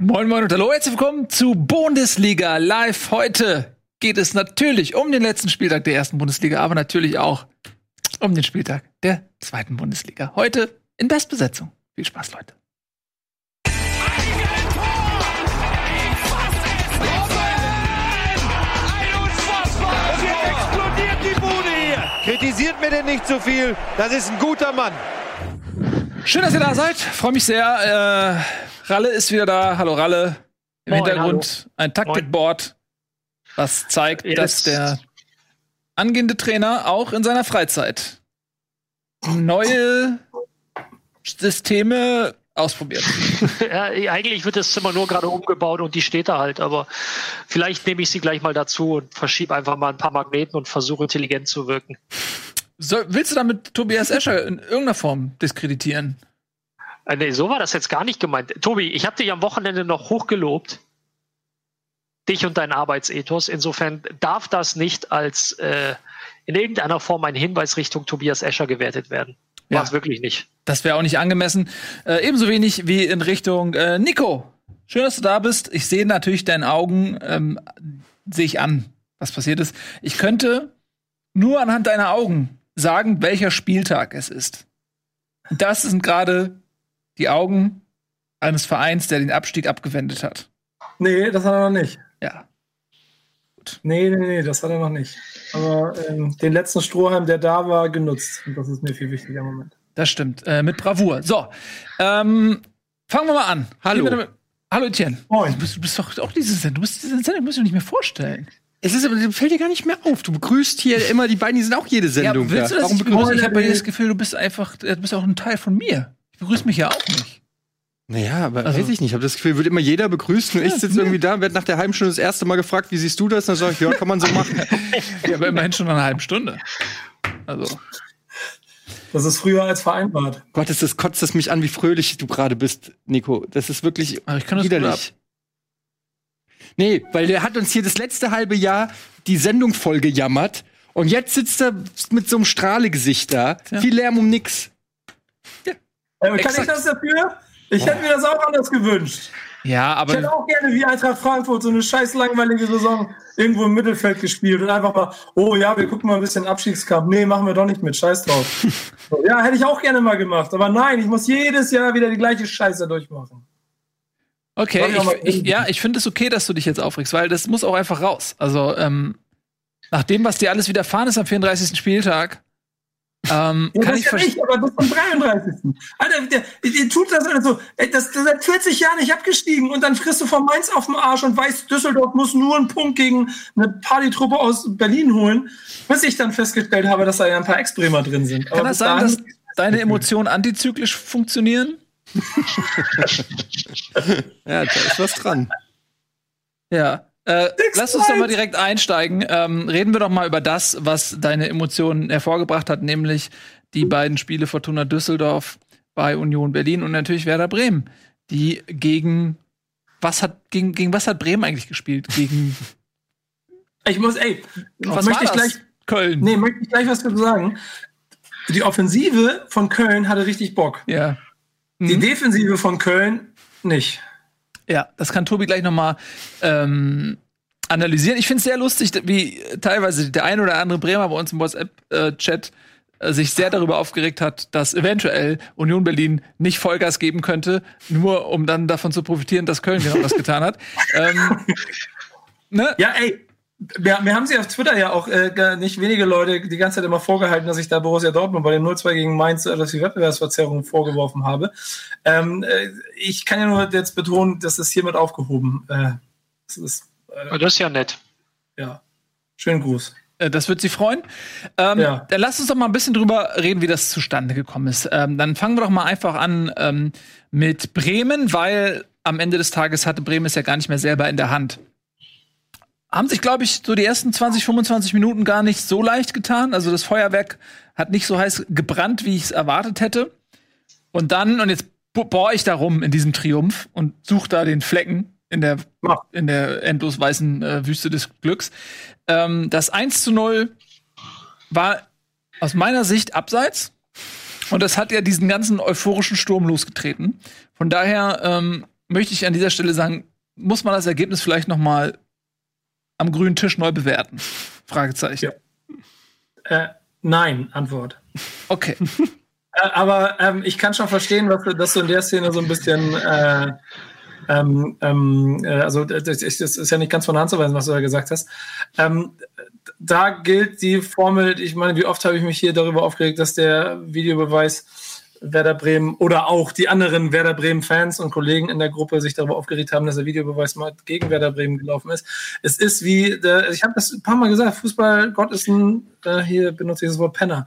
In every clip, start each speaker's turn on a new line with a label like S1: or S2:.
S1: Moin Moin und hallo, herzlich willkommen zu Bundesliga Live. Heute geht es natürlich um den letzten Spieltag der ersten Bundesliga, aber natürlich auch um den Spieltag der zweiten Bundesliga. Heute in Bestbesetzung. Viel Spaß, Leute.
S2: explodiert die Bude hier.
S3: Kritisiert mir denn nicht so viel. Das ist ein guter Mann.
S1: Schön, dass ihr da seid. Freue mich sehr. Äh, Ralle ist wieder da. Hallo Ralle. Im
S2: Moin,
S1: Hintergrund ein Taktikboard, was zeigt,
S2: Yes.
S1: dass der angehende Trainer auch in seiner Freizeit neue Systeme ausprobiert.
S2: Ja, eigentlich wird das Zimmer nur gerade umgebaut und die steht da halt, aber vielleicht nehme ich sie gleich mal dazu und verschiebe einfach mal ein paar Magneten und versuche intelligent zu wirken.
S1: So, willst du damit Tobias Escher in irgendeiner Form diskreditieren?
S2: Äh, nee, so war das jetzt gar nicht gemeint. Tobi, ich habe dich am Wochenende noch hochgelobt. Dich und dein Arbeitsethos. Insofern darf das nicht als äh, in irgendeiner Form ein Hinweis Richtung Tobias Escher gewertet werden.
S1: Ja.
S2: War es wirklich nicht.
S1: Das wäre auch nicht angemessen. Äh, ebenso wenig wie in Richtung äh, Nico. Schön, dass du da bist. Ich sehe natürlich deine Augen, ähm, sehe ich an, was passiert ist. Ich könnte nur anhand deiner Augen sagen, welcher Spieltag es ist. Das sind gerade die Augen eines Vereins, der den Abstieg abgewendet hat.
S4: Nee, das hat er noch nicht.
S1: Ja.
S4: Nee, nee, nee, das hat er noch nicht. Aber ähm, den letzten Strohhalm, der da war, genutzt. Und das ist mir viel wichtiger im Moment.
S1: Das stimmt. Äh, mit Bravour. So. Ähm, fangen wir mal an.
S5: Hallo.
S1: Hallo Etienne.
S4: Moin.
S1: Du bist, du bist doch auch diese Sendung. Du bist diese Sendung, musst du nicht mehr vorstellen.
S5: Es ist aber, das fällt dir gar nicht mehr auf. Du begrüßt hier immer die beiden, die sind auch jede Sendung
S1: willst
S5: da.
S1: du das
S5: Warum begrüßt
S1: Ich habe bei dir
S4: Moin.
S1: das Gefühl, du bist einfach, du bist auch ein Teil von mir. Ich begrüße mich ja auch nicht.
S5: Naja, aber
S1: Also-
S5: weiß ich nicht. Ich habe das Gefühl, wird immer jeder begrüßt und ich sitze irgendwie da, werde nach der halben Stunde das erste Mal gefragt, wie siehst du das? Und dann sage ich, ja, kann man so machen.
S1: Ja, aber immerhin schon nach einer halben Stunde. Also,
S4: Das ist früher als vereinbart.
S5: Gott, das, das kotzt es mich an, wie fröhlich du gerade bist, Nico. Das ist wirklich
S1: Aber ich kann das
S5: widerlich. Nee, weil der hat uns hier das letzte halbe Jahr die Sendung voll gejammert und jetzt sitzt er mit so einem Strahlegesicht da.
S1: Ja.
S5: Viel Lärm um nix.
S4: Äh, kann
S1: Exakt.
S4: ich das dafür? Ich hätte mir das auch anders gewünscht.
S1: ja,
S4: Ich hätte
S1: aber
S4: auch gerne wie Eintracht Frankfurt so eine scheiß langweilige Saison irgendwo im Mittelfeld gespielt und einfach mal, oh ja, wir gucken mal ein bisschen Abstiegskampf. Nee, machen wir doch nicht mit. Scheiß drauf. Ja, hätte ich auch gerne mal gemacht. Aber nein, ich muss jedes Jahr wieder die gleiche Scheiße durchmachen.
S1: okay.
S4: Ich
S1: Ich, ja, ich finde es okay, dass du dich jetzt aufregst, weil das muss auch einfach raus. Also, ähm, nach dem, was dir alles widerfahren ist am 34. Spieltag, ähm,
S4: Ja,
S1: kann
S4: das
S1: ich
S4: ja nicht, aber bis zum 33. Alter, der, tut das also, ey, das, das seit 40 Jahren nicht abgestiegen und dann frisst du von Mainz auf den Arsch und weißt, Düsseldorf muss nur einen Punkt gegen eine Partytruppe aus Berlin holen, bis ich dann festgestellt habe, dass da ja ein paar Ex-Bremer drin sind.
S1: Kann
S4: Aber
S1: das sein, dass deine Emotionen antizyklisch funktionieren?
S5: Ja, da ist was dran.
S1: Ja. Äh, lass uns doch mal direkt einsteigen. Ähm, reden wir doch mal über das, was deine Emotionen hervorgebracht hat, nämlich die beiden Spiele Fortuna Düsseldorf bei Union Berlin und natürlich Werder Bremen, die gegen was hat gegen, gegen was hat Bremen eigentlich gespielt? Gegen
S4: ich muss, ey,
S1: was
S4: möchte ich gleich,
S1: Köln.
S4: nee, möchte ich gleich was zu sagen. Die Offensive von Köln hatte richtig Bock.
S1: Ja.
S4: Die
S1: Mhm.
S4: Defensive von Köln nicht.
S1: Ja, das kann Tobi gleich noch mal ähm, analysieren. Ich finde es sehr lustig, wie teilweise der ein oder andere Bremer bei uns im WhatsApp-Chat äh, sich sehr darüber aufgeregt hat, dass eventuell Union Berlin nicht Vollgas geben könnte, nur um dann davon zu profitieren, dass Köln genau das getan hat. Ähm, ne?
S4: Ja, ey, wir, wir haben sie auf Twitter ja auch äh, nicht wenige Leute die ganze Zeit immer vorgehalten, dass ich da Borussia Dortmund bei dem 0-2 gegen Mainz, dass ich Wettbewerbsverzerrung vorgeworfen habe. Ähm, äh, ich kann ja nur jetzt betonen, das ist hiermit aufgehoben. Äh, das ist, äh,
S2: Das ist ja nett.
S4: ja, schönen Gruß.
S1: Äh, Das wird Sie freuen. Ähm,
S4: Ja.
S1: Dann lass uns doch mal ein bisschen drüber reden, wie das zustande gekommen ist. Ähm, dann fangen wir doch mal einfach an ähm, mit Bremen, weil am Ende des Tages hatte Bremen es ja gar nicht mehr selber in der Hand. Haben sich, glaube ich, so die ersten 20, 25 Minuten gar nicht so leicht getan. Also das Feuerwerk hat nicht so heiß gebrannt, wie ich es erwartet hätte. Und dann, und jetzt bo- bohr ich da rum in diesem Triumph und suche da den Flecken in der, in der endlos weißen äh, Wüste des Glücks. Ähm, das 1 zu 0 war aus meiner Sicht abseits. Und das hat ja diesen ganzen euphorischen Sturm losgetreten. Von daher ähm, möchte ich an dieser Stelle sagen, muss man das Ergebnis vielleicht noch mal am grünen Tisch neu bewerten? Fragezeichen.
S4: Ja. Äh, nein, Antwort.
S1: Okay.
S4: Äh, aber ähm, ich kann schon verstehen, was, dass du in der Szene so ein bisschen äh, ähm, ähm, äh, also das ist, das ist ja nicht ganz von der Hand zu weisen, was du da gesagt hast. Ähm, da gilt die Formel, ich meine, wie oft habe ich mich hier darüber aufgeregt, dass der Videobeweis Werder Bremen oder auch die anderen Werder Bremen Fans und Kollegen in der Gruppe sich darüber aufgeregt haben, dass der Videobeweis mal gegen Werder Bremen gelaufen ist. Es ist wie, der, ich habe das ein paar Mal gesagt, Fußball, ist ein, äh, hier benutze ich das Wort Penner.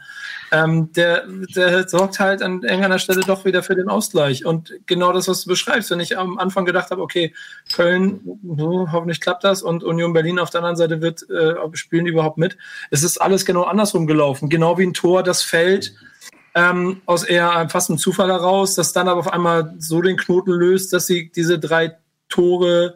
S4: Ähm, der, der sorgt halt an irgendeiner Stelle doch wieder für den Ausgleich. Und genau das, was du beschreibst, wenn ich am Anfang gedacht habe, okay, Köln, hm, hoffentlich klappt das und Union Berlin auf der anderen Seite wird, äh, spielen überhaupt mit. Es ist alles genau andersrum gelaufen. Genau wie ein Tor, das fällt ähm, aus eher fast einem Zufall heraus, das dann aber auf einmal so den Knoten löst, dass sie diese drei Tore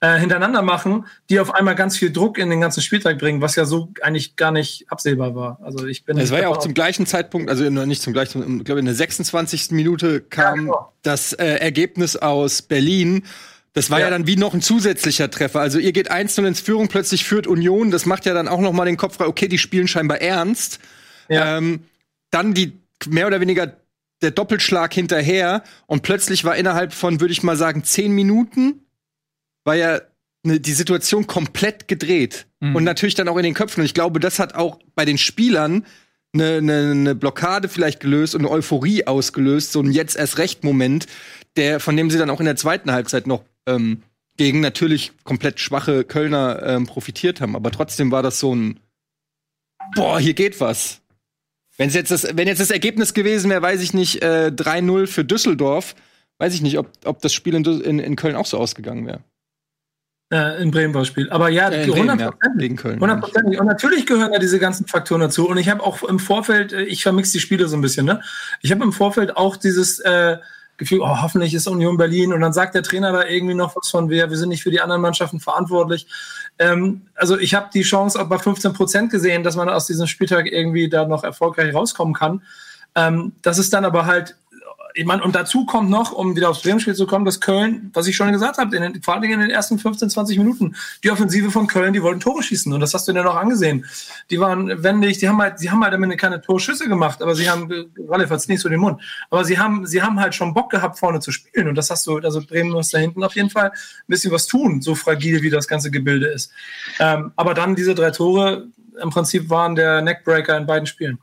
S4: äh, hintereinander machen, die auf einmal ganz viel Druck in den ganzen Spieltag bringen, was ja so eigentlich gar nicht absehbar war. Also ich bin
S5: Es war ja auch zum gleichen Zeitpunkt, also nicht zum gleichen, ich glaube in der 26. Minute kam
S4: genau.
S5: das äh, Ergebnis aus Berlin. Das war ja.
S4: Ja.
S5: dann wie noch ein zusätzlicher Treffer. Also ihr geht 1-0 ins Führung, plötzlich führt Union. Das macht ja dann auch noch mal den Kopf frei, okay, die spielen scheinbar ernst.
S4: Ja.
S5: Ähm, dann die mehr oder weniger der Doppelschlag hinterher und plötzlich war innerhalb von, würde ich mal sagen, zehn Minuten war ja ne, die Situation komplett gedreht.
S1: Mhm.
S5: Und natürlich dann auch in den Köpfen. Und ich glaube, das hat auch bei den Spielern eine ne, ne Blockade vielleicht gelöst und eine Euphorie ausgelöst, so ein jetzt erst recht Moment, der, von dem sie dann auch in der zweiten Halbzeit noch ähm, gegen natürlich komplett schwache Kölner ähm, profitiert haben. Aber trotzdem war das so ein Boah, hier geht was. Wenn's jetzt das, wenn jetzt das Ergebnis gewesen wäre, weiß ich nicht, äh, 3-0 für Düsseldorf, weiß ich nicht, ob, ob das Spiel in, in, in Köln auch so ausgegangen wäre.
S4: äh, in Bremen war das Spiel. Aber ja,
S5: Äh, in Bremen, ja, gegen Köln.
S4: Hundertprozentig. Und natürlich gehören da diese ganzen Faktoren dazu. Und ich habe auch im Vorfeld, äh, ich vermix die Spiele so ein bisschen, ne? Ich habe im Vorfeld auch dieses äh, Gefühl, oh, hoffentlich ist Union Berlin. Und dann sagt der Trainer da irgendwie noch was von, wir, wir sind nicht für die anderen Mannschaften verantwortlich. Ähm, also ich habe die Chance auch bei 15 Prozent gesehen, dass man aus diesem Spieltag irgendwie da noch erfolgreich rauskommen kann. Ähm, das ist dann aber halt, ich meine, und dazu kommt noch, um wieder aufs Bremen-Spiel zu kommen, dass Köln, was ich schon gesagt habe, in den, vor allem in den ersten 15, 20 Minuten, die Offensive von Köln, die wollten Tore schießen. Und das hast du dir noch angesehen. Die waren wendig, die haben halt, die haben halt am Ende keine Torschüsse gemacht, aber sie haben, Ralf hat's nicht so den Mund, aber sie haben, sie haben halt schon Bock gehabt, vorne zu spielen. Und das hast du, also Bremen muss da hinten auf jeden Fall ein bisschen was tun, so fragil wie das ganze Gebilde ist. Ähm, aber dann diese drei Tore, im Prinzip waren der Neckbreaker in beiden Spielen.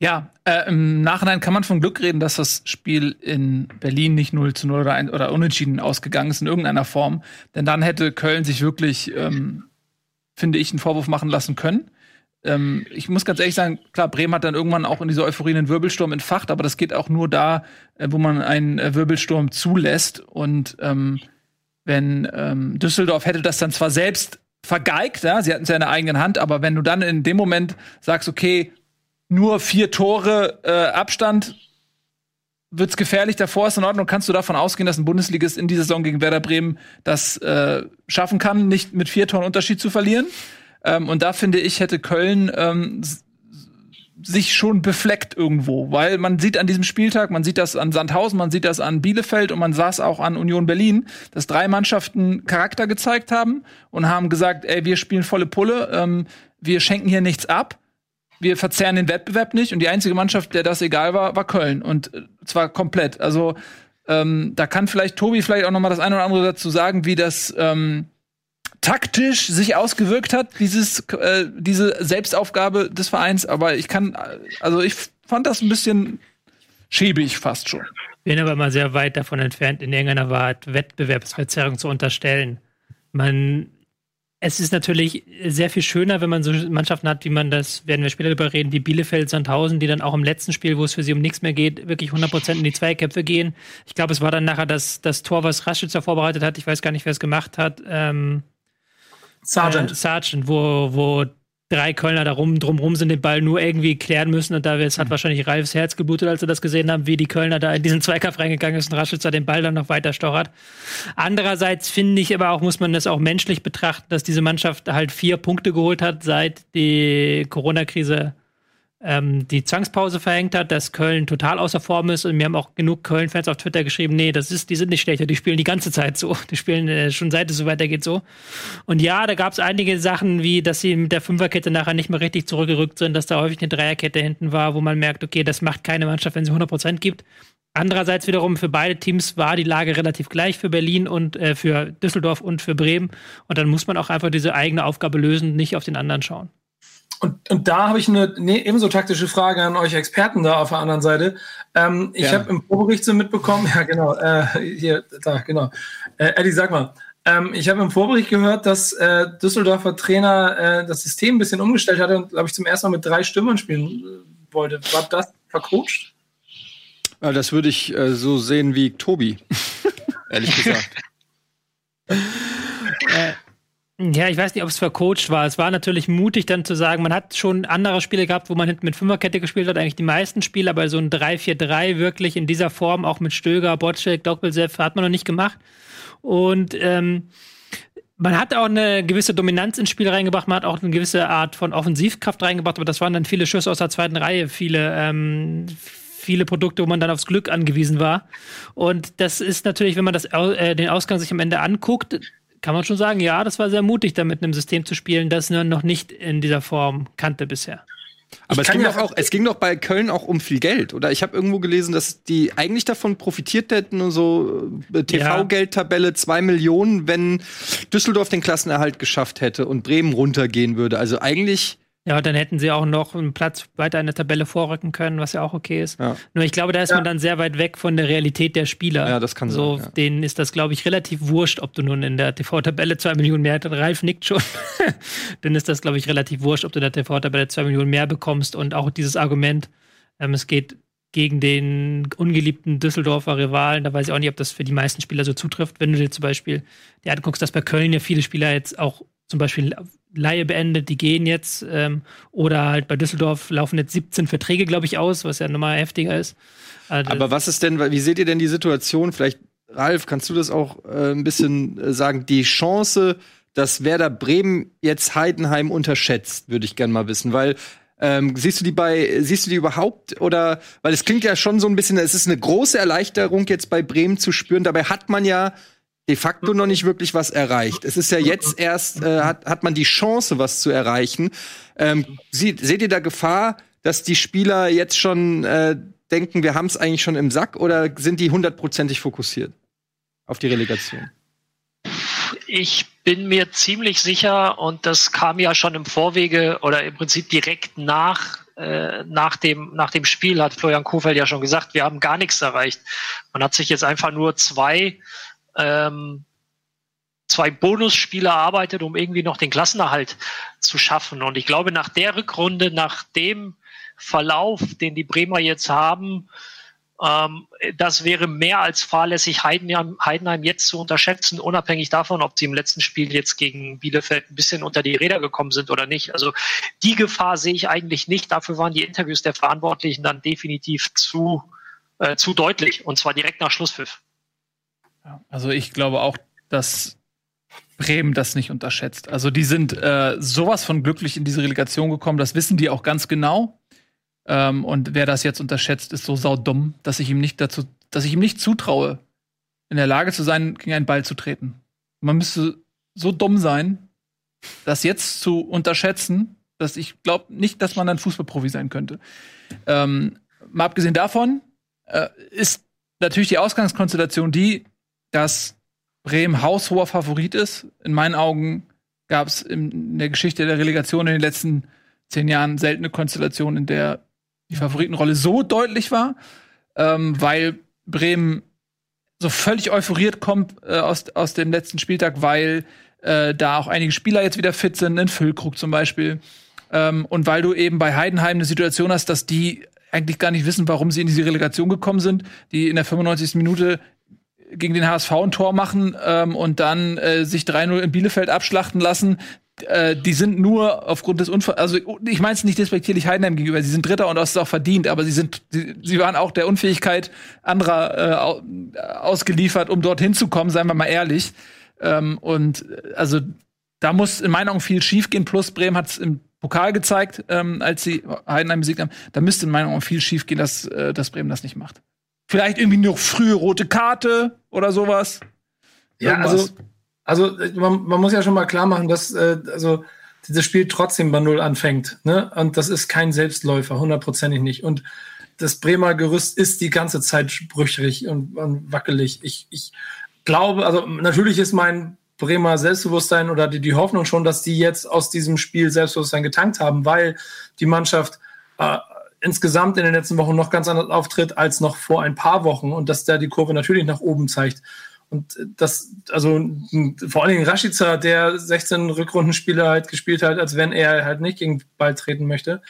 S1: Ja, äh, im Nachhinein kann man von Glück reden, dass das Spiel in Berlin nicht 0 zu 0 oder, ein, oder unentschieden ausgegangen ist in irgendeiner Form. Denn dann hätte Köln sich wirklich, ähm, finde ich, einen Vorwurf machen lassen können. Ähm, ich muss ganz ehrlich sagen, klar, Bremen hat dann irgendwann auch in dieser Euphorie einen Wirbelsturm entfacht, aber das geht auch nur da, äh, wo man einen äh, Wirbelsturm zulässt. Und ähm, wenn ähm, Düsseldorf hätte das dann zwar selbst vergeigt, ja, sie hatten es ja in der eigenen Hand, aber wenn du dann in dem Moment sagst, okay, nur vier Tore äh, Abstand. Wird's gefährlich, davor ist in Ordnung, kannst du davon ausgehen, dass ein Bundesligist in dieser Saison gegen Werder Bremen das äh, schaffen kann, nicht mit vier Toren Unterschied zu verlieren. Ähm, und da finde ich, hätte Köln ähm, sich schon befleckt irgendwo, weil man sieht an diesem Spieltag, man sieht das an Sandhausen, man sieht das an Bielefeld und man sah es auch an Union Berlin, dass drei Mannschaften Charakter gezeigt haben und haben gesagt, ey, wir spielen volle Pulle, ähm, wir schenken hier nichts ab, wir verzerren den Wettbewerb nicht und die einzige Mannschaft, der das egal war, war Köln und äh, zwar komplett. Also ähm, da kann vielleicht Tobi vielleicht auch noch mal das eine oder andere dazu sagen, wie das ähm, taktisch sich ausgewirkt hat, dieses äh, diese Selbstaufgabe des Vereins. Aber ich kann, äh, also ich fand das ein bisschen schäbig fast schon.
S6: bin aber mal sehr weit davon entfernt, in irgendeiner Art Wettbewerbsverzerrung zu unterstellen. Man, es ist natürlich sehr viel schöner, wenn man so Mannschaften hat, wie man das, werden wir später darüber reden, wie Bielefeld, Sandhausen, die dann auch im letzten Spiel, wo es für sie um nichts mehr geht, wirklich 100% in die Zweikämpfe gehen. Ich glaube, es war dann nachher das, das Tor, was Raschitzer vorbereitet hat. Ich weiß gar nicht, wer es gemacht hat. Ähm,
S4: Sergeant.
S6: äh, Sargent, wo, wo drei Kölner da rum, drumrum sind, den Ball nur irgendwie klären müssen. Und da es hat wahrscheinlich Ralfs Herz geblutet, als sie das gesehen haben, wie die Kölner da in diesen Zweikampf reingegangen ist und Raschitzer den Ball dann noch weiter stochert. Andererseits finde ich aber auch, muss man das auch menschlich betrachten, dass diese Mannschaft halt vier Punkte geholt hat, seit die Corona-Krise ähm, die Zwangspause verhängt hat, dass Köln total außer Form ist und mir haben auch genug Köln-Fans auf Twitter geschrieben, nee, das ist, die sind nicht schlechter, die spielen die ganze Zeit so. Die spielen äh, schon seit es so weitergeht so. Und ja, da gab es einige Sachen, wie dass sie mit der Fünferkette nachher nicht mehr richtig zurückgerückt sind, dass da häufig eine Dreierkette hinten war, wo man merkt, okay, das macht keine Mannschaft, wenn sie 100% gibt. Andererseits wiederum für beide Teams war die Lage relativ gleich für Berlin und äh, für Düsseldorf und für Bremen. Und dann muss man auch einfach diese eigene Aufgabe lösen, nicht auf den anderen schauen.
S4: Und, und da habe ich eine ne, ebenso taktische Frage an euch Experten da auf der anderen Seite. Ähm, ich ja. habe im Vorbericht so mitbekommen, ja genau, äh, hier, da, genau. Äh, Eddie, sag mal, ähm, ich habe im Vorbericht gehört, dass äh, Düsseldorfer Trainer äh, das System ein bisschen umgestellt hatte und, glaube ich, zum ersten Mal mit drei Stürmern spielen äh, wollte. War das vercoacht?
S5: Ja, das würde ich äh, so sehen wie Tobi, ehrlich gesagt.
S6: ja, ich weiß nicht, ob es vercoacht war. Es war natürlich mutig, dann zu sagen, man hat schon andere Spiele gehabt, wo man hinten mit Fünferkette gespielt hat, eigentlich die meisten Spiele, aber so ein 3-4-3 wirklich in dieser Form, auch mit Stöger, Botschek, Doppelseff, hat man noch nicht gemacht. Und ähm, man hat auch eine gewisse Dominanz ins Spiel reingebracht, man hat auch eine gewisse Art von Offensivkraft reingebracht, aber das waren dann viele Schüsse aus der zweiten Reihe, viele, ähm, viele Produkte, wo man dann aufs Glück angewiesen war. Und das ist natürlich, wenn man das, äh, den Ausgang sich am Ende anguckt, kann man schon sagen, ja, das war sehr mutig, da mit einem System zu spielen, das man noch nicht in dieser Form kannte bisher.
S5: Aber es ging, ja doch auch, es ging doch bei Köln auch um viel Geld, oder? Ich habe irgendwo gelesen, dass die eigentlich davon profitiert hätten, und so äh, TV-Geldtabelle 2 Millionen, wenn Düsseldorf den Klassenerhalt geschafft hätte und Bremen runtergehen würde. Also eigentlich
S6: ja, dann hätten sie auch noch einen Platz weiter in der Tabelle vorrücken können, was ja auch okay ist. Ja. Nur ich glaube, da ist ja. man dann sehr weit weg von der Realität der Spieler.
S5: Ja, das kann
S6: so,
S5: sein. Ja.
S6: Denen ist das, glaube ich, relativ wurscht, ob du nun in der TV-Tabelle zwei Millionen mehr, Ralf nickt schon. dann ist das, glaube ich, relativ wurscht, ob du in der TV-Tabelle zwei Millionen mehr bekommst. Und auch dieses Argument, ähm, es geht gegen den ungeliebten Düsseldorfer Rivalen. Da weiß ich auch nicht, ob das für die meisten Spieler so zutrifft. Wenn du dir zum Beispiel die anguckst, dass bei Köln ja viele Spieler jetzt auch zum Beispiel Laie beendet, die gehen jetzt. Ähm, oder halt bei Düsseldorf laufen jetzt 17 Verträge, glaube ich, aus, was ja nochmal heftiger ist.
S5: Also, Aber was ist denn, wie seht ihr denn die Situation? Vielleicht, Ralf, kannst du das auch äh, ein bisschen äh, sagen? Die Chance, dass Werder Bremen jetzt Heidenheim unterschätzt, würde ich gerne mal wissen, weil ähm, siehst du die bei, siehst du die überhaupt oder, weil es klingt ja schon so ein bisschen, es ist eine große Erleichterung jetzt bei Bremen zu spüren. Dabei hat man ja de facto noch nicht wirklich was erreicht. Es ist ja jetzt erst, äh, hat, hat man die Chance, was zu erreichen. Ähm, sie, seht ihr da Gefahr, dass die Spieler jetzt schon äh, denken, wir haben es eigentlich schon im Sack oder sind die hundertprozentig fokussiert auf die Relegation?
S2: Ich bin mir ziemlich sicher, und das kam ja schon im Vorwege oder im Prinzip direkt nach, äh, nach, dem, nach dem Spiel, hat Florian Kofeld ja schon gesagt, wir haben gar nichts erreicht. Man hat sich jetzt einfach nur zwei ähm, zwei Bonusspiele arbeitet, um irgendwie noch den Klassenerhalt zu schaffen. Und ich glaube, nach der Rückrunde, nach dem Verlauf, den die Bremer jetzt haben, ähm, das wäre mehr als fahrlässig, Heidenheim, Heidenheim jetzt zu unterschätzen, unabhängig davon, ob sie im letzten Spiel jetzt gegen Bielefeld ein bisschen unter die Räder gekommen sind oder nicht. Also die Gefahr sehe ich eigentlich nicht. Dafür waren die Interviews der Verantwortlichen dann definitiv zu, äh, zu deutlich und zwar direkt nach Schlusspfiff.
S1: Also ich glaube auch, dass Bremen das nicht unterschätzt. Also die sind äh, sowas von glücklich in diese Relegation gekommen, das wissen die auch ganz genau. Ähm, und wer das jetzt unterschätzt, ist so saudumm, dass ich ihm nicht dazu, dass ich ihm nicht zutraue, in der Lage zu sein, gegen einen Ball zu treten. Man müsste so dumm sein, das jetzt zu unterschätzen, dass ich glaube nicht, dass man dann Fußballprofi sein könnte. Ähm, mal abgesehen davon äh, ist natürlich die Ausgangskonstellation die, dass Bremen haushoher Favorit ist. In meinen Augen gab es in der Geschichte der Relegation in den letzten zehn Jahren seltene Konstellation, in der die Favoritenrolle so deutlich war, ähm, weil Bremen so völlig euphoriert kommt äh, aus, aus dem letzten Spieltag, weil äh, da auch einige Spieler jetzt wieder fit sind, in Füllkrug zum Beispiel. Ähm, und weil du eben bei Heidenheim eine Situation hast, dass die eigentlich gar nicht wissen, warum sie in diese Relegation gekommen sind, die in der 95. Minute gegen den HSV ein Tor machen ähm, und dann äh, sich 3-0 in Bielefeld abschlachten lassen. Äh, die sind nur aufgrund des Unfalls, also ich meine es nicht despektierlich Heidenheim gegenüber, sie sind Dritter und das ist auch verdient, aber sie sind, sie, sie waren auch der Unfähigkeit anderer äh, ausgeliefert, um dorthin zu kommen, seien wir mal ehrlich. Ähm, und äh, also da muss in meinen Augen viel schiefgehen. Plus Bremen hat es im Pokal gezeigt, ähm, als sie Heidenheim besiegt haben. Da müsste in meiner Meinung viel schief gehen, dass, äh, dass Bremen das nicht macht. Vielleicht irgendwie noch frühe rote Karte oder sowas.
S4: Ja,
S1: Irgendwas.
S4: also, also man, man muss ja schon mal klar machen, dass äh, also dieses Spiel trotzdem bei Null anfängt. Ne? Und das ist kein Selbstläufer, hundertprozentig nicht. Und das Bremer Gerüst ist die ganze Zeit brüchig und, und wackelig. Ich, ich glaube, also natürlich ist mein Bremer Selbstbewusstsein oder die, die Hoffnung schon, dass die jetzt aus diesem Spiel Selbstbewusstsein getankt haben, weil die Mannschaft äh, insgesamt in den letzten Wochen noch ganz anders auftritt als noch vor ein paar Wochen und dass da die Kurve natürlich nach oben zeigt. Und das, also vor allen Dingen Rashica, der 16 Rückrundenspiele halt gespielt hat, als wenn er halt nicht gegen Ball treten möchte.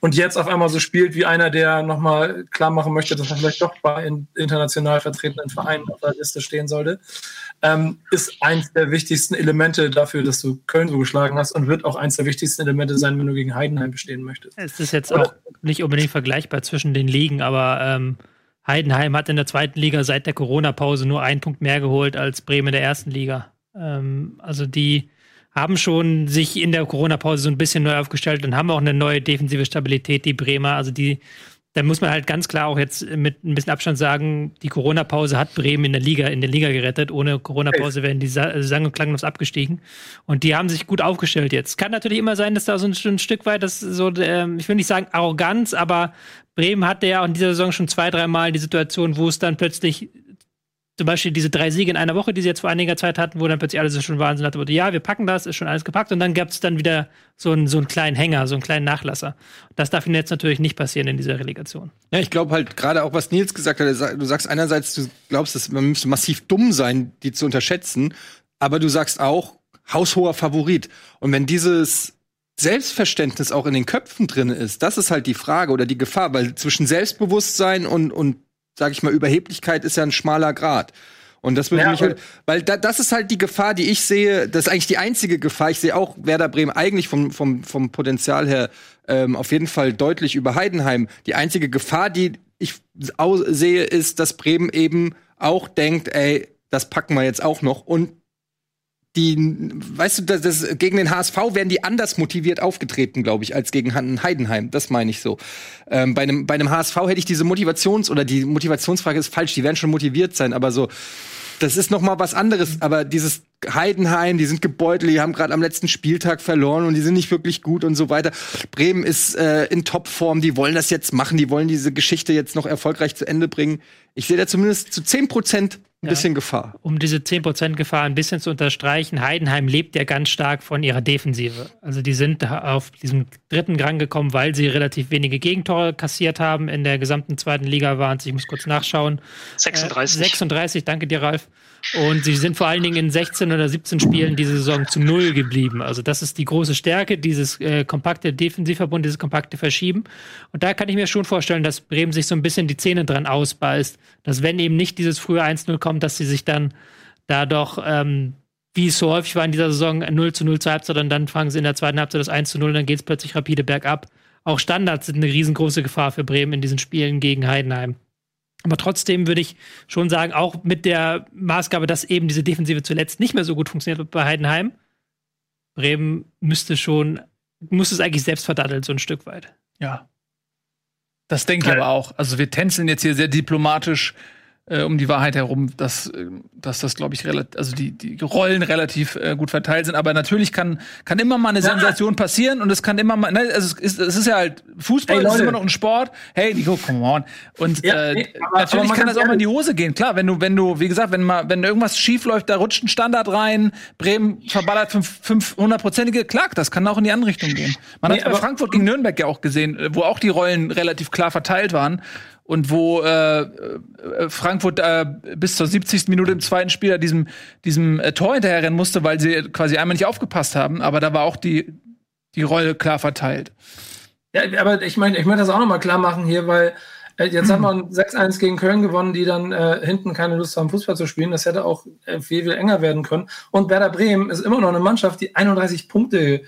S4: Und jetzt auf einmal so spielt wie einer, der nochmal klar machen möchte, dass er vielleicht doch bei in, international vertretenen Vereinen auf der Liste stehen sollte, ähm, ist eins der wichtigsten Elemente dafür, dass du Köln so geschlagen hast und wird auch eins der wichtigsten Elemente sein, wenn du gegen Heidenheim bestehen möchtest.
S6: Es ist jetzt auch nicht unbedingt vergleichbar zwischen den Ligen, aber ähm, Heidenheim hat in der zweiten Liga seit der Corona-Pause nur einen Punkt mehr geholt als Bremen in der ersten Liga. Ähm, also die haben schon sich in der Corona-Pause so ein bisschen neu aufgestellt und haben auch eine neue defensive Stabilität, die Bremer. Also die, da muss man halt ganz klar auch jetzt mit ein bisschen Abstand sagen, die Corona-Pause hat Bremen in der Liga, in der Liga gerettet. Ohne Corona-Pause wären die sa- sang- und klanglos abgestiegen. Und die haben sich gut aufgestellt jetzt. Kann natürlich immer sein, dass da so ein, ein Stück weit das so, ähm, ich will nicht sagen Arroganz, aber Bremen hatte ja auch in dieser Saison schon zwei, dreimal die Situation, wo es dann plötzlich zum Beispiel diese drei Siege in einer Woche, die sie jetzt vor einiger Zeit hatten, wo dann plötzlich alles schon Wahnsinn hatte, wurde, ja, wir packen das, ist schon alles gepackt und dann gab es dann wieder so einen, so einen kleinen Hänger, so einen kleinen Nachlasser. Das darf ihnen jetzt natürlich nicht passieren in dieser Relegation.
S5: Ja, ich glaube halt gerade auch, was Nils gesagt hat, du sagst einerseits, du glaubst, dass man müsste massiv dumm sein, die zu unterschätzen, aber du sagst auch, haushoher Favorit. Und wenn dieses Selbstverständnis auch in den Köpfen drin ist, das ist halt die Frage oder die Gefahr, weil zwischen Selbstbewusstsein und, und sag ich mal, Überheblichkeit ist ja ein schmaler Grad. Und das würde
S4: Ja,
S5: mich halt, weil da, das ist halt die Gefahr, die ich sehe. Das ist eigentlich die einzige Gefahr. Ich sehe auch Werder Bremen eigentlich vom, vom, vom Potenzial her ähm, auf jeden Fall deutlich über Heidenheim. Die einzige Gefahr, die ich sehe, ist, dass Bremen eben auch denkt, ey, das packen wir jetzt auch noch. Und die, weißt du, das, das, gegen den HSV werden die anders motiviert aufgetreten, glaube ich, als gegen Heidenheim. Das meine ich so. Ähm, bei, einem, bei einem HSV hätte ich diese Motivations- oder die Motivationsfrage ist falsch, die werden schon motiviert sein, aber so, das ist noch mal was anderes. Aber dieses Heidenheim, die sind gebeutelt, die haben gerade am letzten Spieltag verloren und die sind nicht wirklich gut und so weiter. Bremen ist äh, in Topform, die wollen das jetzt machen, die wollen diese Geschichte jetzt noch erfolgreich zu Ende bringen. Ich sehe da zumindest zu 10 Prozent ein
S6: Ja.
S5: bisschen Gefahr.
S6: Um diese 10% Gefahr ein bisschen zu unterstreichen, Heidenheim lebt ja ganz stark von ihrer Defensive. Also die sind auf diesem dritten Rang gekommen, weil sie relativ wenige Gegentore kassiert haben. In der gesamten zweiten Liga waren es, ich muss kurz nachschauen,
S2: 36.
S6: Äh, 36, danke dir, Ralf. Und sie sind vor allen Dingen in 16 oder 17 Spielen diese Saison zu null geblieben. Also das ist die große Stärke, dieses äh, kompakte Defensivverbund, dieses kompakte Verschieben. Und da kann ich mir schon vorstellen, dass Bremen sich so ein bisschen die Zähne dran ausbeißt, dass wenn eben nicht dieses frühe 1-0 kommt, dass sie sich dann da doch, ähm, wie es so häufig war in dieser Saison, 0 zu 0 zur Halbzeit und dann fangen sie in der zweiten Halbzeit das 1 zu 0 und dann geht es plötzlich rapide bergab. Auch Standards sind eine riesengroße Gefahr für Bremen in diesen Spielen gegen Heidenheim. Aber trotzdem würde ich schon sagen, auch mit der Maßgabe, dass eben diese Defensive zuletzt nicht mehr so gut funktioniert hat bei Heidenheim, Bremen müsste schon, muss es eigentlich selbst verdatteln, so ein Stück weit.
S1: Ja. Das denke ich aber auch. Also wir tänzeln jetzt hier sehr diplomatisch äh, um die Wahrheit herum, dass, äh, dass das, glaube ich, relativ, also die, die Rollen relativ äh, gut verteilt sind. Aber natürlich kann, kann immer mal eine Sensation passieren und es kann immer mal, ne, also es ist, es ist ja halt Fußball,
S4: Hey,
S1: es ist immer noch ein Sport. Hey, Nico, come on. Und
S4: Ja,
S1: äh,
S4: nee, aber-
S1: natürlich
S4: aber
S1: kann das auch mal in die. Hose gehen. Klar, wenn du, wenn du, wie gesagt, wenn mal, wenn irgendwas schief läuft, da rutscht ein Standard rein, Bremen verballert fünf- 500-prozentige, klar, das kann auch in die andere Richtung gehen. Man
S4: Nee,
S1: hat bei Frankfurt gegen Nürnberg ja auch gesehen, äh, wo auch die Rollen relativ klar verteilt waren und wo äh, äh, Frankfurt äh, bis zur 70. Minute im zweiten Spiel diesem, diesem äh, Tor hinterherrennen musste, weil sie quasi einmal nicht aufgepasst haben. Aber da war auch die, die Rolle klar verteilt.
S4: Ja, aber ich meine, ich möchte das auch noch mal klar machen hier, weil äh, jetzt hat man 6-1 gegen Köln gewonnen, die dann äh, hinten keine Lust haben, Fußball zu spielen. Das hätte auch äh, viel, viel enger werden können. Und Werder Bremen ist immer noch eine Mannschaft, die 31 Punkte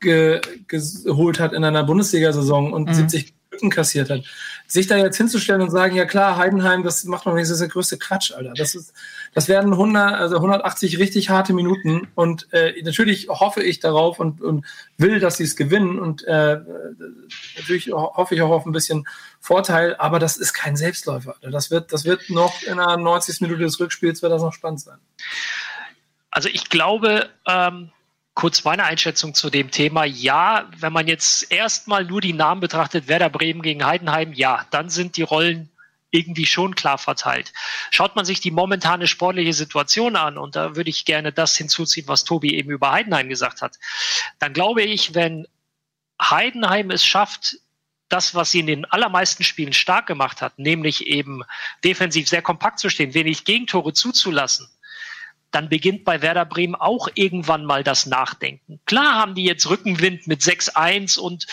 S4: ge geholt hat in einer Bundesliga-Saison und 70 Lücken kassiert hat. Sich da jetzt hinzustellen und sagen, ja klar, Heidenheim, das macht das ist der größte Quatsch, Alter. Das ist, das werden 100, also 180 richtig harte Minuten und äh, natürlich hoffe ich darauf und, und will, dass sie es gewinnen und äh, natürlich hoffe ich auch auf ein bisschen Vorteil, aber das ist kein Selbstläufer. Alter. Das wird, das wird noch in der 90. Minute des Rückspiels wird das noch spannend sein.
S2: Also ich glaube, ähm, kurz meine Einschätzung zu dem Thema. Ja, wenn man jetzt erstmal nur die Namen betrachtet, Werder Bremen gegen Heidenheim, ja, dann sind die Rollen irgendwie schon klar verteilt. Schaut man sich die momentane sportliche Situation an, und da würde ich gerne das hinzuziehen, was Tobi eben über Heidenheim gesagt hat, dann glaube ich, wenn Heidenheim es schafft, das, was sie in den allermeisten Spielen stark gemacht hat, nämlich eben defensiv sehr kompakt zu stehen, wenig Gegentore zuzulassen, dann beginnt bei Werder Bremen auch irgendwann mal das Nachdenken. Klar haben die jetzt Rückenwind mit 6-1 und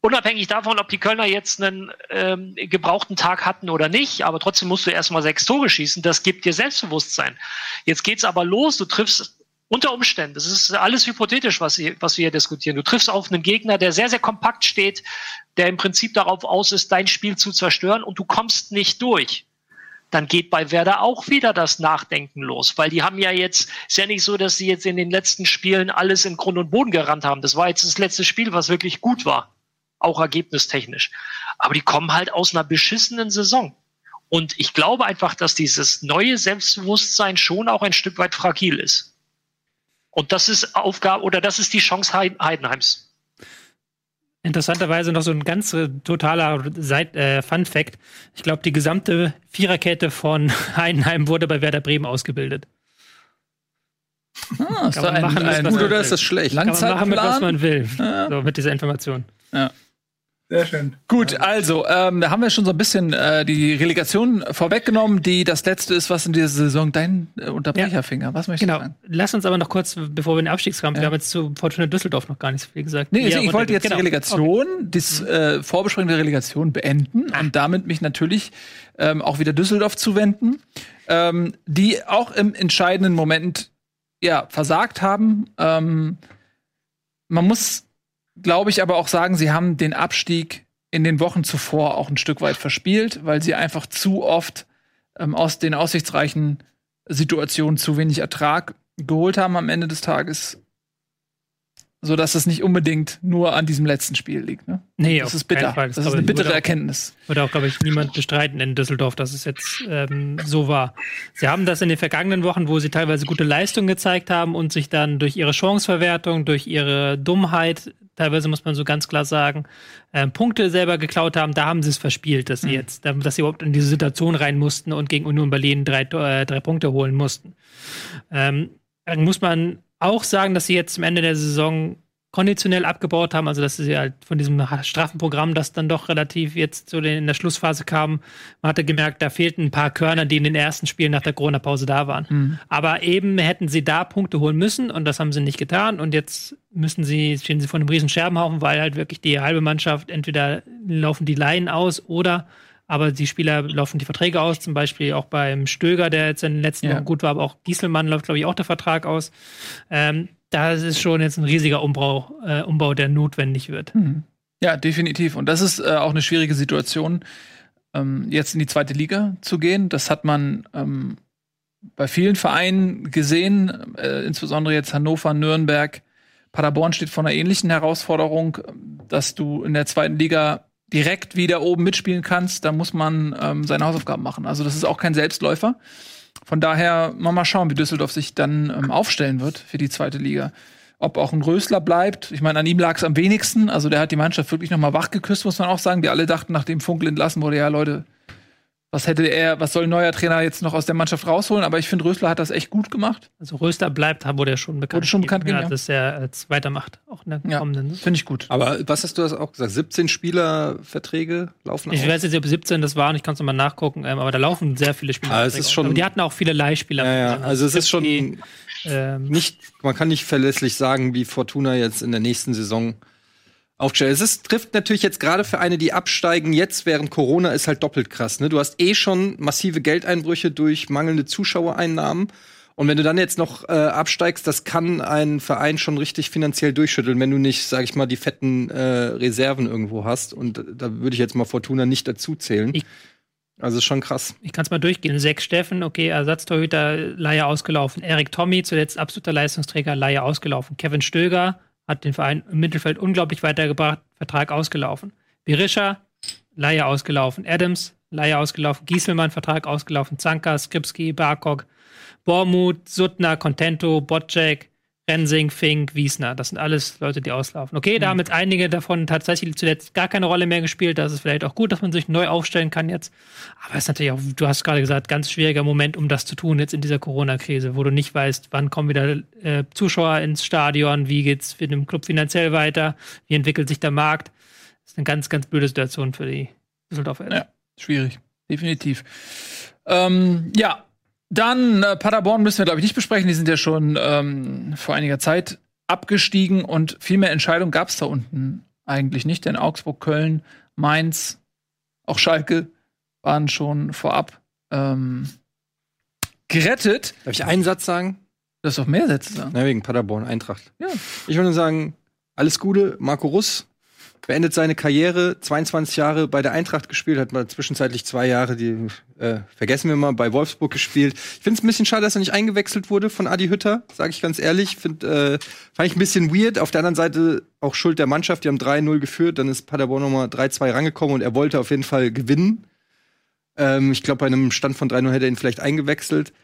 S2: unabhängig davon, ob die Kölner jetzt einen ähm, gebrauchten Tag hatten oder nicht, aber trotzdem musst du erstmal sechs Tore schießen, das gibt dir Selbstbewusstsein. Jetzt geht's aber los, du triffst unter Umständen, das ist alles hypothetisch, was, was wir hier diskutieren. Du triffst auf einen Gegner, der sehr, sehr kompakt steht, der im Prinzip darauf aus ist, dein Spiel zu zerstören und du kommst nicht durch dann geht bei Werder auch wieder das Nachdenken los, weil die haben ja jetzt, ist ja nicht so, dass sie jetzt in den letzten Spielen alles in Grund und Boden gerannt haben. Das war jetzt das letzte Spiel, was wirklich gut war, auch ergebnistechnisch. Aber die kommen halt aus einer beschissenen Saison. Und ich glaube einfach, dass dieses neue Selbstbewusstsein schon auch ein Stück weit fragil ist. Und das ist Aufgabe oder das ist die Chance Heidenheims.
S6: Interessanterweise noch so ein ganz äh, totaler äh, Fun Fact. Ich glaube, die gesamte Viererkette von Heidenheim wurde bei Werder Bremen ausgebildet.
S5: Ah, ist da ein, machen, ein, gut oder ist das schlecht?
S6: Kann man machen, mit was man will. Ja. So, mit dieser Information.
S1: Ja. Sehr schön. Gut, also ähm, da haben wir schon so ein bisschen äh, die Relegation vorweggenommen, die das letzte ist, was in dieser Saison dein äh, Unterbrecherfinger. Ja. Was möchtest
S6: genau.
S1: du sagen?
S6: Lass uns aber noch kurz, bevor wir in den Abstiegskampf, ja. wir haben jetzt zu Fortuna Düsseldorf noch gar nicht so viel gesagt.
S1: Nee, ja, ich wollte jetzt genau. die Relegation, okay. die äh, Vorbesprechung der Relegation beenden ah. und damit mich natürlich ähm, auch wieder Düsseldorf zuwenden, ähm, die auch im entscheidenden Moment ja versagt haben. Ähm, man muss glaube ich aber auch sagen, sie haben den Abstieg in den Wochen zuvor auch ein Stück weit verspielt, weil sie einfach zu oft ähm, aus den aussichtsreichen Situationen zu wenig Ertrag geholt haben am Ende des Tages so dass es nicht unbedingt nur an diesem letzten Spiel liegt. Ne?
S6: Nee,
S1: das ist bitter. Das, das ist eine bittere Erkenntnis.
S6: Würde auch, glaube ich, niemand bestreiten in Düsseldorf, dass es jetzt ähm, so war. Sie haben das in den vergangenen Wochen, wo sie teilweise gute Leistungen gezeigt haben und sich dann durch ihre Chanceverwertung, durch ihre Dummheit, teilweise muss man so ganz klar sagen, äh, Punkte selber geklaut haben. Da haben sie es verspielt, dass sie mhm. jetzt, dass sie überhaupt in diese Situation rein mussten und gegen Union Berlin drei, äh, drei Punkte holen mussten. Ähm, dann muss man auch sagen, dass sie jetzt zum Ende der Saison konditionell abgebaut haben, also dass sie halt von diesem Strafenprogramm, das dann doch relativ jetzt so in der Schlussphase kam, man hatte gemerkt, da fehlten ein paar Körner, die in den ersten Spielen nach der Corona-Pause da waren. Mhm. Aber eben hätten sie da Punkte holen müssen und das haben sie nicht getan und jetzt müssen sie, stehen sie vor einem riesen Scherbenhaufen, weil halt wirklich die halbe Mannschaft entweder laufen die Laien aus oder aber die Spieler laufen die Verträge aus, zum Beispiel auch beim Stöger, der jetzt in den letzten ja. Wochen gut war, aber auch Gieselmann läuft, glaube ich, auch der Vertrag aus. Ähm, da ist schon jetzt ein riesiger Umbau, äh, Umbau der notwendig wird.
S1: Mhm. Ja, definitiv. Und das ist äh, auch eine schwierige Situation, ähm, jetzt in die zweite Liga zu gehen. Das hat man ähm, bei vielen Vereinen gesehen, äh, insbesondere jetzt Hannover, Nürnberg. Paderborn steht vor einer ähnlichen Herausforderung, dass du in der zweiten Liga direkt wieder oben mitspielen kannst, da muss man ähm, seine Hausaufgaben machen. Also das ist auch kein Selbstläufer. Von daher mal, mal schauen, wie Düsseldorf sich dann ähm, aufstellen wird für die zweite Liga. Ob auch ein Rösler bleibt. Ich meine, an ihm lag es am wenigsten. Also der hat die Mannschaft wirklich noch mal wach geküsst, muss man auch sagen. Wir alle dachten, nachdem Funkel entlassen wurde, ja Leute, was hätte er, was soll ein neuer Trainer jetzt noch aus der Mannschaft rausholen? Aber ich finde, Rösler hat das echt gut gemacht.
S6: Also Rösler bleibt, wurde ja schon bekannt.
S1: Wurde schon bekannt
S6: gegeben, ja, dass er jetzt weitermacht, auch in der
S1: ja, kommenden. Finde ich gut.
S5: Aber was hast du das auch gesagt? 17 Spielerverträge laufen
S6: Ich aus? weiß jetzt nicht, ob 17 das waren, ich kann es nochmal nachgucken, ähm, aber da laufen sehr viele Spieler.
S5: Ah, es ist schon,
S6: aber die hatten auch viele Leihspieler.
S5: Ja, ja. Also es ist schon ähm, nicht, man kann nicht verlässlich sagen, wie Fortuna jetzt in der nächsten Saison aufgestellt. Es ist, trifft natürlich jetzt gerade für eine, die absteigen, jetzt während Corona ist halt doppelt krass. Ne? Du hast eh schon massive Geldeinbrüche durch mangelnde Zuschauereinnahmen. Und wenn du dann jetzt noch äh, absteigst, das kann einen Verein schon richtig finanziell durchschütteln, wenn du nicht, sag ich mal, die fetten äh, Reserven irgendwo hast. Und da würde ich jetzt mal Fortuna nicht dazu zählen.
S6: Ich-
S5: also ist schon krass.
S6: Ich kann es mal durchgehen. Sechs Steffen, okay, Ersatztorhüter, Leihe ausgelaufen. Erik Tommy, zuletzt absoluter Leistungsträger, Leihe ausgelaufen. Kevin Stöger hat den Verein im Mittelfeld unglaublich weitergebracht, Vertrag ausgelaufen. Berisha, Leihe ausgelaufen. Adams, Leihe ausgelaufen. Gieselmann, Vertrag ausgelaufen. Zanka, Skripski, Barkok, Bormuth, Suttner, Contento, Botczek, Rensing, Fink, Wiesner. Das sind alles Leute, die auslaufen. Okay, da haben jetzt einige davon tatsächlich zuletzt gar keine Rolle mehr gespielt. Das ist vielleicht auch gut, dass man sich neu aufstellen kann jetzt. Aber es ist natürlich auch, du hast gerade gesagt, ganz schwieriger Moment, um das zu tun jetzt in dieser Corona-Krise, wo du nicht weißt, wann kommen wieder äh, Zuschauer ins Stadion, wie geht's für den Club finanziell weiter, wie entwickelt sich der Markt. Das ist eine ganz, ganz blöde Situation für die Düsseldorfer.
S1: Ja, schwierig. Definitiv. Ähm, ja, dann äh, Paderborn müssen wir, glaube ich, nicht besprechen. Die sind ja schon ähm, vor einiger Zeit abgestiegen und viel mehr Entscheidungen gab es da unten eigentlich nicht, denn Augsburg, Köln, Mainz, auch Schalke waren schon vorab ähm, gerettet.
S5: Darf ich einen Satz sagen?
S1: Du hast auch mehr Sätze sagen.
S5: Na, wegen Paderborn, Eintracht.
S1: Ja.
S5: Ich würde sagen, alles Gute. Marco Russ beendet seine Karriere, 22 Jahre bei der Eintracht gespielt, hat mal zwischenzeitlich zwei Jahre, die äh, vergessen wir mal, bei Wolfsburg gespielt. Ich finde es ein bisschen schade, dass er nicht eingewechselt wurde von Adi Hütter, sage ich ganz ehrlich. Find, äh, fand ich ein bisschen weird. Auf der anderen Seite auch Schuld der Mannschaft, die haben 3-0 geführt, dann ist Paderborn nochmal 3-2 rangekommen und er wollte auf jeden Fall gewinnen. Ähm, ich glaube, bei einem Stand von 3-0 hätte er ihn vielleicht eingewechselt.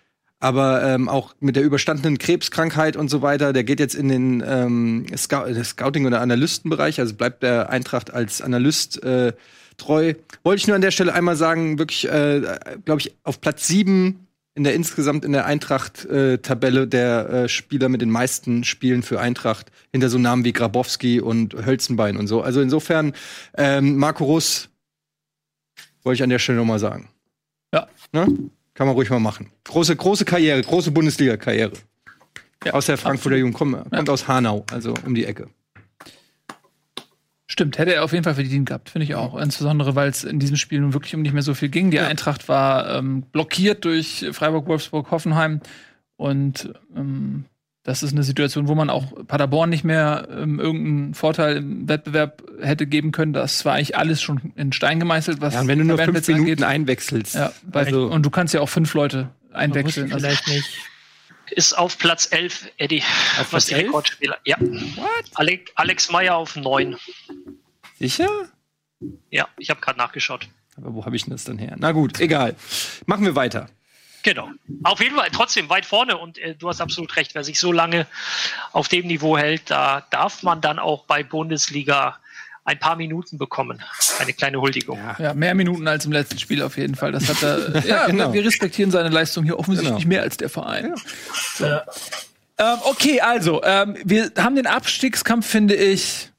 S5: Aber ähm, auch mit der überstandenen Krebskrankheit und so weiter, der geht jetzt in den ähm, äh, Scouting- oder Analystenbereich, also bleibt der Eintracht als Analyst äh, treu. Wollte ich nur an der Stelle einmal sagen, wirklich, äh, glaube ich, auf Platz sieben in der insgesamt in der Eintracht-Tabelle der äh, Spieler mit den meisten Spielen für Eintracht hinter so Namen wie Grabowski und Hölzenbein und so. Also insofern, ähm, Marco Russ wollte ich an der Stelle noch mal sagen.
S1: Ja.
S5: Ne? Kann man ruhig mal machen. Große, große Karriere, große Bundesliga-Karriere.
S1: Ja,
S5: aus der Frankfurter Jugend, kommt, kommt aus Hanau, also um die Ecke.
S1: Stimmt, hätte er auf jeden Fall verdient gehabt, finde ich auch. Insbesondere, weil es in diesem Spiel nun wirklich um nicht mehr so viel ging. Die Eintracht war ähm, blockiert durch Freiburg, Wolfsburg, Hoffenheim. Und ähm, das ist eine Situation, wo man auch Paderborn nicht mehr ähm, irgendeinen Vorteil im Wettbewerb hätte geben können. Das war eigentlich alles schon in Stein gemeißelt, was
S5: Ja, und wenn du nur fünf Minuten
S1: angeht.
S5: einwechselst.
S1: Ja,
S5: Also-
S1: und du kannst ja auch fünf Leute einwechseln. Also,
S6: vielleicht nicht.
S2: Ist auf Platz 11, Eddie.
S5: Auf
S2: was
S5: Platz
S2: die
S5: 11?
S2: Rekordspieler. Ja. Alex, Alex Meyer auf 9.
S5: Sicher?
S2: Ja, ich habe gerade nachgeschaut.
S5: Aber wo habe ich denn das dann her? Na gut, egal. Machen wir weiter.
S2: Genau. Auf jeden Fall trotzdem weit vorne und äh, du hast absolut recht. Wer sich so lange auf dem Niveau hält, da darf man dann auch bei Bundesliga ein paar Minuten bekommen. Eine kleine Huldigung.
S1: ja, mehr Minuten als im letzten Spiel auf jeden Fall. Das hat er. ja,
S5: Genau.
S1: wir respektieren seine Leistung hier offensichtlich
S5: Genau.
S1: mehr als der Verein. So. Ähm, okay, also, ähm, wir haben den Abstiegskampf, finde ich,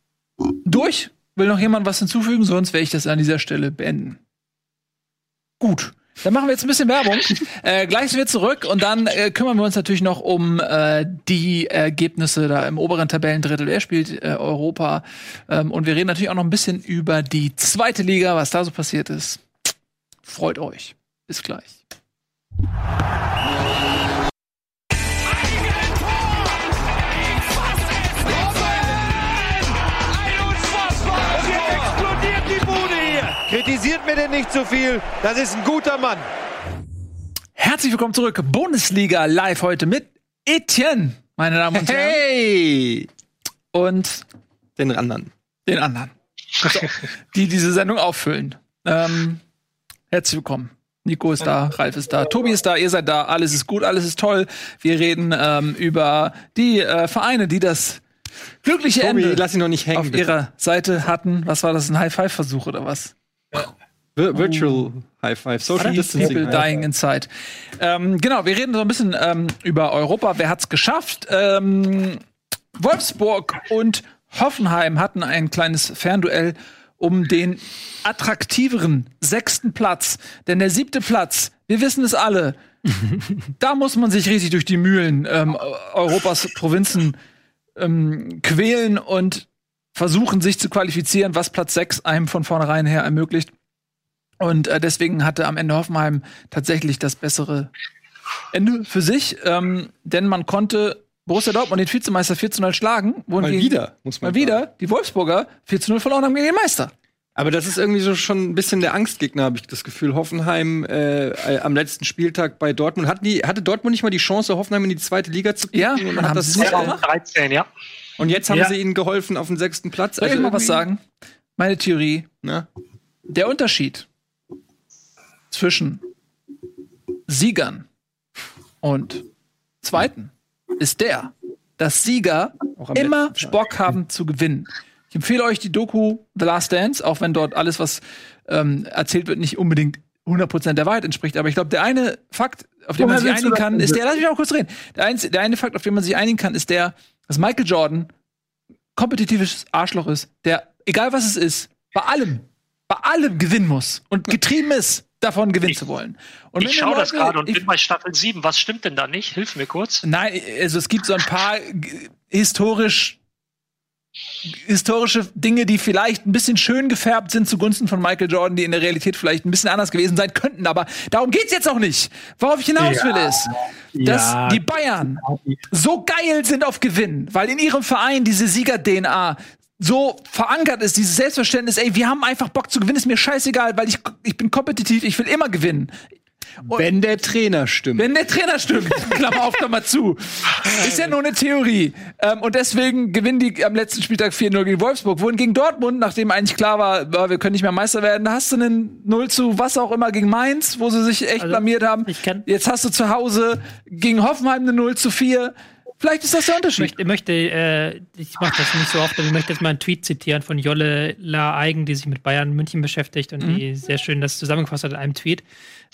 S1: durch. Will noch jemand was hinzufügen? Sonst werde ich das an dieser Stelle beenden. Gut. Dann machen wir jetzt ein bisschen Werbung. äh, gleich sind wir zurück und dann äh, kümmern wir uns natürlich noch um äh, die Ergebnisse da im oberen Tabellendrittel. Wer spielt äh, Europa? Ähm, und wir reden natürlich auch noch ein bisschen über die zweite Liga, was da so passiert ist. Freut euch. Bis gleich.
S3: Kritisiert mir denn nicht zu viel. Das ist ein guter Mann.
S1: Herzlich willkommen zurück. Bundesliga live heute mit Etienne, meine Damen und Herren.
S5: Hey!
S1: Und
S5: Den anderen.
S1: den anderen, so, die diese Sendung auffüllen. Ähm, herzlich willkommen. Nico ist da, Ralf ist da, Tobi ist da, ihr seid da, alles ist gut, alles ist toll. Wir reden ähm, über die äh, Vereine, die das glückliche
S5: Tobi,
S1: Ende
S5: lass ihn noch nicht hängen.
S1: auf
S5: bitte.
S1: ihrer Seite hatten. Was war das, ein High-Five-Versuch oder was?
S5: Vi- Virtual High Five. Social
S1: People
S5: Distancing.
S1: dying inside. Ähm, genau, wir reden so ein bisschen ähm, über Europa. Wer hat's geschafft? Ähm, Wolfsburg und Hoffenheim hatten ein kleines Fernduell um den attraktiveren sechsten Platz. Denn der siebte Platz, wir wissen es alle, da muss man sich riesig durch die Mühlen ähm, Europas Provinzen ähm, quälen und versuchen, sich zu qualifizieren, was Platz 6 einem von vornherein her ermöglicht. Und äh, deswegen hatte am Ende Hoffenheim tatsächlich das bessere Ende für sich, ähm, denn man konnte Borussia Dortmund den Vizemeister 4 zu 0 schlagen.
S5: Mal wieder, muss man
S1: Mal wieder die Wolfsburger 4 zu 0 verloren haben gegen den Meister.
S5: Aber das ist irgendwie so schon ein bisschen der Angstgegner, habe ich das Gefühl. Hoffenheim äh, äh, am letzten Spieltag bei Dortmund. Hatten die, hatte Dortmund nicht mal die Chance, Hoffenheim in die zweite Liga zu kicken?
S1: Ja,
S5: und, hat das
S1: sie es
S5: äh,
S1: gemacht?
S2: 13, ja.
S5: Und jetzt haben
S4: Ja.
S5: sie ihnen geholfen auf den sechsten Platz.
S1: Soll ich mal was sagen? Meine Theorie.
S5: Ne?
S1: Der Unterschied zwischen Siegern und Zweiten ist der, dass Sieger immer. Bock haben zu gewinnen. Ich empfehle euch die Doku The Last Dance, auch wenn dort alles, was ähm, erzählt wird, nicht unbedingt 100% der Wahrheit entspricht. Aber ich glaube, der eine Fakt, auf den
S4: Woher
S1: man sich einigen kann, ist der, lass mich auch kurz reden. Der, einz, der eine Fakt, auf den man sich einigen kann, ist der, dass Michael Jordan kompetitives Arschloch ist, der, egal was es ist, bei allem, bei allem gewinnen muss und getrieben ist, davon gewinnen zu wollen. Und
S2: Ich schaue das gerade und
S1: ich-
S2: bin bei Staffel 7. Was stimmt denn da nicht? Hilf mir kurz.
S1: Nein, also es gibt so ein paar historisch historische Dinge, die vielleicht ein bisschen schön gefärbt sind zugunsten von Michael Jordan, die in der Realität vielleicht ein bisschen anders gewesen sein könnten, aber darum geht's jetzt auch nicht. Worauf ich hinaus will ist, dass
S4: Ja.
S1: die Bayern so geil sind auf Gewinn, weil in ihrem Verein diese Sieger-DNA so verankert ist, dieses Selbstverständnis, ey, wir haben einfach Bock zu gewinnen, ist mir scheißegal, weil ich, ich bin kompetitiv, ich will immer gewinnen.
S5: Wenn der Trainer stimmt.
S1: Wenn der Trainer stimmt, Klammer auf, Klammer zu. Ist ja nur eine Theorie. Ähm, und deswegen gewinnen die am letzten Spieltag 4-0 gegen Wolfsburg. Wohin gegen Dortmund, nachdem eigentlich klar war, wir können nicht mehr Meister werden, da hast du einen 0 zu was auch immer gegen Mainz, wo sie sich echt
S6: Also,
S1: blamiert haben.
S6: ich kann-
S1: Jetzt hast du zu Hause gegen Hoffenheim eine 0 zu 4. Vielleicht ist das der
S6: Ich
S1: Unterschied.
S6: möchte, möchte äh, ich mache das nicht so oft, aber ich möchte jetzt mal einen Tweet zitieren von Jolle La Eigen, die sich mit Bayern München beschäftigt und die sehr schön das zusammengefasst hat in einem Tweet.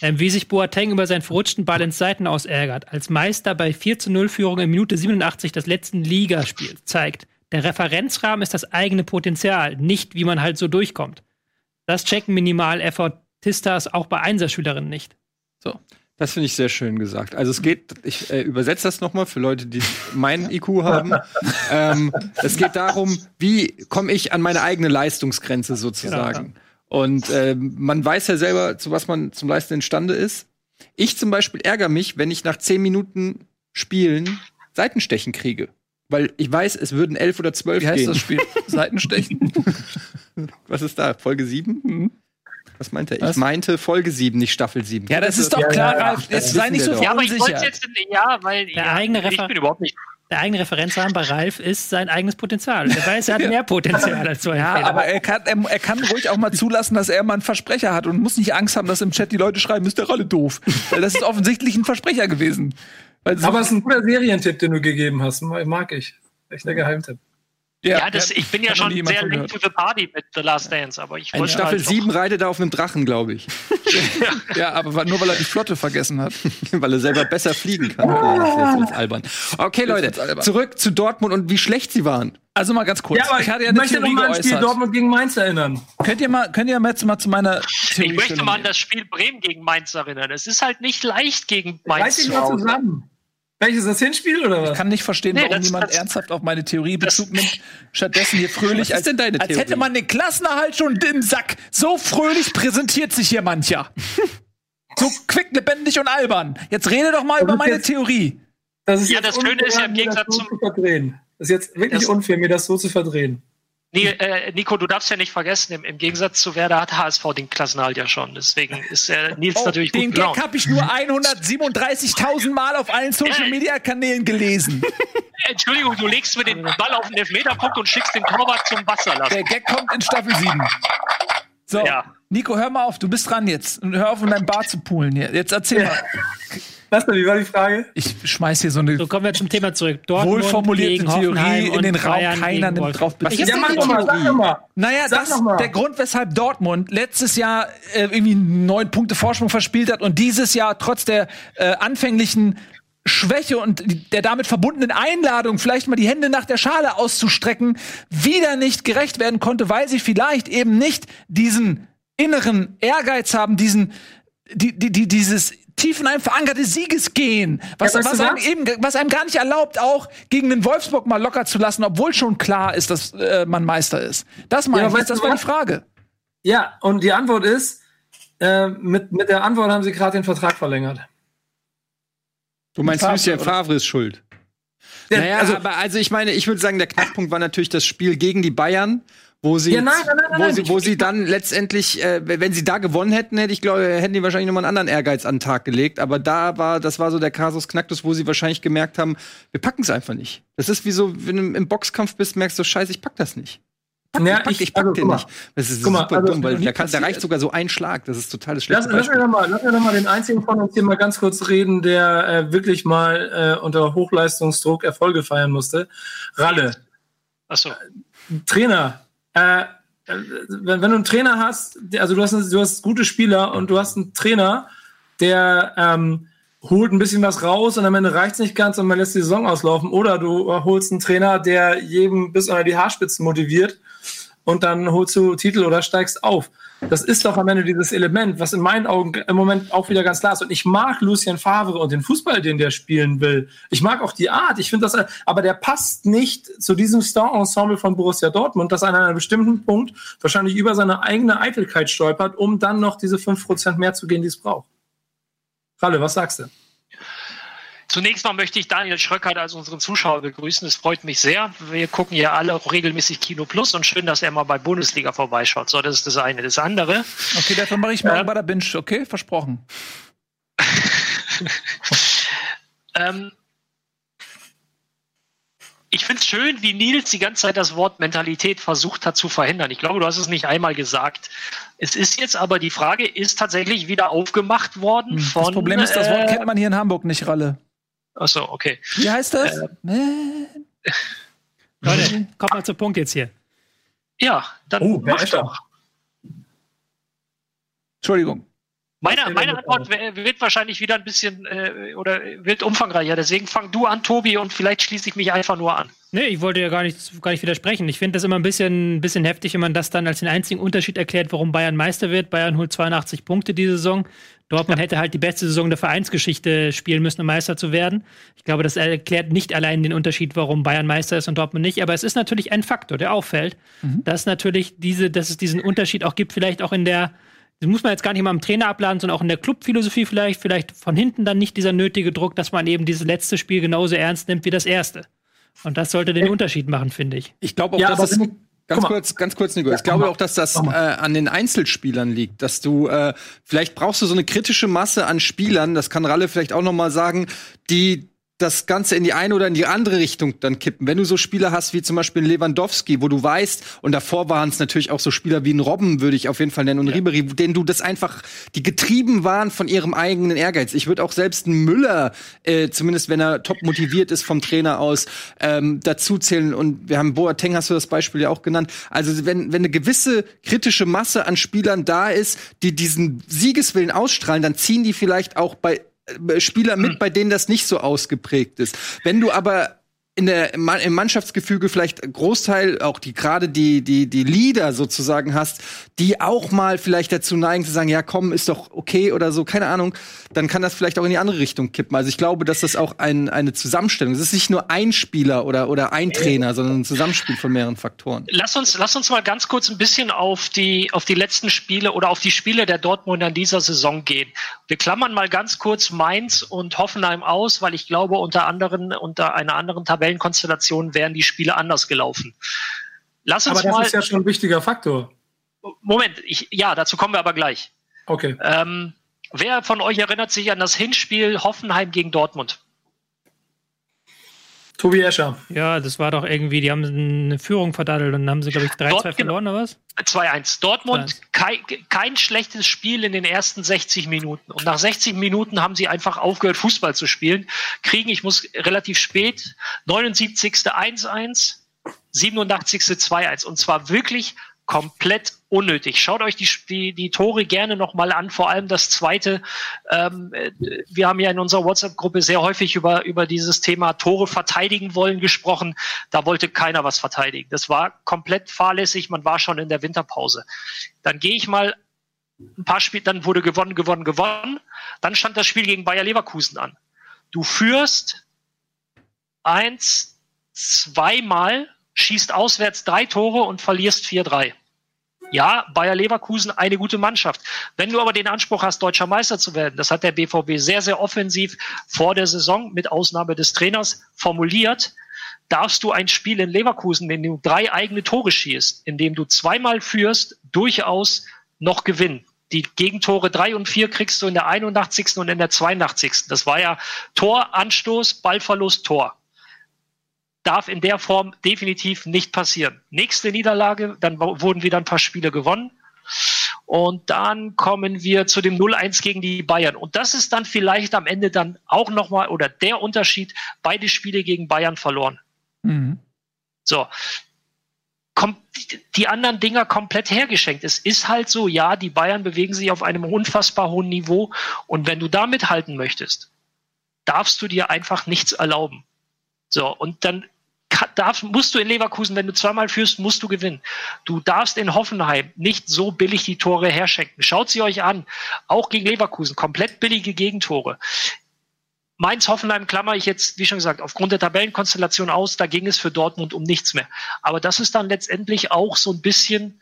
S6: Ähm, wie sich Boateng über seinen verrutschten Ball ins Seiten aus ärgert, als Meister bei 4 zu 0 Führung in Minute 87 des letzten Ligaspiels zeigt, der Referenzrahmen ist das eigene Potenzial, nicht wie man halt so durchkommt. Das checken Minimal-Effortistas auch bei Einserschülerinnen nicht.
S1: So.
S5: Das finde ich sehr schön gesagt. Also es geht, ich äh, übersetze das nochmal für Leute, die meinen IQ haben. ähm, es geht darum, wie komme ich an meine eigene Leistungsgrenze sozusagen. Und ähm, man weiß ja selber, zu was man zum Leisten imstande ist. Ich zum Beispiel ärgere mich, wenn ich nach zehn Minuten Spielen Seitenstechen kriege. Weil ich weiß, es würden elf oder zwölf
S1: Wie heißt
S5: gehen.
S1: das Spiel? Seitenstechen.
S5: Was ist da? Folge sieben? Was meinte er? Ich meinte Folge sieben, nicht Staffel sieben.
S1: Ja, das ist doch klar,
S4: ja,
S1: Ralf. Jetzt
S5: das
S1: sei nicht so.
S2: Ja, aber ich wollte jetzt, ja, weil
S6: Der
S2: ja,
S6: eigene
S2: ich bin überhaupt nicht.
S6: Der eigene Referenzrahmen bei Ralf ist sein eigenes Potenzial. Er weiß, er hat mehr Potenzial als so ein
S1: Ja,
S6: Fehler.
S1: aber er kann, er, er kann ruhig auch mal zulassen, dass er mal einen Versprecher hat und muss nicht Angst haben, dass im Chat die Leute schreiben, ist der Ralle doof. Weil das ist offensichtlich ein Versprecher gewesen. Weil so,
S4: Aber es ist ein guter Serientipp, den du gegeben hast. Mag ich. Echt der Geheimtipp.
S2: Ja, das, ich bin ja
S1: noch
S2: schon sehr
S1: gehört.
S2: to the party mit The Last Dance, aber ich
S5: In Staffel
S2: halt
S5: sieben reitet er auf einem Drachen, glaube ich.
S1: Ja, aber wa- nur weil er die Flotte vergessen hat.
S5: Weil er selber besser fliegen kann. Nee, das ist jetzt albern. Okay, Leute,
S1: albern.
S5: zurück zu Dortmund und wie schlecht sie waren.
S1: Also mal ganz kurz.
S4: Ja, aber
S1: ich hatte ja
S4: ich
S1: eine
S4: möchte noch
S1: Theorie
S4: mal an das Spiel. Dortmund gegen Mainz erinnern.
S1: Könnt ihr mal, könnt ihr mal jetzt mal zu meiner Theorie
S2: Ich möchte mal an das Spiel Bremen gegen Mainz erinnern. Es ist halt nicht leicht gegen Mainz
S4: Reiß dich mal zusammen. Welches das Hinspiel oder
S1: Ich
S4: was?
S1: kann nicht verstehen,
S2: Nee,
S1: warum
S2: das-
S1: niemand
S2: das-
S1: ernsthaft auf meine Theorie Bezug nimmt. Stattdessen hier fröhlich,
S5: Was ist
S1: als,
S5: denn deine
S1: als
S5: Theorie?
S1: hätte man den Klassenerhalt schon im Sack. So fröhlich präsentiert sich hier mancher. so quick, lebendig und albern. Jetzt rede doch mal
S4: Das
S1: über
S4: ist
S1: meine
S4: jetzt-
S1: Theorie.
S4: Das ist
S2: Ja,
S4: jetzt
S2: das Schöne ist ja im Gegensatz
S4: das so
S2: zum-
S4: zu verdrehen. Das ist jetzt wirklich
S2: Das-
S4: unfair, mir das so zu verdrehen.
S2: Nee, äh, Nico, du darfst ja nicht vergessen, im, im Gegensatz zu Werder hat HSV den Klassenhalt ja schon. Deswegen ist äh, Nils
S1: Oh,
S2: natürlich
S1: den
S2: gut
S1: Gag
S2: gelaunt.
S1: habe ich nur 137.000 Mal auf allen Social Media Kanälen gelesen.
S2: Entschuldigung, du legst mir den Ball auf den Elfmeterpunkt und schickst den Torwart zum Wasser lassen.
S1: Der Gag kommt in Staffel 7. So,
S2: Ja.
S1: Nico, hör mal auf, du bist dran jetzt. Und hör auf, in deinem Bar zu poolen hier. Jetzt erzähl mal.
S4: Was denn, wie war die Frage?
S1: Ich schmeiß hier so eine
S6: So kommen wir zum Thema zurück. Dortmund
S1: wohlformulierte
S6: gegen
S1: Theorie
S6: Hoffenheim
S1: in den Raum.
S6: Bayern
S1: Keiner nimmt drauf Bezug.
S6: Ich
S4: Ja, mach doch mal, sag doch mal.
S1: Naja,
S4: Sag
S1: das
S4: mal.
S1: der Grund, weshalb Dortmund letztes Jahr äh, irgendwie neun Punkte Vorsprung verspielt hat und dieses Jahr trotz der äh, anfänglichen Schwäche und der damit verbundenen Einladung, vielleicht mal die Hände nach der Schale auszustrecken, wieder nicht gerecht werden konnte, weil sie vielleicht eben nicht diesen inneren Ehrgeiz haben, diesen, die, die, die, dieses tief in einem verankerte Siegesgehen, was,
S4: Ja,
S1: was,
S4: du
S1: einem
S4: was?
S1: eben, was einem gar nicht erlaubt, auch gegen den Wolfsburg mal locker zu lassen, obwohl schon klar ist, dass äh, man Meister ist. Das meine
S4: Ja,
S1: ich, jetzt, das war die
S4: was?
S1: Frage.
S4: Ja, und die Antwort ist, äh, mit, mit der Antwort haben sie gerade den Vertrag verlängert.
S5: Du meinst, Lucien? Favre ist schuld.
S4: Ja,
S5: naja,
S4: also-
S5: aber also ich meine, ich würde sagen, der Knackpunkt war natürlich das Spiel gegen die Bayern, wo sie,
S4: Ja, nein, nein, nein,
S5: wo sie, wo sie dann letztendlich, äh, wenn sie da gewonnen hätten, hätte ich glaube, hätten die wahrscheinlich nochmal einen anderen Ehrgeiz an den Tag gelegt. Aber da war, das war so der Kasus Knacktus, wo sie wahrscheinlich gemerkt haben, wir packen es einfach nicht. Das ist wie so, wenn du im Boxkampf bist, merkst du, scheiße, ich pack das nicht. Pack,
S4: Ja,
S5: ich pack,
S4: ich-
S5: ich pack
S4: also,
S5: den nicht. Das ist
S4: Guck mal,
S5: super
S4: also,
S5: dumm, weil da, kann, da reicht sogar so ein Schlag. Das ist total das
S4: Lass,
S5: schlechte
S4: lass, mir
S5: Beispiel.
S4: doch mal, lass mir doch mal den einzigen von uns hier mal ganz kurz reden, der äh, wirklich mal äh, unter Hochleistungsdruck Erfolge feiern musste. Ralle,
S2: Achso.
S4: Trainer. Äh, äh, wenn, wenn du einen Trainer hast, also du hast, du hast gute Spieler und du hast einen Trainer, der ähm, holt ein bisschen was raus und am Ende reicht's nicht ganz und man lässt die Saison auslaufen. Oder du äh, holst einen Trainer, der jedem bis unter die Haarspitzen motiviert und dann holst du Titel oder steigst auf. Das ist doch am Ende dieses Element, was in meinen Augen im Moment auch wieder ganz klar ist. Und ich mag Lucien Favre und den Fußball, den der spielen will. Ich mag auch die Art. Ich finde das, aber der passt nicht zu diesem Star-Ensemble von Borussia Dortmund, das an einem bestimmten Punkt wahrscheinlich über seine eigene Eitelkeit stolpert, um dann noch diese 5% mehr zu gehen, die es braucht. Ralle, was sagst du?
S2: Zunächst mal möchte ich Daniel Schröckert als unseren Zuschauer begrüßen. Es freut mich sehr. Wir gucken ja alle auch regelmäßig Kino Plus und schön, dass er mal bei Bundesliga vorbeischaut. So, das ist das eine. Das andere,
S1: Okay, dafür mache ich morgen
S2: Ja.
S1: bei der Binge, okay? Versprochen.
S2: ähm, ich finde es schön, wie Nils die ganze Zeit das Wort Mentalität versucht hat zu verhindern. Ich glaube, du hast es nicht einmal gesagt. Es ist jetzt aber die Frage, ist tatsächlich wieder aufgemacht worden von.
S1: Hm, Das Problem ist, das Wort
S2: äh,
S1: kennt man hier in Hamburg nicht, Ralle.
S2: Achso, okay.
S1: Wie heißt das?
S2: Äh,
S1: Man.
S6: Leute, kommt mal zum Punkt jetzt hier.
S2: Ja, dann
S4: Oh,
S2: mach doch.
S1: Entschuldigung.
S2: Meine, meine Antwort wird wahrscheinlich wieder ein bisschen äh, oder wird umfangreicher. Deswegen fang du an, Tobi, und vielleicht schließe ich mich einfach nur an.
S6: Nee, ich wollte ja gar nicht, gar nicht widersprechen. Ich finde das immer ein bisschen, ein bisschen heftig, wenn man das dann als den einzigen Unterschied erklärt, warum Bayern Meister wird. Bayern holt 82 Punkte diese Saison. Dortmund hätte halt die beste Saison der Vereinsgeschichte spielen müssen, um Meister zu werden. Ich glaube, das erklärt nicht allein den Unterschied, warum Bayern Meister ist und Dortmund nicht. Aber es ist natürlich ein Faktor, der auffällt, dass natürlich diese, dass es diesen Unterschied auch gibt, vielleicht auch in der, das muss man jetzt gar nicht mal im Trainer abladen, sondern auch in der Clubphilosophie vielleicht, vielleicht von hinten dann nicht dieser nötige Druck, dass man eben dieses letzte Spiel genauso ernst nimmt wie das erste. Und das sollte den Unterschied machen, finde ich.
S5: Ich glaube auch,
S4: Ja,
S5: dass
S4: aber
S5: es ganz kurz, ganz kurz, Nico. ich
S4: Ja,
S5: glaube
S4: mach mal.
S5: auch, dass das äh, an den Einzelspielern liegt, dass du äh, vielleicht brauchst du so eine kritische Masse an Spielern. Das kann Ralle vielleicht auch noch mal sagen, die das Ganze in die eine oder in die andere Richtung dann kippen. Wenn du so Spieler hast wie zum Beispiel Lewandowski, wo du weißt, und davor waren es natürlich auch so Spieler wie ein Robben, würde ich auf jeden Fall nennen, und Ribery, denen du das einfach, die getrieben waren von ihrem eigenen Ehrgeiz. Ich würde auch selbst einen Müller, äh, zumindest wenn er top motiviert ist vom Trainer aus, ähm, dazu zählen. Und wir haben Boateng, hast du das Beispiel ja auch genannt. Also wenn, wenn eine gewisse kritische Masse an Spielern da ist, die diesen Siegeswillen ausstrahlen, dann ziehen die vielleicht auch bei Spieler mit, bei denen das nicht so ausgeprägt ist. Wenn du aber in der, im Ma- im Mannschaftsgefüge vielleicht Großteil auch die gerade die die die Leader sozusagen hast, die auch mal vielleicht dazu neigen zu sagen, ja komm, ist doch okay oder so, keine Ahnung, dann kann das vielleicht auch in die andere Richtung kippen. Also ich glaube, dass das auch ein, eine Zusammenstellung. Es ist nicht nur ein Spieler oder oder ein Trainer, sondern ein Zusammenspiel von mehreren Faktoren.
S2: Lass uns, lass uns mal ganz kurz ein bisschen auf die, auf die letzten Spiele oder auf die Spiele der Dortmunder in dieser Saison gehen. Wir klammern mal ganz kurz Mainz und Hoffenheim aus, weil ich glaube, unter anderen, unter einer anderen Tabellenkonstellation wären die Spiele anders gelaufen. Lass uns
S4: Aber das
S2: mal,
S4: ist ja schon ein wichtiger Faktor.
S2: Moment, ich, ja, dazu kommen wir aber gleich.
S4: Okay.
S2: Ähm, wer von euch erinnert sich an das Hinspiel Hoffenheim gegen Dortmund?
S4: Tobi Escher.
S6: Ja, das war doch irgendwie, die haben eine Führung verdattelt und dann haben sie, glaube ich, 3-2
S2: Dort- genau.
S6: verloren oder was?
S2: 2-1. Dortmund,
S6: 2-1.
S2: kein, kein schlechtes Spiel in den ersten 60 Minuten. Und nach 60 Minuten haben sie einfach aufgehört, Fußball zu spielen. Kriegen, ich muss relativ spät, 79. 1-1, 87. 2-1. Und zwar wirklich komplett unnötig. Schaut euch die, die, die Tore gerne nochmal an, vor allem das zweite. Ähm, äh, wir haben ja in unserer WhatsApp-Gruppe sehr häufig über, über dieses Thema Tore verteidigen wollen gesprochen. Da wollte keiner was verteidigen. Das war komplett fahrlässig. Man war schon in der Winterpause. Dann gehe ich mal ein paar Spiele, dann wurde gewonnen, gewonnen, gewonnen. Dann stand das Spiel gegen Bayer Leverkusen an. Du führst eins, zweimal, schießt auswärts drei Tore und verlierst 4-3. Ja, Bayer Leverkusen eine gute Mannschaft. Wenn du aber den Anspruch hast, deutscher Meister zu werden, das hat der BVB sehr, sehr offensiv vor der Saison mit Ausnahme des Trainers formuliert, darfst du ein Spiel in Leverkusen, dem du drei eigene Tore schießt, in dem du zweimal führst, durchaus noch gewinnen. Die Gegentore drei und vier kriegst du in der 81. und in der 82. Das war ja Tor, Anstoß, Ballverlust, Tor. Darf in der Form definitiv nicht passieren. Nächste Niederlage, dann wurden wieder ein paar Spiele gewonnen. Und dann kommen wir zu dem 0-1 gegen die Bayern. Und das ist dann vielleicht am Ende dann auch nochmal oder der Unterschied, beide Spiele gegen Bayern verloren. Mhm. So. Kommt die anderen Dinger komplett hergeschenkt. Es ist halt so, ja, die Bayern bewegen sich auf einem unfassbar hohen Niveau. Und wenn du da mithalten möchtest, darfst du dir einfach nichts erlauben. So, und dann darf, musst du in Leverkusen, wenn du zweimal führst, musst du gewinnen. Du darfst in Hoffenheim nicht so billig die Tore herschenken. Schaut sie euch an. Auch gegen Leverkusen. Komplett billige Gegentore. Mainz-Hoffenheim klammer ich jetzt, wie schon gesagt, aufgrund der Tabellenkonstellation aus. Da ging es für Dortmund um nichts mehr. Aber das ist dann letztendlich auch so ein bisschen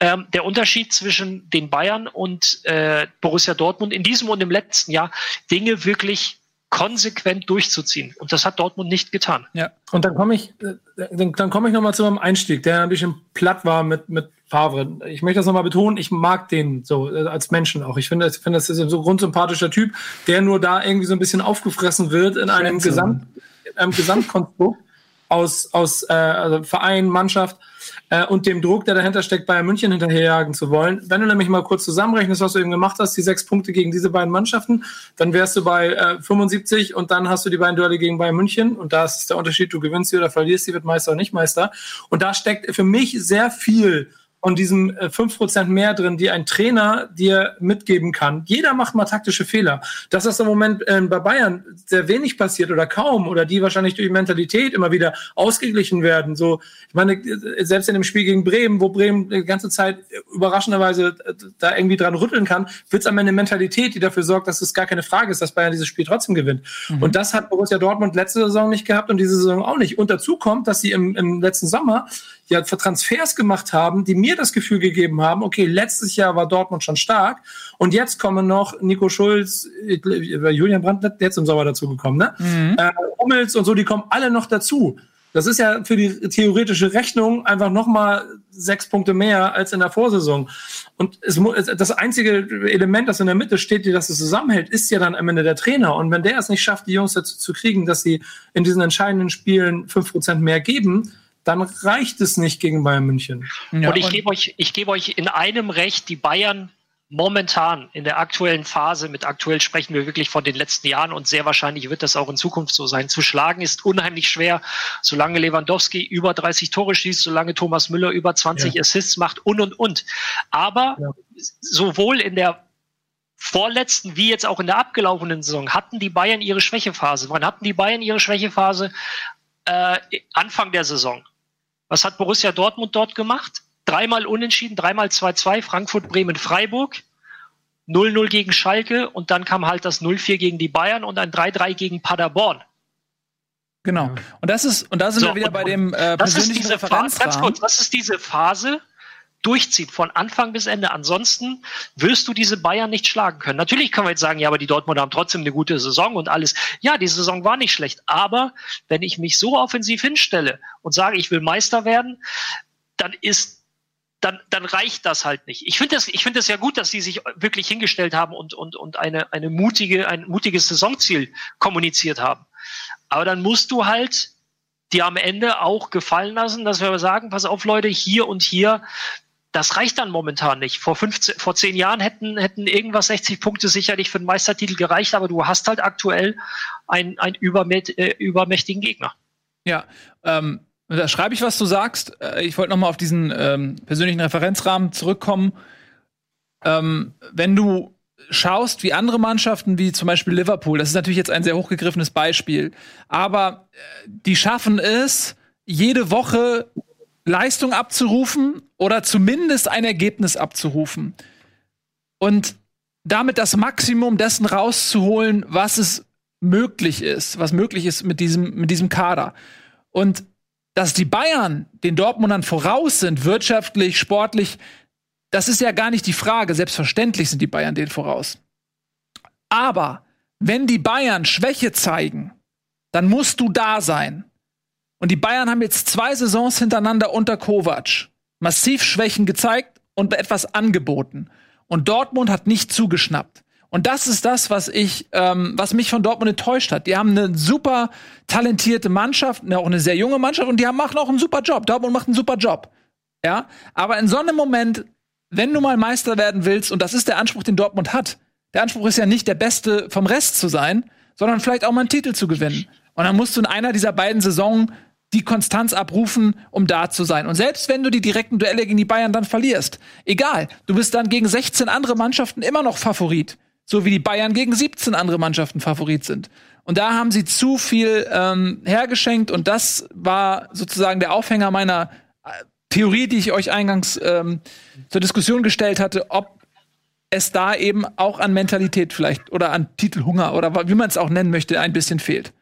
S2: ähm, der Unterschied zwischen den Bayern und äh, Borussia Dortmund in diesem und im letzten Jahr, Dinge wirklich konsequent durchzuziehen. Und das hat Dortmund nicht getan.
S4: Ja. Und dann komme ich, äh, dann, dann komme ich nochmal zu meinem Einstieg, der ein bisschen platt war mit, mit Favre. Ich möchte das nochmal betonen, ich mag den so äh, als Menschen auch. Ich finde, ich finde, das ist so ein grundsympathischer Typ, der nur da irgendwie so ein bisschen aufgefressen wird in einem, Gesamt, in einem Gesamtkonstrukt aus, aus äh, also Verein, Mannschaft äh, und dem Druck, der dahinter steckt, Bayern München hinterherjagen zu wollen. Wenn du nämlich mal kurz zusammenrechnest, was du eben gemacht hast, die sechs Punkte gegen diese beiden Mannschaften, dann wärst du bei äh, 75 und dann hast du die beiden Duelle gegen Bayern München und da ist der Unterschied, du gewinnst sie oder verlierst sie, wird Meister oder nicht Meister. Und da steckt für mich sehr viel von diesem äh, fünf Prozent mehr drin, die ein Trainer dir mitgeben kann. Jeder macht mal taktische Fehler. Dass das im Moment äh, bei Bayern sehr wenig passiert oder kaum oder die wahrscheinlich durch Mentalität immer wieder ausgeglichen werden. So, ich meine, äh, selbst in dem Spiel gegen Bremen, wo Bremen die ganze Zeit überraschenderweise da irgendwie dran rütteln kann, wird es am Ende Mentalität, die dafür sorgt, dass es gar keine Frage ist, dass Bayern dieses Spiel trotzdem gewinnt. Mhm. Und das hat Borussia Dortmund letzte Saison nicht gehabt und diese Saison auch nicht. Und dazu kommt, dass sie im, im letzten Sommer ja für Transfers gemacht haben, die mir das Gefühl gegeben haben, okay, letztes Jahr war Dortmund schon stark und jetzt kommen noch Nico Schulz, Julian Brandt, jetzt im Sommer dazu gekommen, ne? Mhm. Äh, Hummels und so, die kommen alle noch dazu. Das ist ja für die theoretische Rechnung einfach nochmal sechs Punkte mehr als in der Vorsaison. Und es, das einzige Element, das in der Mitte steht, die das zusammenhält, ist ja dann am Ende der Trainer. Und wenn der es nicht schafft, die Jungs dazu zu kriegen, dass sie in diesen entscheidenden Spielen fünf Prozent mehr geben, dann reicht es nicht gegen Bayern München.
S2: Ja, und ich gebe euch, ich gebe euch in einem recht, die Bayern momentan in der aktuellen Phase, mit aktuell sprechen wir wirklich von den letzten Jahren und sehr wahrscheinlich wird das auch in Zukunft so sein. Zu schlagen ist unheimlich schwer, solange Lewandowski über 30 Tore schießt, solange Thomas Müller über 20 ja. Assists macht und und und. Aber ja. sowohl in der vorletzten wie jetzt auch in der abgelaufenen Saison hatten die Bayern ihre Schwächephase. Wann hatten die Bayern ihre Schwächephase? Äh, Anfang der Saison. Was hat Borussia Dortmund dort gemacht? Dreimal unentschieden, dreimal 2-2, Frankfurt, Bremen, Freiburg. 0-0 gegen Schalke und dann kam halt das 0-4 gegen die Bayern und ein 3-3 gegen Paderborn.
S1: Genau. Und das ist, und da sind so, wir wieder bei dem äh, persönlichen
S2: Referenzrahmen. Ganz kurz, das ist diese Phase, durchzieht von Anfang bis Ende. Ansonsten wirst du diese Bayern nicht schlagen können. Natürlich können wir jetzt sagen, ja, aber die Dortmunder haben trotzdem eine gute Saison und alles. Ja, die Saison war nicht schlecht. Aber wenn ich mich so offensiv hinstelle und sage, ich will Meister werden, dann ist dann, dann reicht das halt nicht. Ich finde das, ich finde das ja gut, dass sie sich wirklich hingestellt haben und, und, und eine, eine mutige, ein mutiges Saisonziel kommuniziert haben. Aber dann musst du halt dir am Ende auch gefallen lassen, dass wir sagen, pass auf Leute, hier und hier das reicht dann momentan nicht. Vor, 15, vor zehn Jahren hätten, hätten irgendwas 60 Punkte sicherlich für den Meistertitel gereicht, aber du hast halt aktuell einen, einen äh, übermächtigen Gegner.
S1: Ja, ähm, da schreibe ich, was du sagst. Äh, ich wollte noch mal auf diesen ähm, persönlichen Referenzrahmen zurückkommen. Ähm, wenn du schaust, wie andere Mannschaften, wie zum Beispiel Liverpool, das ist natürlich jetzt ein sehr hochgegriffenes Beispiel, aber äh, die schaffen es, jede Woche Leistung abzurufen oder zumindest ein Ergebnis abzurufen. Und damit das Maximum dessen rauszuholen, was es möglich ist, was möglich ist mit diesem, mit diesem Kader. Und dass die Bayern den Dortmundern voraus sind, wirtschaftlich, sportlich, das ist ja gar nicht die Frage. Selbstverständlich sind die Bayern denen voraus. Aber wenn die Bayern Schwäche zeigen, dann musst du da sein. Und die Bayern haben jetzt zwei Saisons hintereinander unter Kovac massiv Schwächen gezeigt und etwas angeboten. Und Dortmund hat nicht zugeschnappt. Und das ist das, was ich, ähm, was mich von Dortmund enttäuscht hat. Die haben eine super talentierte Mannschaft, auch eine sehr junge Mannschaft, und die haben, machen auch einen super Job. Dortmund macht einen super Job. Ja, aber in so einem Moment, wenn du mal Meister werden willst, und das ist der Anspruch, den Dortmund hat, der Anspruch ist ja nicht der Beste vom Rest zu sein, sondern vielleicht auch mal einen Titel zu gewinnen. Und dann musst du in einer dieser beiden Saisons die Konstanz abrufen, um da zu sein. Und selbst wenn du die direkten Duelle gegen die Bayern dann verlierst, egal, du bist dann gegen 16 andere Mannschaften immer noch Favorit. So wie die Bayern gegen 17 andere Mannschaften Favorit sind. Und da haben sie zu viel ähm, hergeschenkt und das war sozusagen der Aufhänger meiner äh, Theorie, die ich euch eingangs ähm, zur Diskussion gestellt hatte, ob es da eben auch an Mentalität vielleicht oder an Titelhunger oder wie man es auch nennen möchte, ein bisschen fehlt.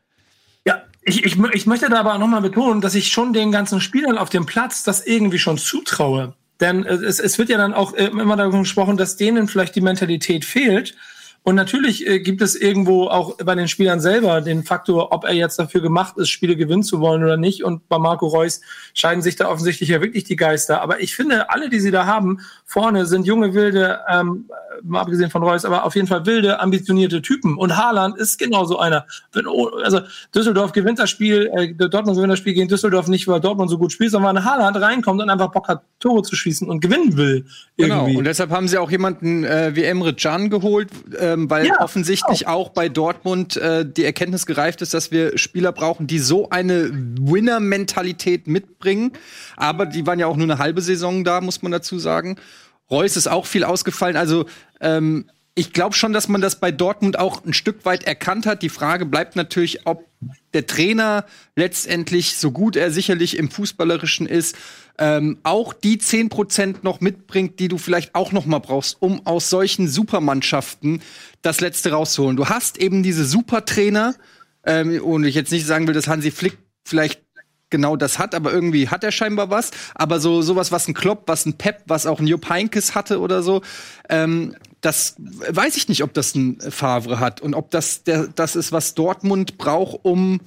S4: Ich, ich, ich möchte da aber nochmal betonen, dass ich schon den ganzen Spielern auf dem Platz das irgendwie schon zutraue. Denn es, es wird ja dann auch äh, immer darüber gesprochen, dass denen vielleicht die Mentalität fehlt. Und natürlich äh, gibt es irgendwo auch bei den Spielern selber den Faktor, ob er jetzt dafür gemacht ist, Spiele gewinnen zu wollen oder nicht. Und bei Marco Reus scheiden sich da offensichtlich ja wirklich die Geister. Aber ich finde, alle, die sie da haben, vorne sind junge, wilde, ähm, mal abgesehen von Reus, aber auf jeden Fall wilde, ambitionierte Typen. Und Haaland ist genauso einer. Wenn, also Düsseldorf gewinnt das Spiel, äh, Dortmund gewinnt das Spiel gegen Düsseldorf nicht, weil Dortmund so gut spielt, sondern weil Haaland reinkommt und einfach Bock hat, Tore zu schießen und gewinnen will.
S5: Genau. Irgendwie. Genau. Und deshalb haben sie auch jemanden äh, wie Emre Can geholt, ähm, weil ja, offensichtlich auch. auch. bei Dortmund äh, die Erkenntnis gereift ist, dass wir Spieler brauchen, die so eine Winner-Mentalität mitbringen. Aber die waren ja auch nur eine halbe Saison da, muss man dazu sagen. Reus ist auch viel ausgefallen. Also ähm, ich glaube schon, dass man das bei Dortmund auch ein Stück weit erkannt hat. Die Frage bleibt natürlich, ob der Trainer letztendlich, so gut er sicherlich im Fußballerischen ist, ähm, auch die 10% noch mitbringt, die du vielleicht auch noch mal brauchst, um aus solchen Supermannschaften das Letzte rauszuholen. Du hast eben diese Supertrainer, ähm, und ich jetzt nicht sagen will, dass Hansi Flick vielleicht genau das hat, aber irgendwie hat er scheinbar was. Aber so sowas, was ein Klopp, was ein Pep, was auch ein Jupp Heynckes hatte oder so, ähm, das weiß ich nicht, ob das ein Favre hat und ob das der, das ist, was Dortmund braucht, um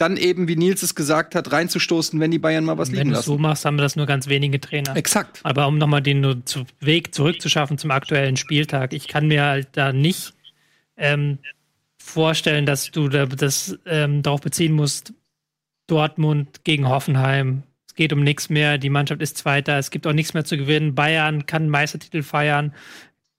S5: dann eben, wie Nils es gesagt hat, reinzustoßen, wenn die Bayern mal was
S6: wenn
S5: liegen lassen.
S6: Wenn du so machst, haben das nur ganz wenige Trainer.
S5: Exakt.
S6: Aber um nochmal den zu Weg zurückzuschaffen zum aktuellen Spieltag, ich kann mir halt da nicht ähm, vorstellen, dass du da, das ähm, darauf beziehen musst, Dortmund gegen Hoffenheim. Es geht um nichts mehr. Die Mannschaft ist Zweiter. Es gibt auch nichts mehr zu gewinnen. Bayern kann Meistertitel feiern.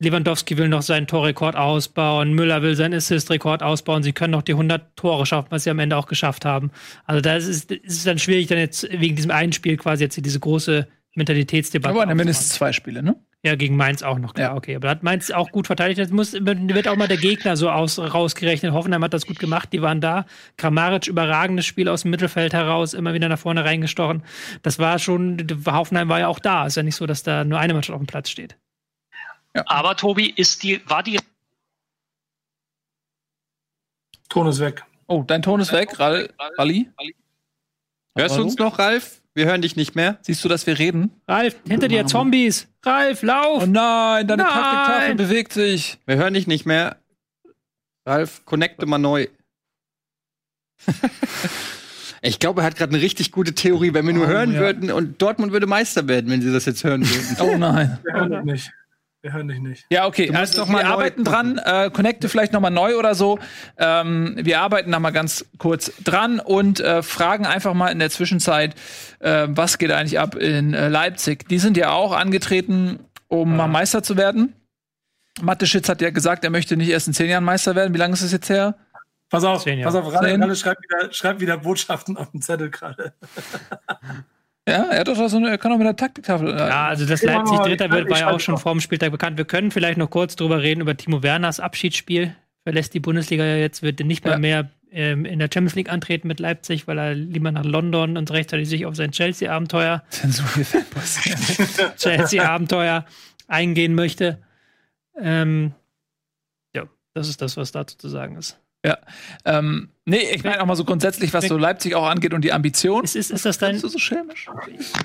S6: Lewandowski will noch seinen Torrekord ausbauen. Müller will seinen Assist-Rekord ausbauen. Sie können noch die 100 Tore schaffen, was sie am Ende auch geschafft haben. Also da ist es dann schwierig, dann jetzt wegen diesem einen Spiel quasi jetzt diese große Mentalitätsdebatte.
S1: Aber mindestens zwei Spiele, ne?
S6: Ja, gegen Mainz auch noch, klar, ja. okay. Aber hat Mainz auch gut verteidigt. Das muss, wird auch mal der Gegner so aus, rausgerechnet. Hoffenheim hat das gut gemacht, die waren da. Kramaric, überragendes Spiel aus dem Mittelfeld heraus, immer wieder nach vorne reingestochen. Das war schon, Hoffenheim war ja auch da. Ist ja nicht so, dass da nur eine Mannschaft auf dem Platz steht.
S2: Ja. Aber Tobi, ist die, war die.
S4: Ton ist weg.
S1: Oh, dein Ton ist weg, Ralli.
S5: Hörst du uns noch, Ralf? Wir hören dich nicht mehr.
S1: Siehst du, dass wir reden?
S6: Ralf, hinter dir Zombies. Ralf, lauf!
S1: Oh nein, deine. Taktiktafel bewegt sich.
S5: Wir hören dich nicht mehr. Ralf, connecte mal neu. ich glaube, er hat gerade eine richtig gute Theorie, wenn wir nur oh, hören ja. würden und Dortmund würde Meister werden, wenn sie das jetzt hören würden.
S1: oh nein.
S4: Wir hören nicht. Wir hören dich nicht.
S1: Ja, okay. Also, wir arbeiten dran. Äh, connecte vielleicht noch mal neu oder so. Ähm, wir arbeiten da mal ganz kurz dran und äh, fragen einfach mal in der Zwischenzeit, äh, was geht eigentlich ab in äh, Leipzig? Die sind ja auch angetreten, um mal Meister zu werden. Matteschitz hat ja gesagt, er möchte nicht erst in zehn Jahren Meister werden. Wie lange ist es jetzt her?
S4: Pass auf, pass auf, Ralle, schreibt wieder, schreibt wieder Botschaften auf dem Zettel gerade.
S1: Ja, er, hat doch so eine, er kann auch mit der Taktiktafel.
S6: Äh, ja, also das Leipzig Dritter wird, war ja auch schon vor dem Spieltag bekannt. Wir können vielleicht noch kurz drüber reden über Timo Werners Abschiedsspiel. Verlässt die Bundesliga ja jetzt, wird nicht mehr, ja. mehr ähm, in der Champions League antreten mit Leipzig, weil er lieber nach London und rechtzeitig sich auf sein Chelsea-Abenteuer, Chelsea-Abenteuer eingehen möchte. Ähm, ja, das ist das, was dazu zu sagen ist.
S1: Ja. Ähm, nee, ich meine auch mal so grundsätzlich, was so Leipzig auch angeht und die Ambition.
S6: Ist, ist, ist, das dein,
S1: Bist du so schelmisch?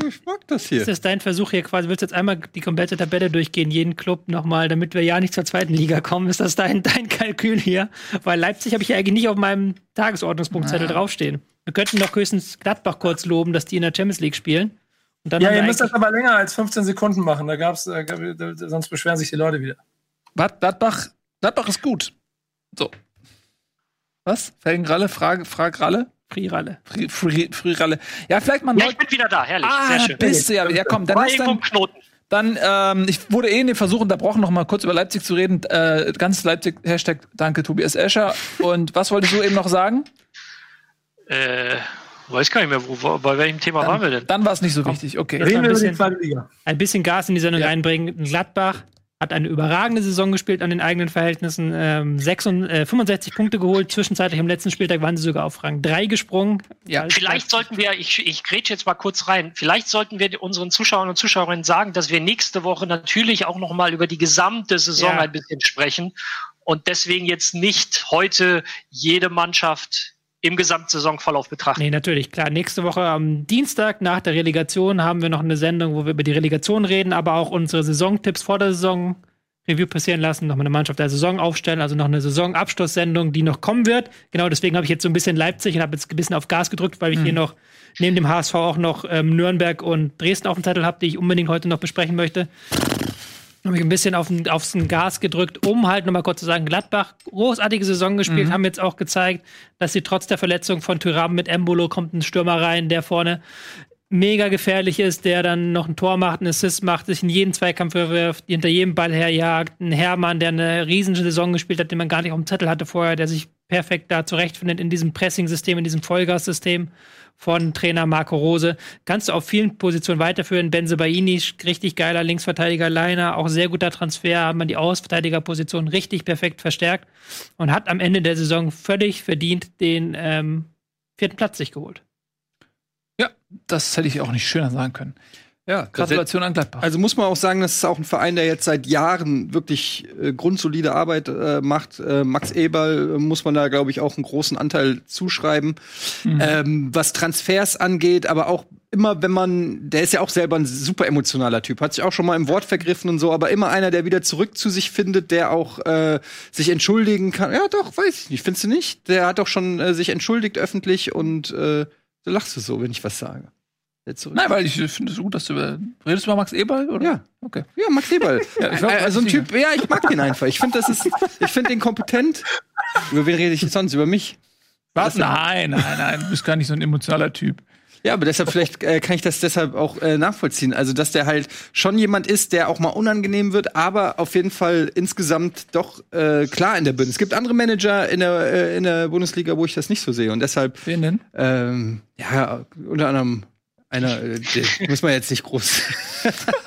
S5: Ich mag das hier.
S6: ist das dein Versuch hier quasi? Willst du jetzt einmal die komplette Tabelle durchgehen, jeden Club nochmal, damit wir ja nicht zur zweiten Liga kommen? Ist das dein, dein Kalkül hier? Weil Leipzig habe ich ja eigentlich nicht auf meinem Tagesordnungspunktzettel draufstehen. Wir könnten doch höchstens Gladbach kurz loben, dass die in der Champions League spielen. Und dann
S4: Ja, ihr müsst das aber länger als 15 Sekunden machen. Da gab's, äh, gab, da, sonst beschweren sich die Leute wieder.
S1: Gladbach, Gladbach ist gut. So. Was? Felgenralle? Frage, Fragralle?
S6: Friralle.
S1: Fri- Fri- Friralle. Ja, vielleicht mal
S2: Ja,
S1: neu.
S2: ich bin wieder da, herrlich.
S1: Ah,
S2: Sehr schön.
S1: bist du ja. Ja, komm, dann
S2: irgendwo
S1: dann,
S2: Knoten.
S1: dann ähm, ich wurde eh in den Versuch unterbrochen, noch mal kurz über Leipzig zu reden. Äh, ganz Leipzig, Hashtag danke Tobias Escher. Und was wolltest du eben noch sagen?
S2: Äh, weiß gar nicht mehr, wo, wo, bei welchem Thema waren wir denn?
S1: Dann war es nicht so wichtig. Okay.
S4: Reden
S6: ein
S4: wir über die
S6: bisschen-
S4: zweite Liga.
S6: ein bisschen Gas in die Sendung
S1: Ja.
S6: reinbringen. Gladbach hat eine überragende Saison gespielt an den eigenen Verhältnissen. Ähm, 66, äh, 65 Punkte geholt. Zwischenzeitlich am letzten Spieltag waren sie sogar auf Rang 3 gesprungen.
S1: Ja,
S2: Vielleicht sollten wir, ich, ich grätsche jetzt mal kurz rein, vielleicht sollten wir unseren Zuschauern und Zuschauerinnen sagen, dass wir nächste Woche natürlich auch noch mal über die gesamte Saison
S6: Ja.
S2: ein bisschen sprechen und deswegen jetzt nicht heute jede Mannschaft im Gesamtsaisonverlauf betrachten.
S6: Nee, natürlich, klar. Nächste Woche am Dienstag nach der Relegation haben wir noch eine Sendung, wo wir über die Relegation reden, aber auch unsere Saisontipps vor der Saison Review passieren lassen, nochmal eine Mannschaft der Saison aufstellen, also noch eine Saisonabschlusssendung, die noch kommen wird. Genau, deswegen habe ich jetzt so ein bisschen Leipzig und habe jetzt ein bisschen auf Gas gedrückt, weil ich hier noch neben dem HSV auch noch ähm, Nürnberg und Dresden auf dem Zettel habe, die ich unbedingt heute noch besprechen möchte. Habe ich ein bisschen auf den, aufs Gas gedrückt, um halt nochmal kurz zu sagen, Gladbach, großartige Saison gespielt, haben jetzt auch gezeigt, dass sie trotz der Verletzung von Tyram mit Embolo kommt ein Stürmer rein, der vorne mega gefährlich ist, der dann noch ein Tor macht, einen Assist macht, sich in jeden Zweikampf verwirft, hinter jedem Ball herjagt. Ein Hermann, der eine riesen Saison gespielt hat, den man gar nicht auf dem Zettel hatte vorher, der sich perfekt da zurechtfindet in diesem Pressing-System, in diesem Vollgas-System von Trainer Marco Rose. Kannst du auf vielen Positionen weiterführen. Benze Baini, richtig geiler Linksverteidiger, Leiner, auch sehr guter Transfer, hat man die Außenverteidigerposition richtig perfekt verstärkt und hat am Ende der Saison völlig verdient den ähm, vierten Platz sich geholt.
S1: Ja, das hätte ich auch nicht schöner sagen können.
S5: Ja,
S1: Gratulation an Gladbach.
S5: Also muss man auch sagen, das ist auch ein Verein, der jetzt seit Jahren wirklich äh, grundsolide Arbeit äh, macht. Äh, Max Eberl äh, muss man da, glaube ich, auch einen großen Anteil zuschreiben. Ähm, was Transfers angeht, aber auch immer, wenn man, der ist ja auch selber ein super emotionaler Typ, hat sich auch schon mal im Wort vergriffen und so, aber immer einer, der wieder zurück zu sich findet, der auch äh, sich entschuldigen kann. Ja, doch, weiß ich nicht, findest du nicht? Der hat doch schon äh, sich entschuldigt öffentlich und äh, du lachst du so, wenn ich was sage. Zurück-
S1: Nein, weil ich finde es gut, dass du. Redest du über Max Eberl? Oder?
S5: Ja.
S1: Okay.
S5: Ja, Max Eberl.
S1: Ja, ich glaub,
S5: äh, so ein Typ, ja, ich mag den einfach. Ich finde, das ist, ich finde den kompetent. Über wen rede ich sonst? Über mich?
S1: Was? Nein, nein, nein. Du bist gar nicht so ein emotionaler Typ.
S5: Ja, aber deshalb, vielleicht äh, kann ich das deshalb auch äh, nachvollziehen. Also, dass der halt schon jemand ist, der auch mal unangenehm wird, aber auf jeden Fall insgesamt doch äh, klar in der Bundesliga. Es gibt andere Manager in der, äh, in der Bundesliga, wo ich das nicht so sehe. Und deshalb,
S1: Wen denn?
S5: ähm, ja, unter anderem einer, äh, muss man jetzt nicht groß.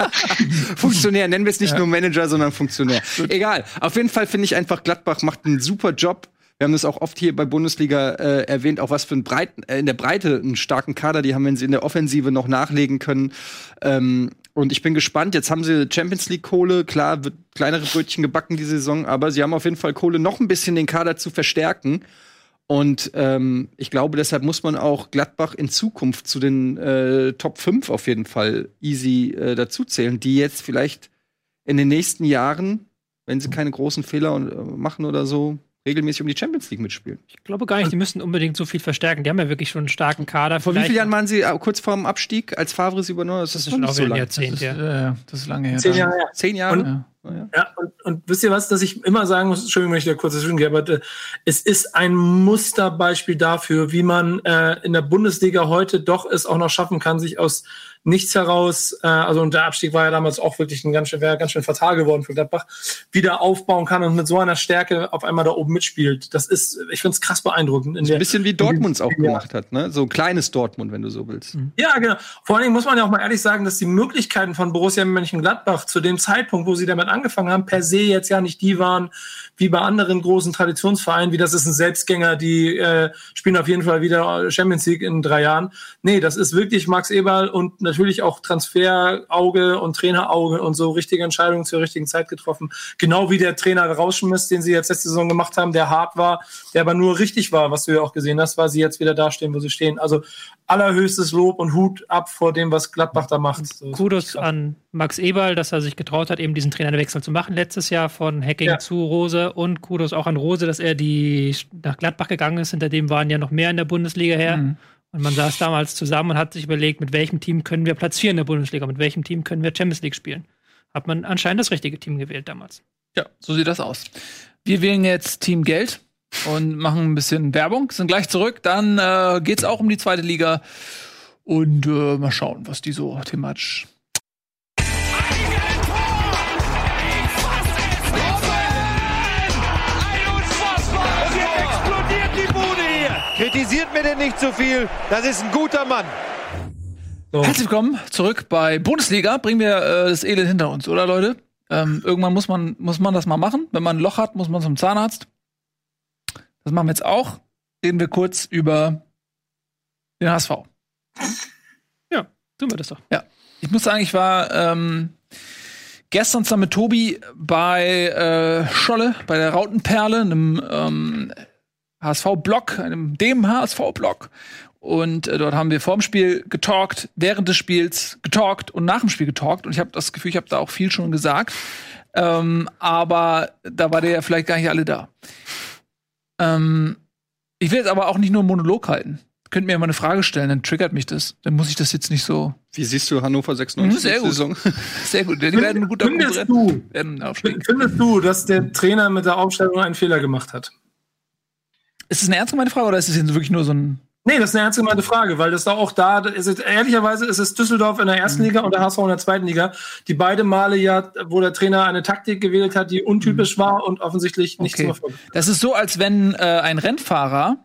S5: Funktionär, nennen wir es nicht nur Manager, sondern Funktionär. Egal. Auf jeden Fall finde ich einfach, Gladbach macht einen super Job. Wir haben das auch oft hier bei Bundesliga äh, erwähnt, auch was für ein Breiten, äh, in der Breite einen starken Kader, die haben, wenn sie in der Offensive noch nachlegen können. Ähm, und ich bin gespannt. Jetzt haben sie Champions League Kohle. Klar, wird kleinere Brötchen gebacken diese Saison, aber sie haben auf jeden Fall Kohle, noch ein bisschen den Kader zu verstärken. Und ähm, ich glaube, deshalb muss man auch Gladbach in Zukunft zu den äh, Top 5 auf jeden Fall easy äh, dazuzählen, die jetzt vielleicht in den nächsten Jahren, wenn sie keine großen Fehler äh, machen oder so, regelmäßig um die Champions League mitspielen.
S6: Ich glaube gar nicht, die müssen unbedingt so viel verstärken. Die haben ja wirklich schon einen starken Kader.
S5: Vor wie vielen Jahren waren sie äh, kurz vorm Abstieg, als Favre sie übernommen? hat?
S6: Das ist schon
S5: nicht
S6: auch
S5: so
S6: ein. Jahrzehnt,
S1: Das ist,
S6: ja.
S1: äh, das ist lange her.
S4: Zehn Jahre.
S5: Zehn Jahre?
S4: Und-
S1: Ja.
S4: Ja, und, und wisst ihr was, dass ich immer sagen muss, Entschuldigung, wenn ich da kurz dazwischen gehe, aber äh, es ist ein Musterbeispiel dafür, wie man äh, in der Bundesliga heute doch es auch noch schaffen kann, sich aus nichts heraus, äh, also und der Abstieg war ja damals auch wirklich ein ganz schön, wäre ganz schön fatal geworden für Gladbach, wieder aufbauen kann und mit so einer Stärke auf einmal da oben mitspielt. Das ist, ich finde es krass beeindruckend. In
S5: Ein
S4: der,
S5: bisschen wie Dortmund es auch gemacht hat, ne? So ein kleines Dortmund, wenn du so willst.
S4: Ja, genau. Vor allen Dingen muss man ja auch mal ehrlich sagen, dass die Möglichkeiten von Borussia Mönchengladbach zu dem Zeitpunkt, wo sie damit angefangen haben, per se jetzt ja nicht die waren, wie bei anderen großen Traditionsvereinen, wie das ist ein Selbstgänger, die äh, spielen auf jeden Fall wieder Champions League in drei Jahren. Nee, das ist wirklich Max Eberl und natürlich auch Transferauge und Trainerauge und so richtige Entscheidungen zur richtigen Zeit getroffen. Genau wie der Trainer rausschmiss, den sie jetzt letzte Saison gemacht haben, der hart war, der aber nur richtig war, was du ja auch gesehen hast, weil sie jetzt wieder da stehen, wo sie stehen. Also allerhöchstes Lob und Hut ab vor dem, was Gladbach da macht. So,
S6: Kudos an Max Eberl, dass er sich getraut hat, eben diesen Trainerwechsel zu machen letztes Jahr von Hacking ja. zu Rose und Kudos auch an Rose, dass er die nach Gladbach gegangen ist. Hinter dem waren ja noch mehr in der Bundesliga her. Mhm. Und man saß damals zusammen und hat sich überlegt, mit welchem Team können wir platzieren in der Bundesliga, mit welchem Team können wir Champions League spielen. Hat man anscheinend das richtige Team gewählt damals.
S1: Ja, so sieht das aus. Wir wählen jetzt Team Geld und machen ein bisschen Werbung, sind gleich zurück. Dann äh, geht es auch um die zweite Liga und äh, mal schauen, was die so thematisch
S3: Kritisiert mir denn nicht zu so viel. Das ist ein guter Mann.
S1: So. Herzlich willkommen zurück bei Bundesliga. Bringen wir äh, das Elend hinter uns, oder Leute? Ähm, irgendwann muss man, muss man das mal machen. Wenn man ein Loch hat, muss man zum Zahnarzt. Das machen wir jetzt auch. Reden wir kurz über den HSV.
S6: Ja, tun wir das doch.
S1: Ja. Ich muss sagen, ich war ähm, gestern zusammen mit Tobi bei äh, Scholle, bei der Rautenperle, einem ähm, HSV-Blog, einem dem HSV-Blog. Und äh, dort haben wir vorm Spiel getalkt, während des Spiels getalkt und nach dem Spiel getalkt. Und ich habe das Gefühl, ich habe da auch viel schon gesagt. Ähm, aber da war der ja vielleicht gar nicht alle da. Ähm, ich will jetzt aber auch nicht nur einen Monolog halten. Könnt mir ja mal eine Frage stellen, dann triggert mich das. Dann muss ich das jetzt nicht so.
S5: Wie siehst du Hannover 96 mhm,
S1: sehr gut. Saison? Sehr gut. Die werden ein guter
S4: findest du, werden findest du, dass der Trainer mit der Aufstellung einen Fehler gemacht hat?
S1: Ist es eine ernst gemeinte Frage oder ist es jetzt wirklich nur so ein.
S4: Nee, das ist eine ernst gemeinte Frage, weil das da auch da, ist es, ehrlicherweise ist es Düsseldorf in der ersten mhm. Liga und der HSV in der zweiten Liga, die beide Male ja, wo der Trainer eine Taktik gewählt hat, die untypisch mhm. war und offensichtlich nicht okay. zum Erfolg.
S1: Das ist so, als wenn äh, ein Rennfahrer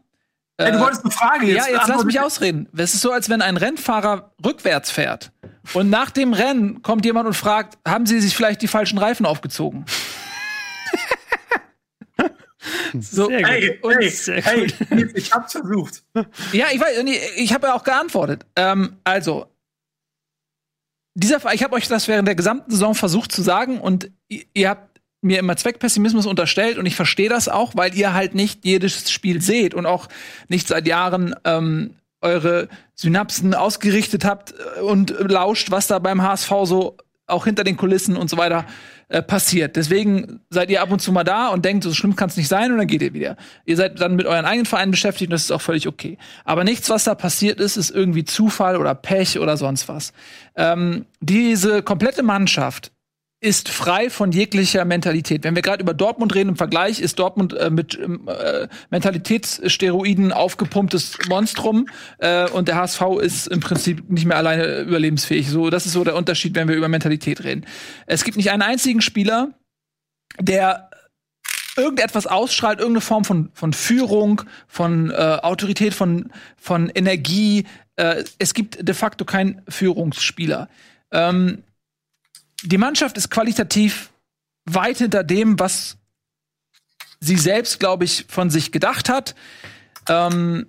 S4: Ey, du wolltest eine Frage
S1: jetzt. Ja, jetzt lass mich ausreden. Es ist so, als wenn ein Rennfahrer rückwärts fährt und nach dem Rennen kommt jemand und fragt, haben Sie sich vielleicht die falschen Reifen aufgezogen?
S4: So, hey, gut. hey, hey, ich hab's versucht.
S1: Ja, ich weiß, ich habe ja auch geantwortet. Ähm, also, dieser, ich habe euch das während der gesamten Saison versucht zu sagen und ihr habt mir immer Zweckpessimismus unterstellt und ich verstehe das auch, weil ihr halt nicht jedes Spiel seht und auch nicht seit Jahren ähm, eure Synapsen ausgerichtet habt und lauscht, was da beim HSV so auch hinter den Kulissen und so weiter äh, passiert. Deswegen seid ihr ab und zu mal da und denkt, so schlimm kann es nicht sein und dann geht ihr wieder. Ihr seid dann mit euren eigenen Vereinen beschäftigt und das ist auch völlig okay. Aber nichts, was da passiert ist, ist irgendwie Zufall oder Pech oder sonst was. Ähm, diese komplette Mannschaft ist frei von jeglicher Mentalität. Wenn wir gerade über Dortmund reden, im Vergleich ist Dortmund äh, mit ähm, äh, Mentalitätssteroiden aufgepumptes Monstrum äh, und der HSV ist im Prinzip nicht mehr alleine überlebensfähig. So, das ist so der Unterschied, wenn wir über Mentalität reden. Es gibt nicht einen einzigen Spieler, der irgendetwas ausstrahlt, irgendeine Form von, von Führung, von äh, Autorität, von, von Energie. Äh, es gibt de facto keinen Führungsspieler. Ähm, die Mannschaft ist qualitativ weit hinter dem, was sie selbst, glaube ich, von sich gedacht hat. Ähm,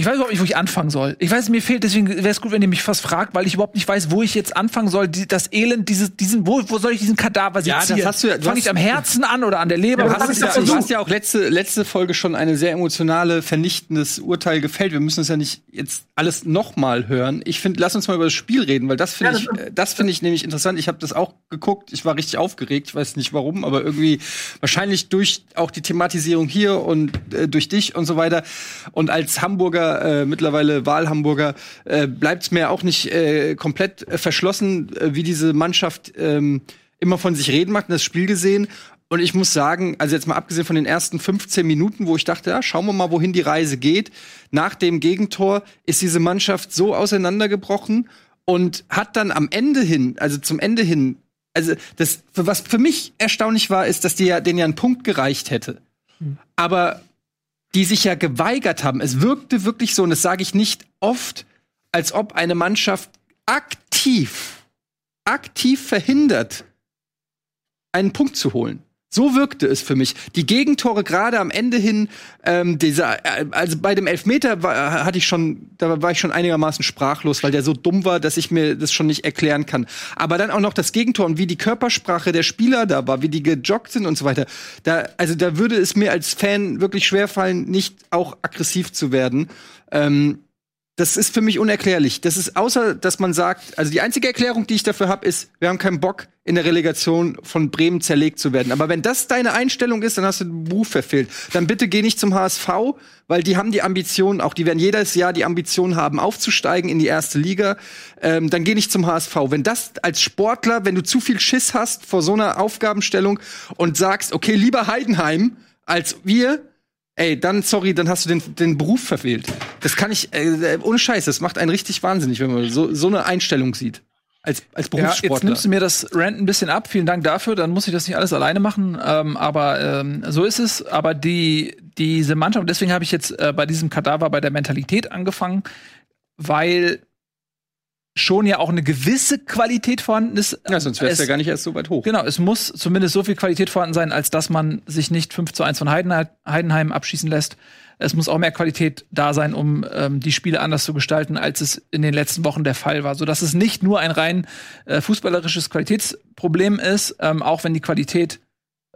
S1: ich weiß überhaupt nicht, wo ich anfangen soll. Ich weiß, mir fehlt, deswegen wäre es gut, wenn ihr mich fast fragt, weil ich überhaupt nicht weiß, wo ich jetzt anfangen soll. Die, das Elend, dieses, diesen, wo, wo soll ich diesen Kadaver sezieren? Ja, das hast du, Fange ich am Herzen an oder an der Leber?
S5: Ja, hast ja, du hast ja auch letzte, letzte Folge schon eine sehr emotionale, vernichtendes Urteil gefällt. Wir müssen es ja nicht jetzt alles nochmal hören. Ich finde, lass uns mal über das Spiel reden, weil das finde ja, ich, das finde ich nämlich interessant. Ich habe das auch geguckt. Ich war richtig aufgeregt. Ich weiß nicht warum, aber irgendwie wahrscheinlich durch auch die Thematisierung hier und äh, durch dich und so weiter. Und als Hamburger äh, mittlerweile Wahlhamburger, äh, bleibt es mir auch nicht äh, komplett äh, verschlossen, äh, wie diese Mannschaft ähm, immer von sich reden macht, das Spiel gesehen. Und ich muss sagen, also jetzt mal abgesehen von den ersten 15 Minuten, wo ich dachte, ja, schauen wir mal, wohin die Reise geht. Nach dem Gegentor ist diese Mannschaft so auseinandergebrochen und hat dann am Ende hin, also zum Ende hin, also das, was für mich erstaunlich war, ist, dass die ja, denen ja einen Punkt gereicht hätte. Hm. Aber die sich ja geweigert haben. Es wirkte wirklich so, und das sage ich nicht oft, als ob eine Mannschaft aktiv, aktiv verhindert, einen Punkt zu holen. So wirkte es für mich. Die Gegentore gerade am Ende hin, ähm, dieser, äh, also bei dem Elfmeter war, hatte ich schon, da war ich schon einigermaßen sprachlos, weil der so dumm war, dass ich mir das schon nicht erklären kann. Aber dann auch noch das Gegentor und wie die Körpersprache der Spieler da war, wie die gejoggt sind und so weiter. Da, also da würde es mir als Fan wirklich schwerfallen, nicht auch aggressiv zu werden. Ähm, das ist für mich unerklärlich. Das ist außer, dass man sagt, also die einzige Erklärung, die ich dafür habe, ist, wir haben keinen Bock, in der Relegation von Bremen zerlegt zu werden. Aber wenn das deine Einstellung ist, dann hast du den Beruf verfehlt. Dann bitte geh nicht zum HSV, weil die haben die Ambition, auch die werden jedes Jahr die Ambition haben, aufzusteigen in die erste Liga. Ähm, dann geh nicht zum HSV. Wenn das als Sportler, wenn du zu viel Schiss hast vor so einer Aufgabenstellung und sagst, okay, lieber Heidenheim als wir, ey, dann, sorry, dann hast du den, den Beruf verfehlt. Das kann ich, äh, ohne Scheiß, das macht einen richtig wahnsinnig, wenn man so, so eine Einstellung sieht. Als, als
S1: Ja,
S5: Berufssportler.
S1: jetzt nimmst du mir das Rant ein bisschen ab. Vielen Dank dafür. Dann muss ich das nicht alles alleine machen. Ähm, aber ähm, so ist es. Aber die, diese Mannschaft, deswegen habe ich jetzt äh, bei diesem Kadaver bei der Mentalität angefangen, weil schon ja auch eine gewisse Qualität vorhanden ist.
S5: ja, sonst wär's
S1: Es-
S5: ja gar nicht erst so weit hoch.
S1: Genau, es muss zumindest so viel Qualität vorhanden sein, als dass man sich nicht 5 zu 1 von Heidenheim abschießen lässt. Es muss auch mehr Qualität da sein, um ähm, die Spiele anders zu gestalten, als es in den letzten Wochen der Fall war. Sodass es nicht nur ein rein äh, fußballerisches Qualitätsproblem ist, ähm, auch wenn die Qualität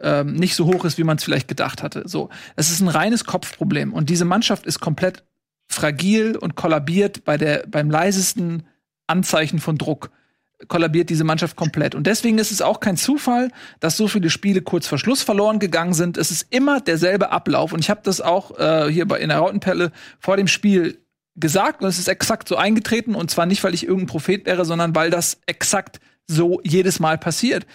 S1: ähm, nicht so hoch ist, wie man es vielleicht gedacht hatte. So, es ist ein reines Kopfproblem und diese Mannschaft ist komplett fragil und kollabiert bei der beim leisesten Anzeichen von Druck kollabiert diese Mannschaft komplett. Und deswegen ist es auch kein Zufall, dass so viele Spiele kurz vor Schluss verloren gegangen sind. Es ist immer derselbe Ablauf. Und ich habe das auch äh, hier bei in der Rautenpelle vor dem Spiel gesagt und es ist exakt so eingetreten. Und zwar nicht, weil ich irgendein Prophet wäre, sondern weil das exakt so jedes Mal passiert.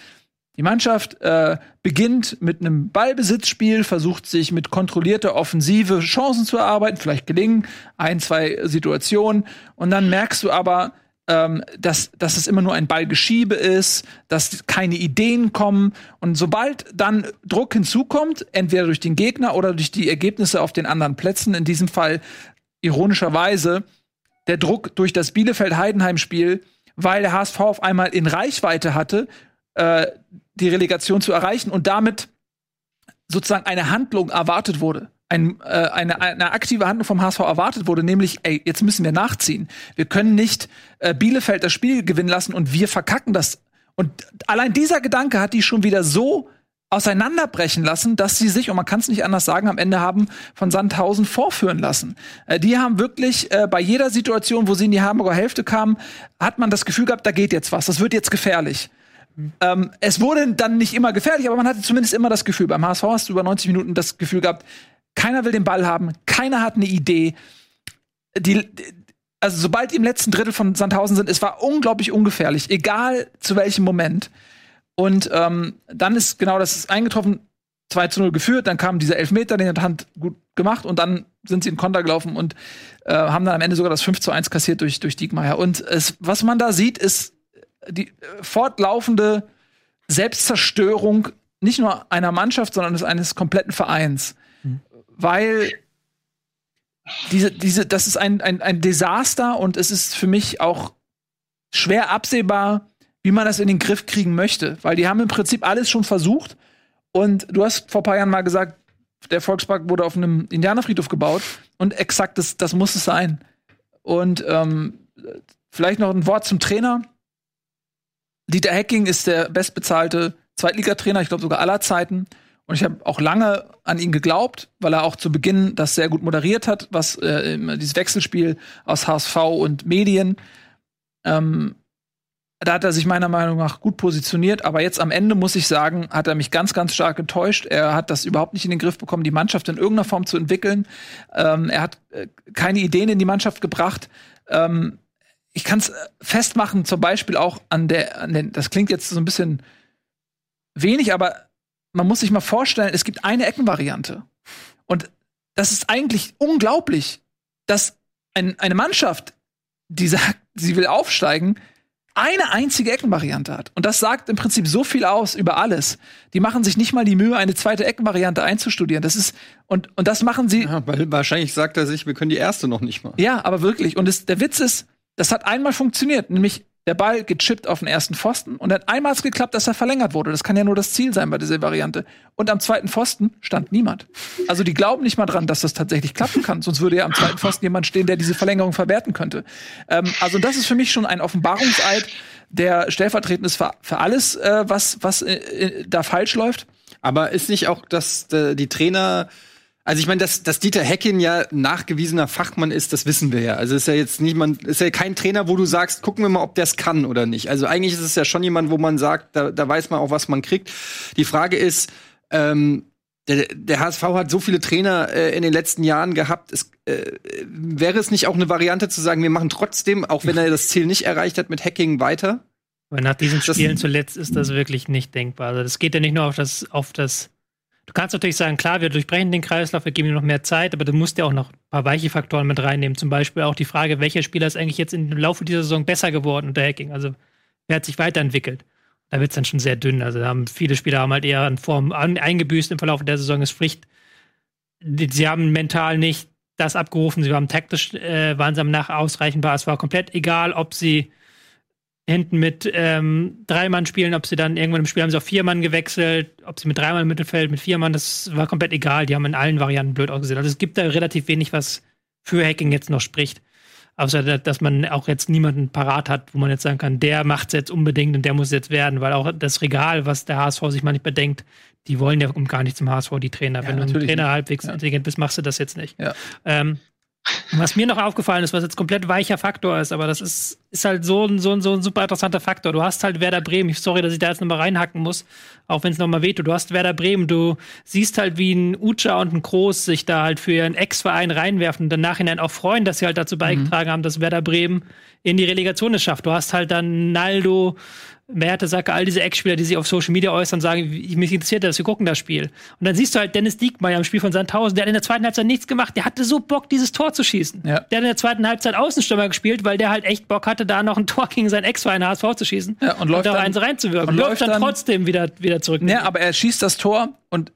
S1: Die Mannschaft äh, beginnt mit einem Ballbesitzspiel, versucht sich mit kontrollierter Offensive Chancen zu erarbeiten, vielleicht gelingen ein, zwei Situationen. Und dann merkst du aber, ähm, dass, dass es immer nur ein Ballgeschiebe ist, dass keine Ideen kommen. Und sobald dann Druck hinzukommt, entweder durch den Gegner oder durch die Ergebnisse auf den anderen Plätzen, in diesem Fall ironischerweise der Druck durch das Bielefeld-Heidenheim-Spiel, weil der HSV auf einmal in Reichweite hatte, äh, die Relegation zu erreichen und damit sozusagen eine Handlung erwartet wurde. Ein, äh, eine, eine aktive Handlung vom HSV erwartet wurde, nämlich, ey, jetzt müssen wir nachziehen. Wir können nicht äh, Bielefeld das Spiel gewinnen lassen und wir verkacken das. Und allein dieser Gedanke hat die schon wieder so auseinanderbrechen lassen, dass sie sich, und man kann es nicht anders sagen, am Ende haben von Sandhausen vorführen lassen. Äh, die haben wirklich äh, bei jeder Situation, wo sie in die Hamburger Hälfte kamen, hat man das Gefühl gehabt, da geht jetzt was, das wird jetzt gefährlich. Ähm, es wurde dann nicht immer gefährlich, aber man hatte zumindest immer das Gefühl. Beim HSV hast du über 90 Minuten das Gefühl gehabt, keiner will den Ball haben, keiner hat eine Idee. Die, also sobald die im letzten Drittel von Sandhausen sind, es war unglaublich ungefährlich, egal zu welchem Moment. Und ähm, dann ist genau das ist eingetroffen, 2 zu 0 geführt, dann kam dieser Elfmeter, den hat Hand gut gemacht und dann sind sie in Konter gelaufen und äh, haben dann am Ende sogar das 5 zu 1 kassiert durch, durch Diekmeyer. Und es, was man da sieht, ist die äh, fortlaufende Selbstzerstörung nicht nur einer Mannschaft, sondern eines kompletten Vereins. Weil diese, diese, das ist ein, ein, ein Desaster und es ist für mich auch schwer absehbar, wie man das in den Griff kriegen möchte. Weil die haben im Prinzip alles schon versucht. Und du hast vor ein paar Jahren mal gesagt, der Volkspark wurde auf einem Indianerfriedhof gebaut. Und exakt das, das muss es sein. Und ähm, vielleicht noch ein Wort zum Trainer. Dieter Hecking ist der bestbezahlte Zweitligatrainer, ich glaube sogar aller Zeiten. Und ich habe auch lange an ihn geglaubt, weil er auch zu Beginn das sehr gut moderiert hat, was äh, dieses Wechselspiel aus HSV und Medien. Ähm, da hat er sich meiner Meinung nach gut positioniert, aber jetzt am Ende muss ich sagen, hat er mich ganz, ganz stark enttäuscht. Er hat das überhaupt nicht in den Griff bekommen, die Mannschaft in irgendeiner Form zu entwickeln. Ähm, er hat äh, keine Ideen in die Mannschaft gebracht. Ähm, ich kann es festmachen, zum Beispiel auch an der, an den, das klingt jetzt so ein bisschen wenig, aber man muss sich mal vorstellen, es gibt eine Eckenvariante. Und das ist eigentlich unglaublich, dass ein, eine Mannschaft, die sagt, sie will aufsteigen, eine einzige Eckenvariante hat. Und das sagt im Prinzip so viel aus über alles. Die machen sich nicht mal die Mühe, eine zweite Eckenvariante einzustudieren. Das ist, und, und das machen sie.
S5: Ja, weil wahrscheinlich sagt er sich, wir können die erste noch nicht mal.
S1: Ja, aber wirklich. Und es, der Witz ist, das hat einmal funktioniert, nämlich Der Ball gechippt auf den ersten Pfosten und dann einmal hat's geklappt, dass er verlängert wurde. Das kann ja nur das Ziel sein bei dieser Variante. Und am zweiten Pfosten stand niemand. Also die glauben nicht mal dran, dass das tatsächlich klappen kann. Sonst würde ja am zweiten Pfosten jemand stehen, der diese Verlängerung verwerten könnte. Ähm, also das ist für mich schon ein Offenbarungseid, der stellvertretend ist für, für alles, äh, was, was äh, äh, da falsch läuft.
S5: Aber ist nicht auch, dass äh, die Trainer also ich meine, dass, dass Dieter Heckin ja nachgewiesener Fachmann ist, das wissen wir ja. Also ist ja jetzt niemand, ist ja kein Trainer, wo du sagst, gucken wir mal, ob der es kann oder nicht. Also eigentlich ist es ja schon jemand, wo man sagt, da, da weiß man auch, was man kriegt. Die Frage ist, ähm, der, der HSV hat so viele Trainer äh, in den letzten Jahren gehabt. Es, äh, wäre es nicht auch eine Variante zu sagen, wir machen trotzdem, auch wenn er das Ziel nicht erreicht hat, mit Hacking weiter?
S6: Aber nach diesen Spielen zuletzt ist das wirklich nicht denkbar. Also das geht ja nicht nur auf das, auf das Du kannst natürlich sagen, klar, wir durchbrechen den Kreislauf, wir geben ihm noch mehr Zeit, aber du musst ja auch noch ein paar weiche Faktoren mit reinnehmen. Zum Beispiel auch die Frage, welcher Spieler ist eigentlich jetzt im Laufe dieser Saison besser geworden unter Hacking? Also wer hat sich weiterentwickelt? Da wird es dann schon sehr dünn. Also haben viele Spieler haben halt eher an Form eingebüßt im Verlauf der Saison. Ist Pflicht. Sie haben mental nicht das abgerufen. Sie waren taktisch, äh, waren sie Nach ausreichendbar. Es war komplett egal, ob sie hinten mit ähm, drei Mann spielen, ob sie dann irgendwann im Spiel haben sie auf vier Mann gewechselt, ob sie mit drei Mann im Mittelfeld, mit vier Mann, das war komplett egal. Die haben in allen Varianten blöd ausgesehen. Also es gibt da relativ wenig, was für Hacking jetzt noch spricht. Außer, dass man auch jetzt niemanden parat hat, wo man jetzt sagen kann, der macht es jetzt unbedingt und der muss jetzt werden, weil auch das Regal, was der HSV sich manchmal bedenkt, die wollen ja gar nicht zum HSV, die Trainer. Ja, Wenn du ein Trainer nicht. halbwegs ja. intelligent bist, machst du das jetzt nicht. Ja. Ähm, was mir noch aufgefallen ist, was jetzt komplett weicher Faktor ist, aber das ist, ist halt so ein, so, ein, so ein super interessanter Faktor. Du hast halt Werder Bremen, sorry, dass ich da jetzt nochmal reinhacken muss, auch wenn es nochmal wehtut. Du hast Werder Bremen, du siehst halt, wie ein Ucha und ein Groß sich da halt für ihren Ex-Verein reinwerfen und im Nachhinein auch freuen, dass sie halt dazu beigetragen mhm. haben, dass Werder Bremen in die Relegation es schafft. Du hast halt dann Naldo, Mertesacker, all diese Ex-Spieler, die sich auf Social Media äußern, sagen, mich interessiert das, wir gucken das Spiel. Und dann siehst du halt Dennis Diekmeyer im Spiel von Sandhausen, der hat in der zweiten Halbzeit nichts gemacht, der hatte so Bock, dieses Tor zu schießen. Ja. Der hat in der zweiten Halbzeit Außenstürmer gespielt, weil der halt echt Bock hatte, da noch ein Tor gegen seinen Ex-Verein HSV zu schießen
S1: ja, und, läuft
S6: und
S1: da
S6: eins reinzuwirken. Und läuft dann, dann trotzdem wieder, wieder zurück.
S1: Ja, aber er schießt das Tor und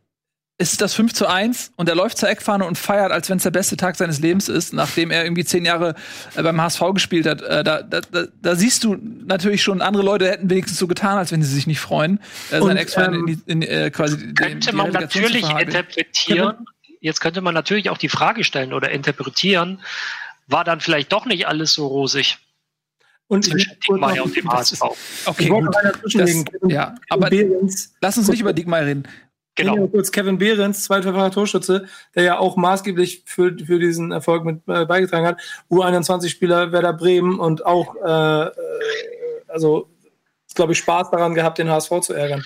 S1: ist das 5 zu 1 und er läuft zur Eckfahne und feiert, als wenn es der beste Tag seines Lebens ist, nachdem er irgendwie zehn Jahre äh, beim HSV gespielt hat. Äh, da, da, da, da, siehst du natürlich schon, andere Leute hätten wenigstens so getan, als wenn sie sich nicht freuen, äh, sein Ex-Verein ähm, in, in, äh, quasi
S2: Könnte den, man natürlich interpretieren, jetzt könnte man natürlich auch die Frage stellen oder interpretieren, war dann vielleicht doch nicht alles so rosig.
S1: Und zwischen Dickmeyer und dem HSV. Okay, gut. Das, ja, aber lass uns nicht über Dickmeyer reden.
S4: Genau. Kurz Kevin Behrens, zweiter Torschütze, der ja auch maßgeblich für, für diesen Erfolg mit äh, beigetragen hat. U21-Spieler Werder Bremen und auch, äh, äh also, glaube ich, Spaß daran gehabt, den HSV zu ärgern.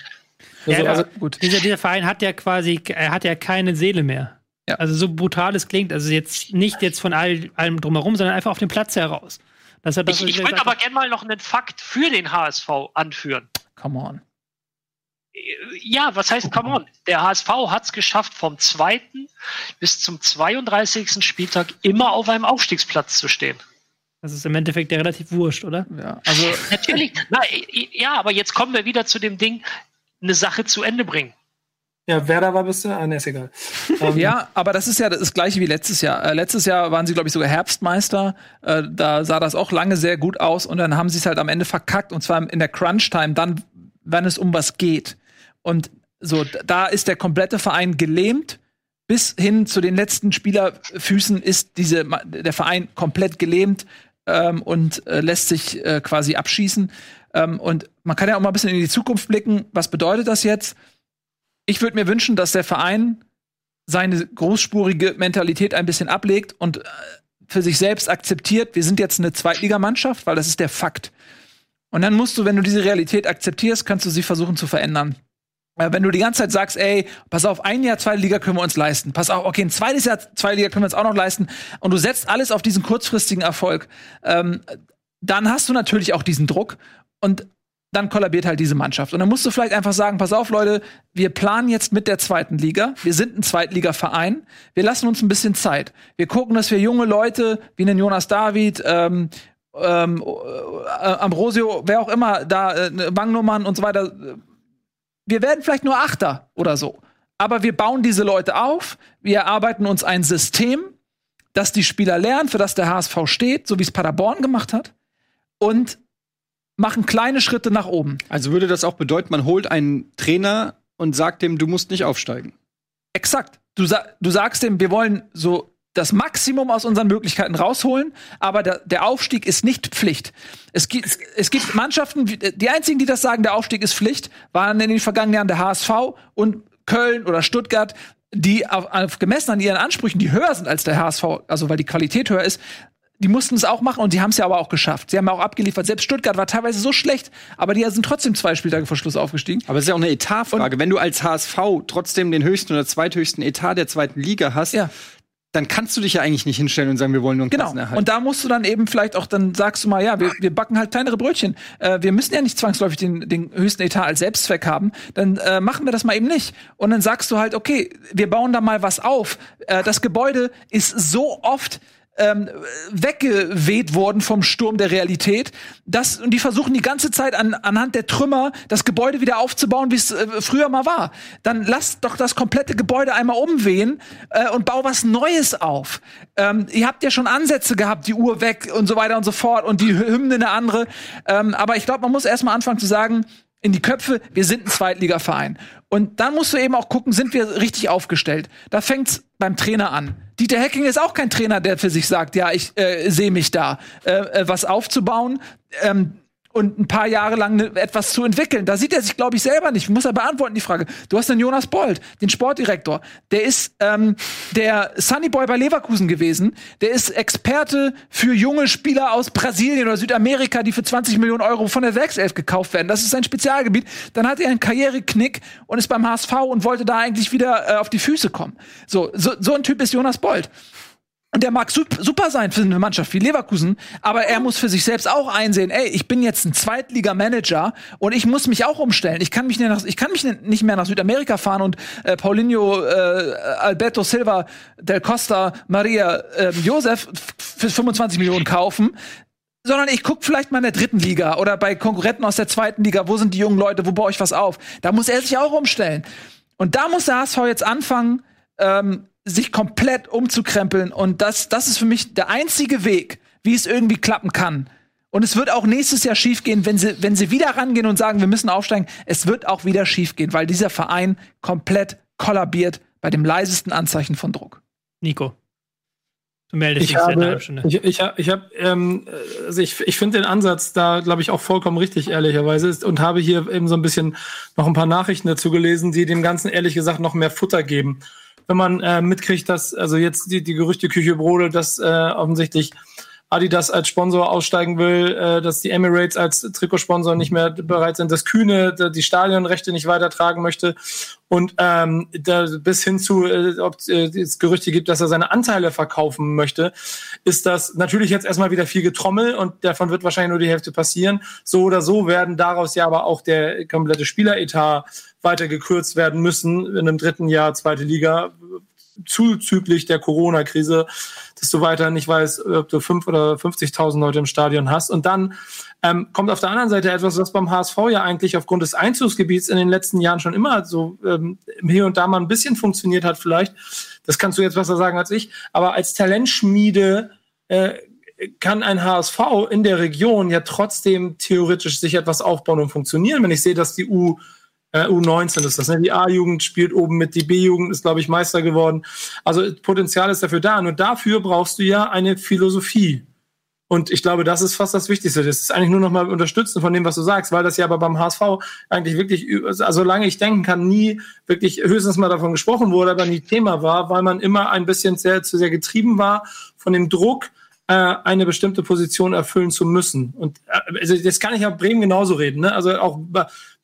S6: Also, ja, also, gut. Dieser, dieser Verein hat ja quasi, er hat ja keine Seele mehr. Ja. Also so brutal es klingt, also jetzt nicht jetzt von all, allem drumherum, sondern einfach auf dem Platz heraus.
S2: Das das, ich ich würde aber gerne mal noch einen Fakt für den HSV anführen.
S1: Come on
S2: ja, was heißt, come on? Der HSV hat es geschafft, vom zweiten bis zum 32. Spieltag immer auf einem Aufstiegsplatz zu stehen.
S6: Das ist im Endeffekt ja relativ wurscht, oder?
S2: Ja, also natürlich. Na, ja, aber jetzt kommen wir wieder zu dem Ding, eine Sache zu Ende bringen.
S4: Ja, Werder war bis ah, ne, ist egal.
S1: Um, ja, aber das ist ja das gleiche wie letztes Jahr. Äh, letztes Jahr waren sie, glaube ich, sogar Herbstmeister. Äh, da sah das auch lange sehr gut aus und dann haben sie es halt am Ende verkackt und zwar in der Crunch-Time, dann, wenn es um was geht. Und so, da ist der komplette Verein gelähmt. Bis hin zu den letzten Spielerfüßen ist diese, der Verein komplett gelähmt ähm, und äh, lässt sich äh, quasi abschießen. Ähm, und man kann ja auch mal ein bisschen in die Zukunft blicken. Was bedeutet das jetzt? Ich würde mir wünschen, dass der Verein seine großspurige Mentalität ein bisschen ablegt und äh, für sich selbst akzeptiert, wir sind jetzt eine Zweitligamannschaft, weil das ist der Fakt. Und dann musst du, wenn du diese Realität akzeptierst, kannst du sie versuchen zu verändern. Äh, wenn du die ganze Zeit sagst, ey, pass auf, ein Jahr zweite Liga können wir uns leisten. Pass auf, okay, ein zweites Jahr zweite Liga können wir uns auch noch leisten. Und du setzt alles auf diesen kurzfristigen Erfolg. Ähm, dann hast du natürlich auch diesen Druck und dann kollabiert halt diese Mannschaft. Und dann musst du vielleicht einfach sagen, pass auf, Leute, wir planen jetzt mit der zweiten Liga. Wir sind ein Zweitliga-Verein. Wir lassen uns ein bisschen Zeit. Wir gucken, dass wir junge Leute wie einen Jonas David, ähm, ähm, äh, Ambrosio, wer auch immer, da, äh, Wangnummern und so weiter, wir werden vielleicht nur Achter oder so. Aber wir bauen diese Leute auf, wir erarbeiten uns ein System, das die Spieler lernen, für das der HSV steht, so wie es Paderborn gemacht hat. Und machen kleine Schritte nach oben.
S5: Also würde das auch bedeuten, man holt einen Trainer und sagt dem, du musst nicht aufsteigen.
S1: Exakt. Du, sa du sagst dem, wir wollen so das Maximum aus unseren Möglichkeiten rausholen, aber der, der Aufstieg ist nicht Pflicht. Es gibt, es gibt Mannschaften, die einzigen, die das sagen, der Aufstieg ist Pflicht, waren in den vergangenen Jahren der HSV und Köln oder Stuttgart, die auf, auf gemessen an ihren Ansprüchen, die höher sind als der HSV, also weil die Qualität höher ist, die mussten es auch machen und die haben es ja aber auch geschafft. Sie haben auch abgeliefert. Selbst Stuttgart war teilweise so schlecht, aber die sind trotzdem zwei Spieltage vor Schluss aufgestiegen.
S5: Aber es ist ja auch eine Etatfrage. Wenn du als HSV trotzdem den höchsten oder zweithöchsten Etat der zweiten Liga hast,
S1: Ja.
S5: Dann kannst du dich ja eigentlich nicht hinstellen und sagen, wir wollen nur einen
S1: Genau.
S5: Klassenerhalt.
S1: Und da musst du dann eben vielleicht auch, dann sagst du mal, ja, wir, wir backen halt kleinere Brötchen. Äh, wir müssen ja nicht zwangsläufig den, den höchsten Etat als Selbstzweck haben. Dann äh, machen wir das mal eben nicht. Und dann sagst du halt, okay, wir bauen da mal was auf. Äh, das Gebäude ist so oft ähm, weggeweht worden vom Sturm der Realität. Das, und die versuchen die ganze Zeit an, anhand der Trümmer das Gebäude wieder aufzubauen, wie es äh, früher mal war. Dann lass doch das komplette Gebäude einmal umwehen äh, und bau was Neues auf. Ähm, ihr habt ja schon Ansätze gehabt, die Uhr weg und so weiter und so fort und die Hymne eine andere. Ähm, aber ich glaube, man muss erstmal anfangen zu sagen, in die Köpfe, wir sind ein Zweitligaverein. Und dann musst du eben auch gucken, sind wir richtig aufgestellt. Da fängt's beim Trainer an. Dieter Hecking ist auch kein Trainer, der für sich sagt, ja, ich äh, sehe mich da, äh, äh, was aufzubauen. Ähm, und ein paar Jahre lang ne, etwas zu entwickeln. Da sieht er sich, glaube ich, selber nicht. Muss er beantworten, die Frage. Du hast den Jonas Bold, den Sportdirektor. Der ist ähm, der Sunny Boy bei Leverkusen gewesen. Der ist Experte für junge Spieler aus Brasilien oder Südamerika, die für 20 Millionen Euro von der Werkself gekauft werden. Das ist sein Spezialgebiet. Dann hat er einen Karriereknick und ist beim HSV und wollte da eigentlich wieder äh, auf die Füße kommen. So, so, so ein Typ ist Jonas Bold. Und der mag sup- super sein für eine Mannschaft wie Leverkusen, aber er muss für sich selbst auch einsehen, ey, ich bin jetzt ein Zweitliga-Manager und ich muss mich auch umstellen. Ich kann mich nicht, nach, ich kann mich nicht mehr nach Südamerika fahren und äh, Paulinho, äh, Alberto Silva, Del Costa, Maria, äh, Josef für 25 Millionen kaufen. Sondern ich guck vielleicht mal in der dritten Liga oder bei Konkurrenten aus der zweiten Liga, wo sind die jungen Leute, wo baue ich was auf? Da muss er sich auch umstellen. Und da muss der HSV jetzt anfangen, ähm, sich komplett umzukrempeln. Und das, das ist für mich der einzige Weg, wie es irgendwie klappen kann. Und es wird auch nächstes Jahr schiefgehen, wenn sie, wenn sie wieder rangehen und sagen, wir müssen aufsteigen. Es wird auch wieder schiefgehen, weil dieser Verein komplett kollabiert bei dem leisesten Anzeichen von Druck.
S6: Nico. Du meldest
S4: Ich
S6: dich einer
S4: habe,
S6: halben Stunde.
S4: ich, ich, hab- ich habe, ähm, also ich, ich finde den Ansatz da, glaube ich, auch vollkommen richtig, ehrlicherweise, ist, und habe hier eben so ein bisschen noch ein paar Nachrichten dazu gelesen, die dem Ganzen ehrlich gesagt noch mehr Futter geben. Wenn man äh, mitkriegt, dass, also jetzt die, die Gerüchteküche brodelt, dass äh, offensichtlich Adidas als Sponsor aussteigen will, äh, dass die Emirates als Trikotsponsor nicht mehr bereit sind, dass Kühne d- die Stadionrechte nicht weitertragen möchte und ähm, da, bis hin zu, äh, ob äh, es Gerüchte gibt, dass er seine Anteile verkaufen möchte, ist das natürlich jetzt erstmal wieder viel Getrommel und davon wird wahrscheinlich nur die Hälfte passieren. So oder so werden daraus ja aber auch der komplette Spieleretat weiter gekürzt werden müssen in einem dritten Jahr zweite Liga zuzüglich der Corona-Krise, dass du weiter nicht weißt, ob du fünf oder 50.000 Leute im Stadion hast. Und dann ähm, kommt auf der anderen Seite etwas, was beim HSV ja eigentlich aufgrund des Einzugsgebiets in den letzten Jahren schon immer so ähm, hier und da mal ein bisschen funktioniert hat vielleicht. Das kannst du jetzt besser sagen als ich. Aber als Talentschmiede äh, kann ein HSV in der Region ja trotzdem theoretisch sich etwas aufbauen und funktionieren. Wenn ich sehe, dass die U äh, U19 ist das, ne? Die A-Jugend spielt oben mit, die B-Jugend ist, glaube ich, Meister geworden. Also Potenzial ist dafür da. Nur dafür brauchst du ja eine Philosophie. Und ich glaube, das ist fast das Wichtigste. Das ist eigentlich nur noch mal unterstützen von dem, was du sagst, weil das ja aber beim HSV eigentlich wirklich, ü- also solange ich denken kann, nie wirklich höchstens mal davon gesprochen wurde, aber nie Thema war, weil man immer ein bisschen sehr, zu sehr getrieben war von dem Druck, äh, eine bestimmte Position erfüllen zu müssen. Und äh, also das kann ich ja Bremen genauso reden. Ne? Also auch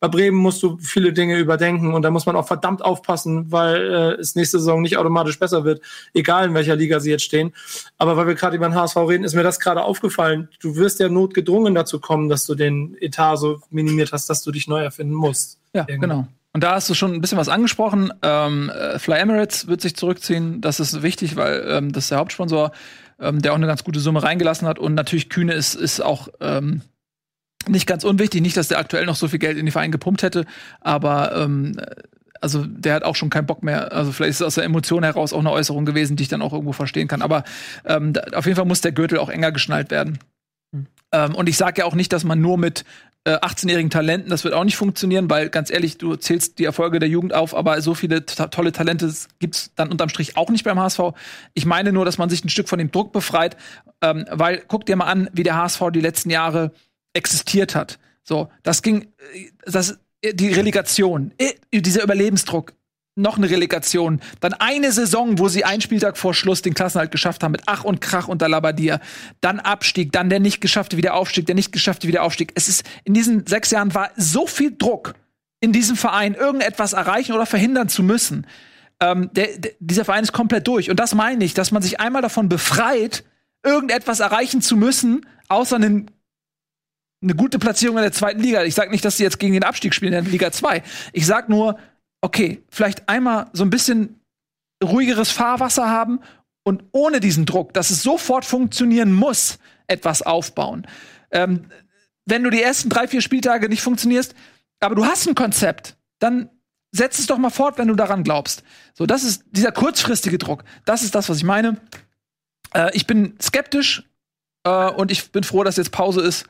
S4: bei, Bremen musst du viele Dinge überdenken und da muss man auch verdammt aufpassen, weil äh, es nächste Saison nicht automatisch besser wird, egal in welcher Liga sie jetzt stehen. Aber weil wir gerade über den HSV reden, ist mir das gerade aufgefallen. Du wirst ja notgedrungen dazu kommen, dass du den Etat so minimiert hast, dass du dich neu erfinden musst.
S1: Ja,
S4: Irgendwann.
S1: genau. Und da hast du schon ein bisschen was angesprochen. Ähm, äh, Fly Emirates wird sich zurückziehen. Das ist wichtig, weil ähm, das ist der Hauptsponsor, ähm, der auch eine ganz gute Summe reingelassen hat. Und natürlich Kühne ist, ist auch ähm, nicht ganz unwichtig. Nicht, dass der aktuell noch so viel Geld in den Verein gepumpt hätte, aber ähm, also der hat auch schon keinen Bock mehr. Also vielleicht ist es aus der Emotion heraus auch eine Äußerung gewesen, die ich dann auch irgendwo verstehen kann. Aber ähm, da, auf jeden Fall muss der Gürtel auch enger geschnallt werden. Ähm, und ich sage ja auch nicht, dass man nur mit äh, 18-jährigen Talenten, das wird auch nicht funktionieren, weil ganz ehrlich, du zählst die Erfolge der Jugend auf, aber so viele ta- tolle Talente gibt's dann unterm Strich auch nicht beim HSV. Ich meine nur, dass man sich ein Stück von dem Druck befreit, ähm, weil guck dir mal an, wie der HSV die letzten Jahre existiert hat. So, das ging, äh, das, äh, die Relegation, äh, dieser Überlebensdruck, noch eine Relegation, dann eine Saison, wo sie einen Spieltag vor Schluss den Klassenhalt geschafft haben mit Ach und Krach unter Labadia, dann Abstieg, dann der nicht geschaffte Wiederaufstieg, der nicht geschaffte Wiederaufstieg. Es ist in diesen sechs Jahren war so viel Druck in diesem Verein, irgendetwas erreichen oder verhindern zu müssen. Ähm, der, der, dieser Verein ist komplett durch. Und das meine ich, dass man sich einmal davon befreit, irgendetwas erreichen zu müssen, außer einen eine gute Platzierung in der zweiten Liga. Ich sage nicht, dass sie jetzt gegen den Abstieg spielen in der Liga 2. Ich sag nur, okay, vielleicht einmal so ein bisschen ruhigeres Fahrwasser haben und ohne diesen Druck, dass es sofort funktionieren muss, etwas aufbauen. Ähm, wenn du die ersten drei, vier Spieltage nicht funktionierst, aber du hast ein Konzept, dann setz es doch mal fort, wenn du daran glaubst. So, das ist dieser kurzfristige Druck. Das ist das, was ich meine. Äh, ich bin skeptisch äh, und ich bin froh, dass jetzt Pause ist,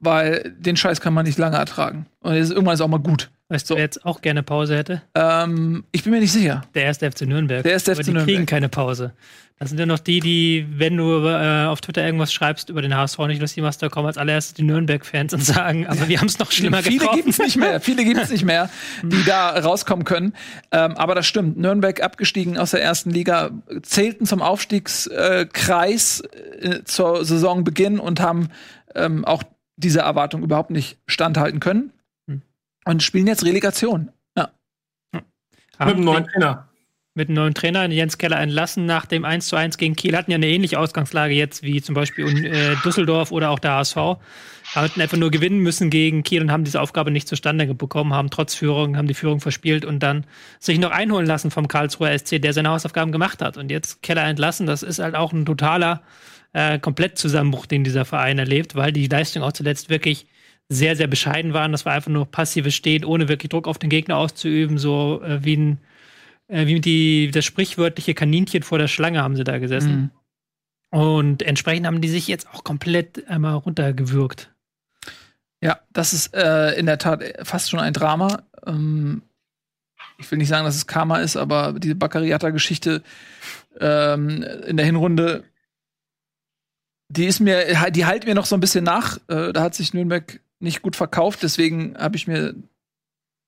S1: weil den Scheiß kann man nicht lange ertragen. Und jetzt, irgendwann ist auch mal gut.
S6: Weißt du, wer jetzt auch gerne Pause hätte?
S1: Ähm, ich bin mir nicht sicher.
S6: Der erste FC Nürnberg.
S1: Der erste FC
S6: die
S1: Nürnberg.
S6: kriegen keine Pause. Das sind ja noch die, die, wenn du äh, auf Twitter irgendwas schreibst über den HSV nicht lustig machst, da kommen als allererstes die Nürnberg-Fans und sagen, aber wir haben es noch schlimmer
S1: viele
S6: getroffen.
S1: gibt's nicht mehr, viele gibt's nicht mehr, die da rauskommen können. Ähm, aber das stimmt. Nürnberg abgestiegen aus der ersten Liga, zählten zum Aufstiegskreis äh, zur Saisonbeginn und haben ähm, auch diese Erwartung überhaupt nicht standhalten können. Und spielen jetzt Relegation. Ja.
S4: Mit dem neuen Trainer.
S6: mit dem neuen Trainer Jens Keller entlassen nach dem 1 zu 1 gegen Kiel. Hatten ja eine ähnliche Ausgangslage jetzt wie zum Beispiel äh, Düsseldorf oder auch der HSV. Hatten einfach nur gewinnen müssen gegen Kiel und haben diese Aufgabe nicht zustande bekommen, haben trotz Führung, haben die Führung verspielt und dann sich noch einholen lassen vom Karlsruher SC, der seine Hausaufgaben gemacht hat. Und jetzt Keller entlassen, das ist halt auch ein totaler äh, Komplettzusammenbruch, den dieser Verein erlebt, weil die Leistung auch zuletzt wirklich sehr, sehr bescheiden waren. Das war einfach nur passives Stehen, ohne wirklich Druck auf den Gegner auszuüben, so äh, wie ein äh, wie die, das sprichwörtliche Kaninchen vor der Schlange haben sie da gesessen. Und entsprechend haben die sich jetzt auch komplett einmal runtergewürgt.
S1: Ja, das ist äh, in der Tat fast schon ein Drama. Ähm, ich will nicht sagen, dass es Karma ist, aber diese Baccariata-Geschichte ähm, in der Hinrunde, die ist mir, die halt mir noch so ein bisschen nach. Äh, da hat sich Nürnberg nicht gut verkauft, deswegen habe ich mir,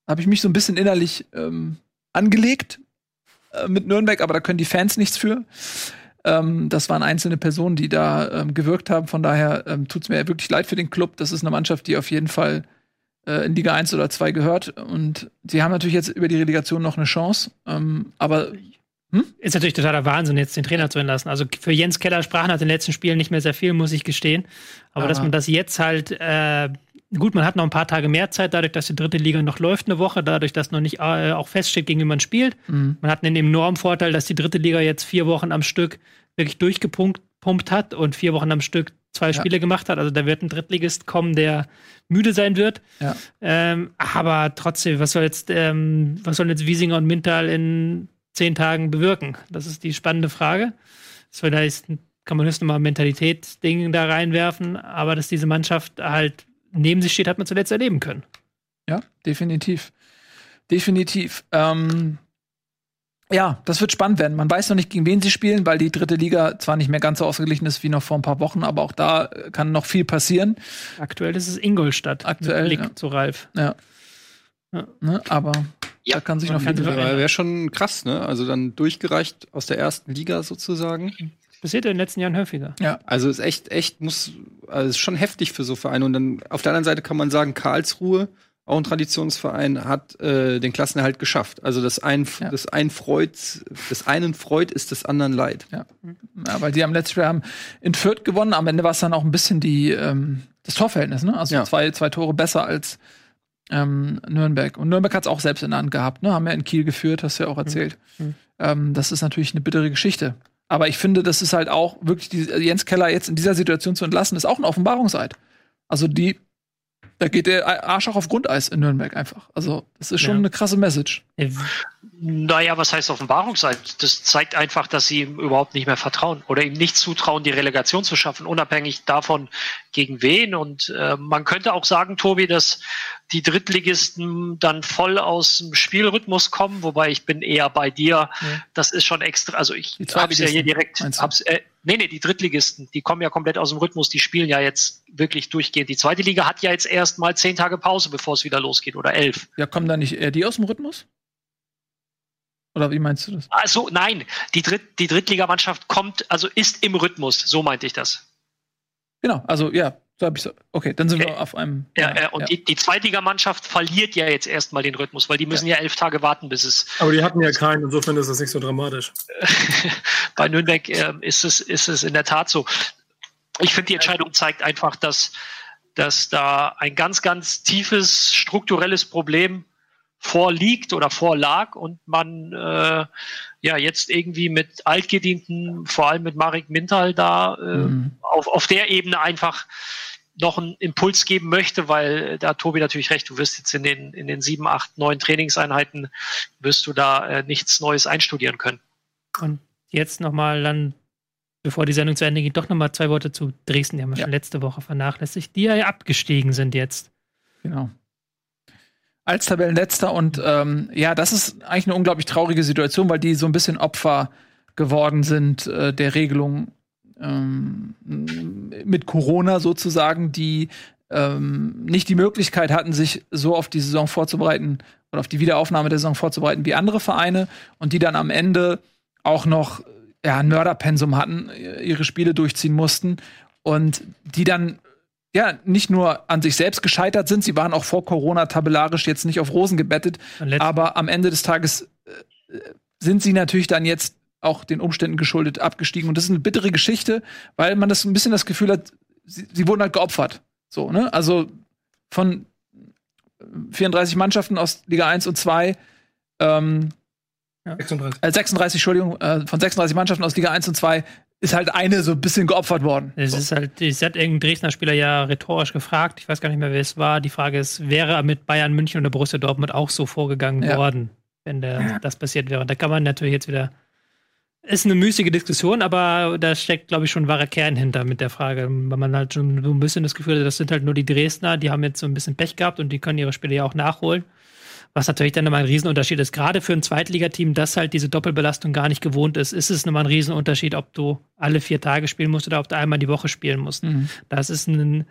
S1: habe ich mich so ein bisschen innerlich ähm, angelegt äh, mit Nürnberg, aber da können die Fans nichts für. Ähm, das waren einzelne Personen, die da ähm, gewirkt haben. Von daher ähm, tut es mir wirklich leid für den Club. Das ist eine Mannschaft, die auf jeden Fall äh, in Liga 1 oder 2 gehört. Und sie haben natürlich jetzt über die Relegation noch eine Chance. Ähm, aber
S6: Ist natürlich totaler Wahnsinn, jetzt den Trainer zu entlassen. Also für Jens Keller sprach nach den letzten Spielen nicht mehr sehr viel, muss ich gestehen. Aber,
S1: Aber-
S6: dass man das jetzt halt, äh, gut, man hat noch ein paar Tage mehr Zeit, dadurch, dass die dritte Liga noch läuft eine Woche, dadurch, dass noch nicht äh, auch feststeht, gegen wen man spielt.
S1: Mhm.
S6: Man hat einen enormen Vorteil, dass die dritte Liga jetzt vier Wochen am Stück wirklich durchgepumpt pumpt hat und vier Wochen am Stück zwei Spiele gemacht hat. Also da wird ein Drittligist kommen, der müde sein wird.
S1: Ja.
S6: Ähm, aber trotzdem, was soll jetzt, ähm, was sollen jetzt Wiesinger und Mintal in zehn Tagen bewirken? Das ist die spannende Frage. Vielleicht kann man höchstens mal Mentalitätsding da reinwerfen, aber dass diese Mannschaft halt neben sich steht, hat man zuletzt erleben können.
S1: Ja, definitiv. Definitiv. Ähm, ja, das wird spannend werden. Man weiß noch nicht, gegen wen sie spielen, weil die dritte Liga zwar nicht mehr ganz so ausgeglichen ist wie noch vor ein paar Wochen, aber auch da äh, kann noch viel passieren.
S6: Aktuell ist es Ingolstadt.
S1: Aktuell,
S6: Blick
S1: ja.
S6: zu Ralf.
S1: Ja.
S6: Ja.
S1: Ne, aber
S2: Ja,
S1: da kann sich
S6: man
S1: noch viel
S6: sich
S1: bewegen.
S6: noch-
S5: Wäre schon krass, ne? Also dann durchgereicht aus der ersten Liga sozusagen.
S6: Passiert in den letzten Jahren häufiger.
S5: Also ist echt, echt, muss, also ist schon heftig für so Vereine. Und dann auf der anderen Seite kann man sagen, Karlsruhe, auch ein Traditionsverein, hat äh, den Klassenerhalt geschafft. Also das ein,
S1: Ja.
S5: das ein Freud, des einen Freud ist des anderen Leid.
S1: Ja, weil die am letzten Spiel haben in Fürth gewonnen. Am Ende war es dann auch ein bisschen die, ähm, das Torverhältnis, ne? Also
S5: Ja.
S1: zwei, zwei Tore besser als ähm, Nürnberg. Und Nürnberg hat es auch selbst in der Hand gehabt, ne? Haben ja in Kiel geführt, hast du ja auch erzählt.
S6: Mhm.
S1: Ähm, das ist natürlich eine bittere Geschichte. Aber ich finde, das ist halt auch wirklich die, Jens Keller jetzt in dieser Situation zu entlassen, ist auch ein Offenbarungseid. Also die Da geht der Arsch auch auf Grundeis in Nürnberg einfach. Also, das ist schon
S6: Ja.
S1: eine krasse Message.
S2: Naja, was heißt Offenbarungseid? Das zeigt einfach, dass sie ihm überhaupt nicht mehr vertrauen oder ihm nicht zutrauen, die Relegation zu schaffen, unabhängig davon, gegen wen. Und äh, man könnte auch sagen, Tobi, dass die Drittligisten dann voll aus dem Spielrhythmus kommen, wobei ich bin eher bei dir. Das ist schon extra. Also ich
S1: Die
S2: hab's ja hier direkt. Hab's, äh, nee, nee, die Drittligisten, die kommen ja komplett aus dem Rhythmus. Die spielen ja jetzt wirklich durchgehend. Die zweite Liga hat ja jetzt erst mal zehn Tage Pause, bevor es wieder losgeht oder elf.
S1: Ja, kommen da nicht eher die aus dem Rhythmus? Oder wie meinst du das?
S2: Also nein, die, Dritt, die Drittligamannschaft kommt, also ist im Rhythmus, so meinte ich das.
S1: Genau, also ja, so habe ich so. Okay, dann sind wir
S2: Okay.
S1: auf einem.
S2: Ja, äh, und Die, die Zweitligamannschaft verliert ja jetzt erstmal den Rhythmus, weil die müssen ja, elf Tage warten, bis es
S4: Aber die hatten ja keinen, insofern ist das nicht so dramatisch.
S2: bei Nürnberg äh, ist, es, ist es in der Tat so. Ich finde, die Entscheidung zeigt einfach, dass, dass da ein ganz, ganz tiefes strukturelles Problem vorliegt oder vorlag und man äh, ja jetzt irgendwie mit Altgedienten, vor allem mit Marek Mintal da äh,
S1: Mhm.
S2: auf, auf der Ebene einfach noch einen Impuls geben möchte, weil da hat Tobi natürlich recht, du wirst jetzt in den, in den sieben, acht, neun Trainingseinheiten wirst du da äh, nichts Neues einstudieren können.
S6: Und jetzt nochmal dann, bevor die Sendung zu Ende geht, doch nochmal zwei Worte zu Dresden. Die haben wir
S1: Ja.
S6: schon letzte Woche vernachlässigt, die ja abgestiegen sind jetzt.
S1: Genau. Als Tabellenletzter und ähm, ja, das ist eigentlich eine unglaublich traurige Situation, weil die so ein bisschen Opfer geworden sind äh, der Regelung ähm, mit Corona sozusagen, die ähm, nicht die Möglichkeit hatten, sich so auf die Saison vorzubereiten oder auf die Wiederaufnahme der Saison vorzubereiten wie andere Vereine und die dann am Ende auch noch ja, ein Mörderpensum hatten, ihre Spiele durchziehen mussten und die dann ja nicht nur an sich selbst gescheitert sind, sie waren auch vor Corona tabellarisch jetzt nicht auf Rosen gebettet, aber am Ende des Tages äh, sind sie natürlich dann jetzt auch den Umständen geschuldet abgestiegen und das ist eine bittere Geschichte, weil man das ein bisschen das Gefühl hat, sie, sie wurden halt geopfert. So, ne? Also von 34 Mannschaften aus Liga 1 und 2 ähm,
S4: 36.
S1: äh, 36, Entschuldigung, äh, von 36 Mannschaften aus Liga 1 und 2 ist halt eine so ein bisschen geopfert worden.
S6: Es ist halt, es hat irgendein Dresdner Spieler ja rhetorisch gefragt, ich weiß gar nicht mehr, wer es war. Die Frage ist, wäre er mit Bayern München oder Borussia Dortmund auch so vorgegangen
S1: Ja.
S6: worden, wenn der, das passiert wäre? Da kann man natürlich jetzt wieder. Ist eine müßige Diskussion, aber da steckt, glaube ich, schon ein wahrer Kern hinter mit der Frage, weil man halt schon so ein bisschen das Gefühl hat, das sind halt nur die Dresdner, die haben jetzt so ein bisschen Pech gehabt und die können ihre Spiele ja auch nachholen. Was natürlich dann nochmal ein Riesenunterschied ist. Gerade für ein Zweitligateam, das halt diese Doppelbelastung gar nicht gewohnt ist, ist es nochmal ein Riesenunterschied, ob du alle vier Tage spielen musst oder ob du einmal die Woche spielen musst.
S1: Mhm.
S6: Das ist ein,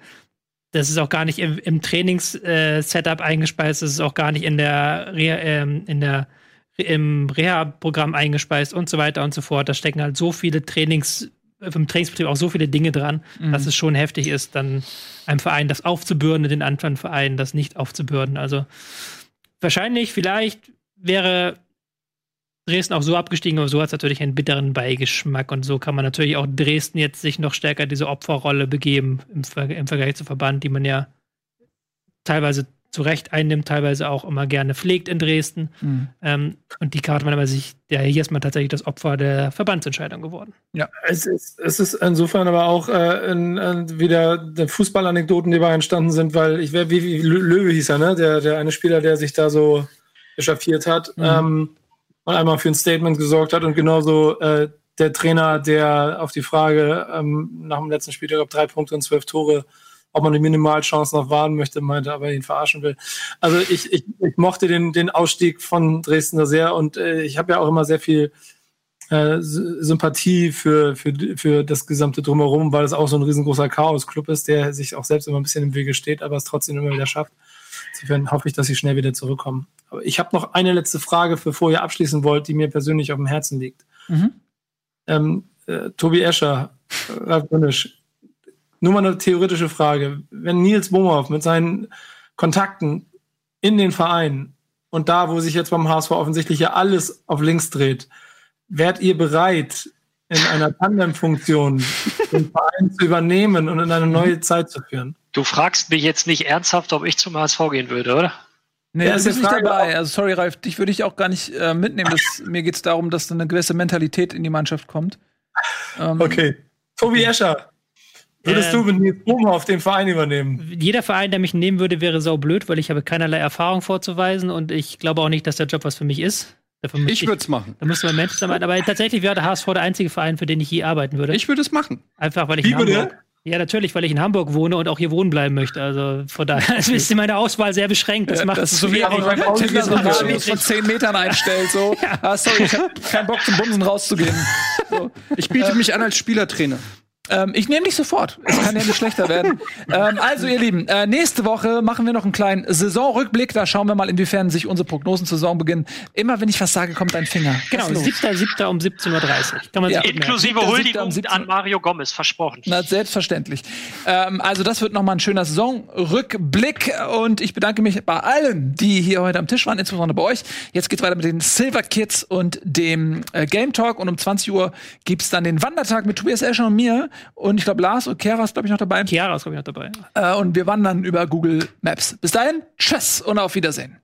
S6: das ist auch gar nicht im, im Trainings-Setup eingespeist, das ist auch gar nicht in der, Reha- ähm, in der im Reha-Programm eingespeist und so weiter und so fort. Da stecken halt so viele Trainings, äh, im Trainingsbetrieb auch so viele Dinge dran, dass es schon heftig ist, dann einem Verein das aufzubürden, den anderen Vereinen das nicht aufzubürden. Also wahrscheinlich, vielleicht wäre Dresden auch so abgestiegen, aber so hat es natürlich einen bitteren Beigeschmack. Und so kann man natürlich auch Dresden jetzt sich noch stärker diese Opferrolle begeben im, Ver im Vergleich zu Verband, die man ja teilweise zu Recht einnimmt, teilweise auch immer gerne pflegt in Dresden.
S1: Mhm.
S6: Ähm, und die Karte man aber sich, ja, hier ist man tatsächlich das Opfer der Verbandsentscheidung geworden.
S4: Es ist, es ist insofern aber auch äh, in, in, wieder Fußballanekdoten, die dabei entstanden sind, weil ich wäre, wie, wie Lö- Löwe hieß er, ne? Der, der eine Spieler, der sich da so echauffiert hat
S1: Mhm.
S4: ähm, und einmal für ein Statement gesorgt hat und genauso äh, der Trainer, der auf die Frage ähm, nach dem letzten Spiel, ich glaube, drei Punkte und zwölf Tore, ob man die Minimalchancen noch wahren möchte, meinte, aber ihn verarschen will. Also ich, ich, ich mochte den, den Ausstieg von Dresden da sehr und äh, ich habe ja auch immer sehr viel äh, Sy- Sympathie für, für, für das gesamte Drumherum, weil es auch so ein riesengroßer Chaos-Club ist, der sich auch selbst immer ein bisschen im Wege steht, aber es trotzdem immer wieder schafft. Insofern hoffe ich, dass sie schnell wieder zurückkommen. Aber ich habe noch eine letzte Frage, bevor ihr abschließen wollt, die mir persönlich auf dem Herzen liegt.
S1: Mhm.
S4: Ähm, äh, Tobi Escher, Ralf Grünisch, nur mal eine theoretische Frage. Wenn Nils Bohmhoff mit seinen Kontakten in den Verein und da, wo sich jetzt beim HSV offensichtlich ja alles auf links dreht, wärt ihr bereit, in einer Tandem-Funktion den Verein zu übernehmen und in eine neue Zeit zu führen?
S2: Du fragst mich jetzt nicht ernsthaft, ob ich zum HSV gehen würde, oder?
S1: Nee,
S4: Ja,
S1: du bist nicht dabei. Also sorry, Ralf, dich würde ich auch gar nicht äh, mitnehmen. Das, mir geht es darum, dass da eine gewisse Mentalität in die Mannschaft kommt. Ähm,
S4: Okay. Tobi Escher, Würdest
S6: Ähm,
S4: du mit Nils Bohmer auf den Verein übernehmen?
S6: Jeder Verein, der mich nehmen würde, wäre saublöd, weil ich habe keinerlei Erfahrung vorzuweisen und ich glaube auch nicht, dass der Job was für mich ist. Dafür
S5: Ich würde es machen.
S6: Da müsste man Menschen zusammenarbeiten. Aber tatsächlich wäre der HSV der einzige Verein, für den ich je arbeiten würde.
S5: Ich würde es machen.
S6: Einfach weil ich
S4: Wie
S6: in? Hamburg. Ja, natürlich, weil ich in Hamburg wohne und auch hier wohnen bleiben möchte. Also von daher ist meine Auswahl sehr beschränkt. Das macht
S1: Das
S6: es
S1: ist so wie wenn man Tinder so
S6: Ja,
S1: von 10 Metern einstellt. So, ah, sorry, ich habe keinen Bock zum Bumsen rauszugehen. So.
S5: Ich biete mich an als Spielertrainer.
S1: Ähm, ich nehme dich sofort. Es kann ja nicht schlechter werden. Ähm, also, ihr Lieben, äh, nächste Woche machen wir noch einen kleinen Saisonrückblick. Da schauen wir mal, inwiefern sich unsere Prognosen zur Saison beginnen. Immer wenn ich was sage, kommt ein Finger.
S6: Genau,
S1: Was ist los?
S6: 7.7. um 17.30 Uhr. Kann man
S1: Ja.
S6: sich gut merken.
S2: Inklusive Huldigung
S1: 17.
S2: an Mario Gomez, versprochen.
S1: Na, selbstverständlich. Ähm, also das wird noch mal ein schöner Saisonrückblick und ich bedanke mich bei allen, die hier heute am Tisch waren, insbesondere bei euch. Jetzt geht's weiter mit den Silver Kids und dem äh, Game Talk und um 20 Uhr gibt's dann den Wandertag mit Tobias Escher und mir und ich glaube Lars und Kera ist glaube ich noch dabei.
S6: Chiara ist, glaube ich, noch dabei.
S1: Äh, und wir wandern über Google Maps. Bis dahin, tschüss und auf Wiedersehen.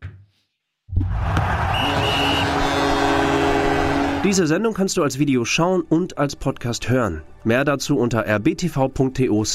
S7: Diese Sendung kannst du als Video schauen und als Podcast hören. Mehr dazu unter rbtv.to/slash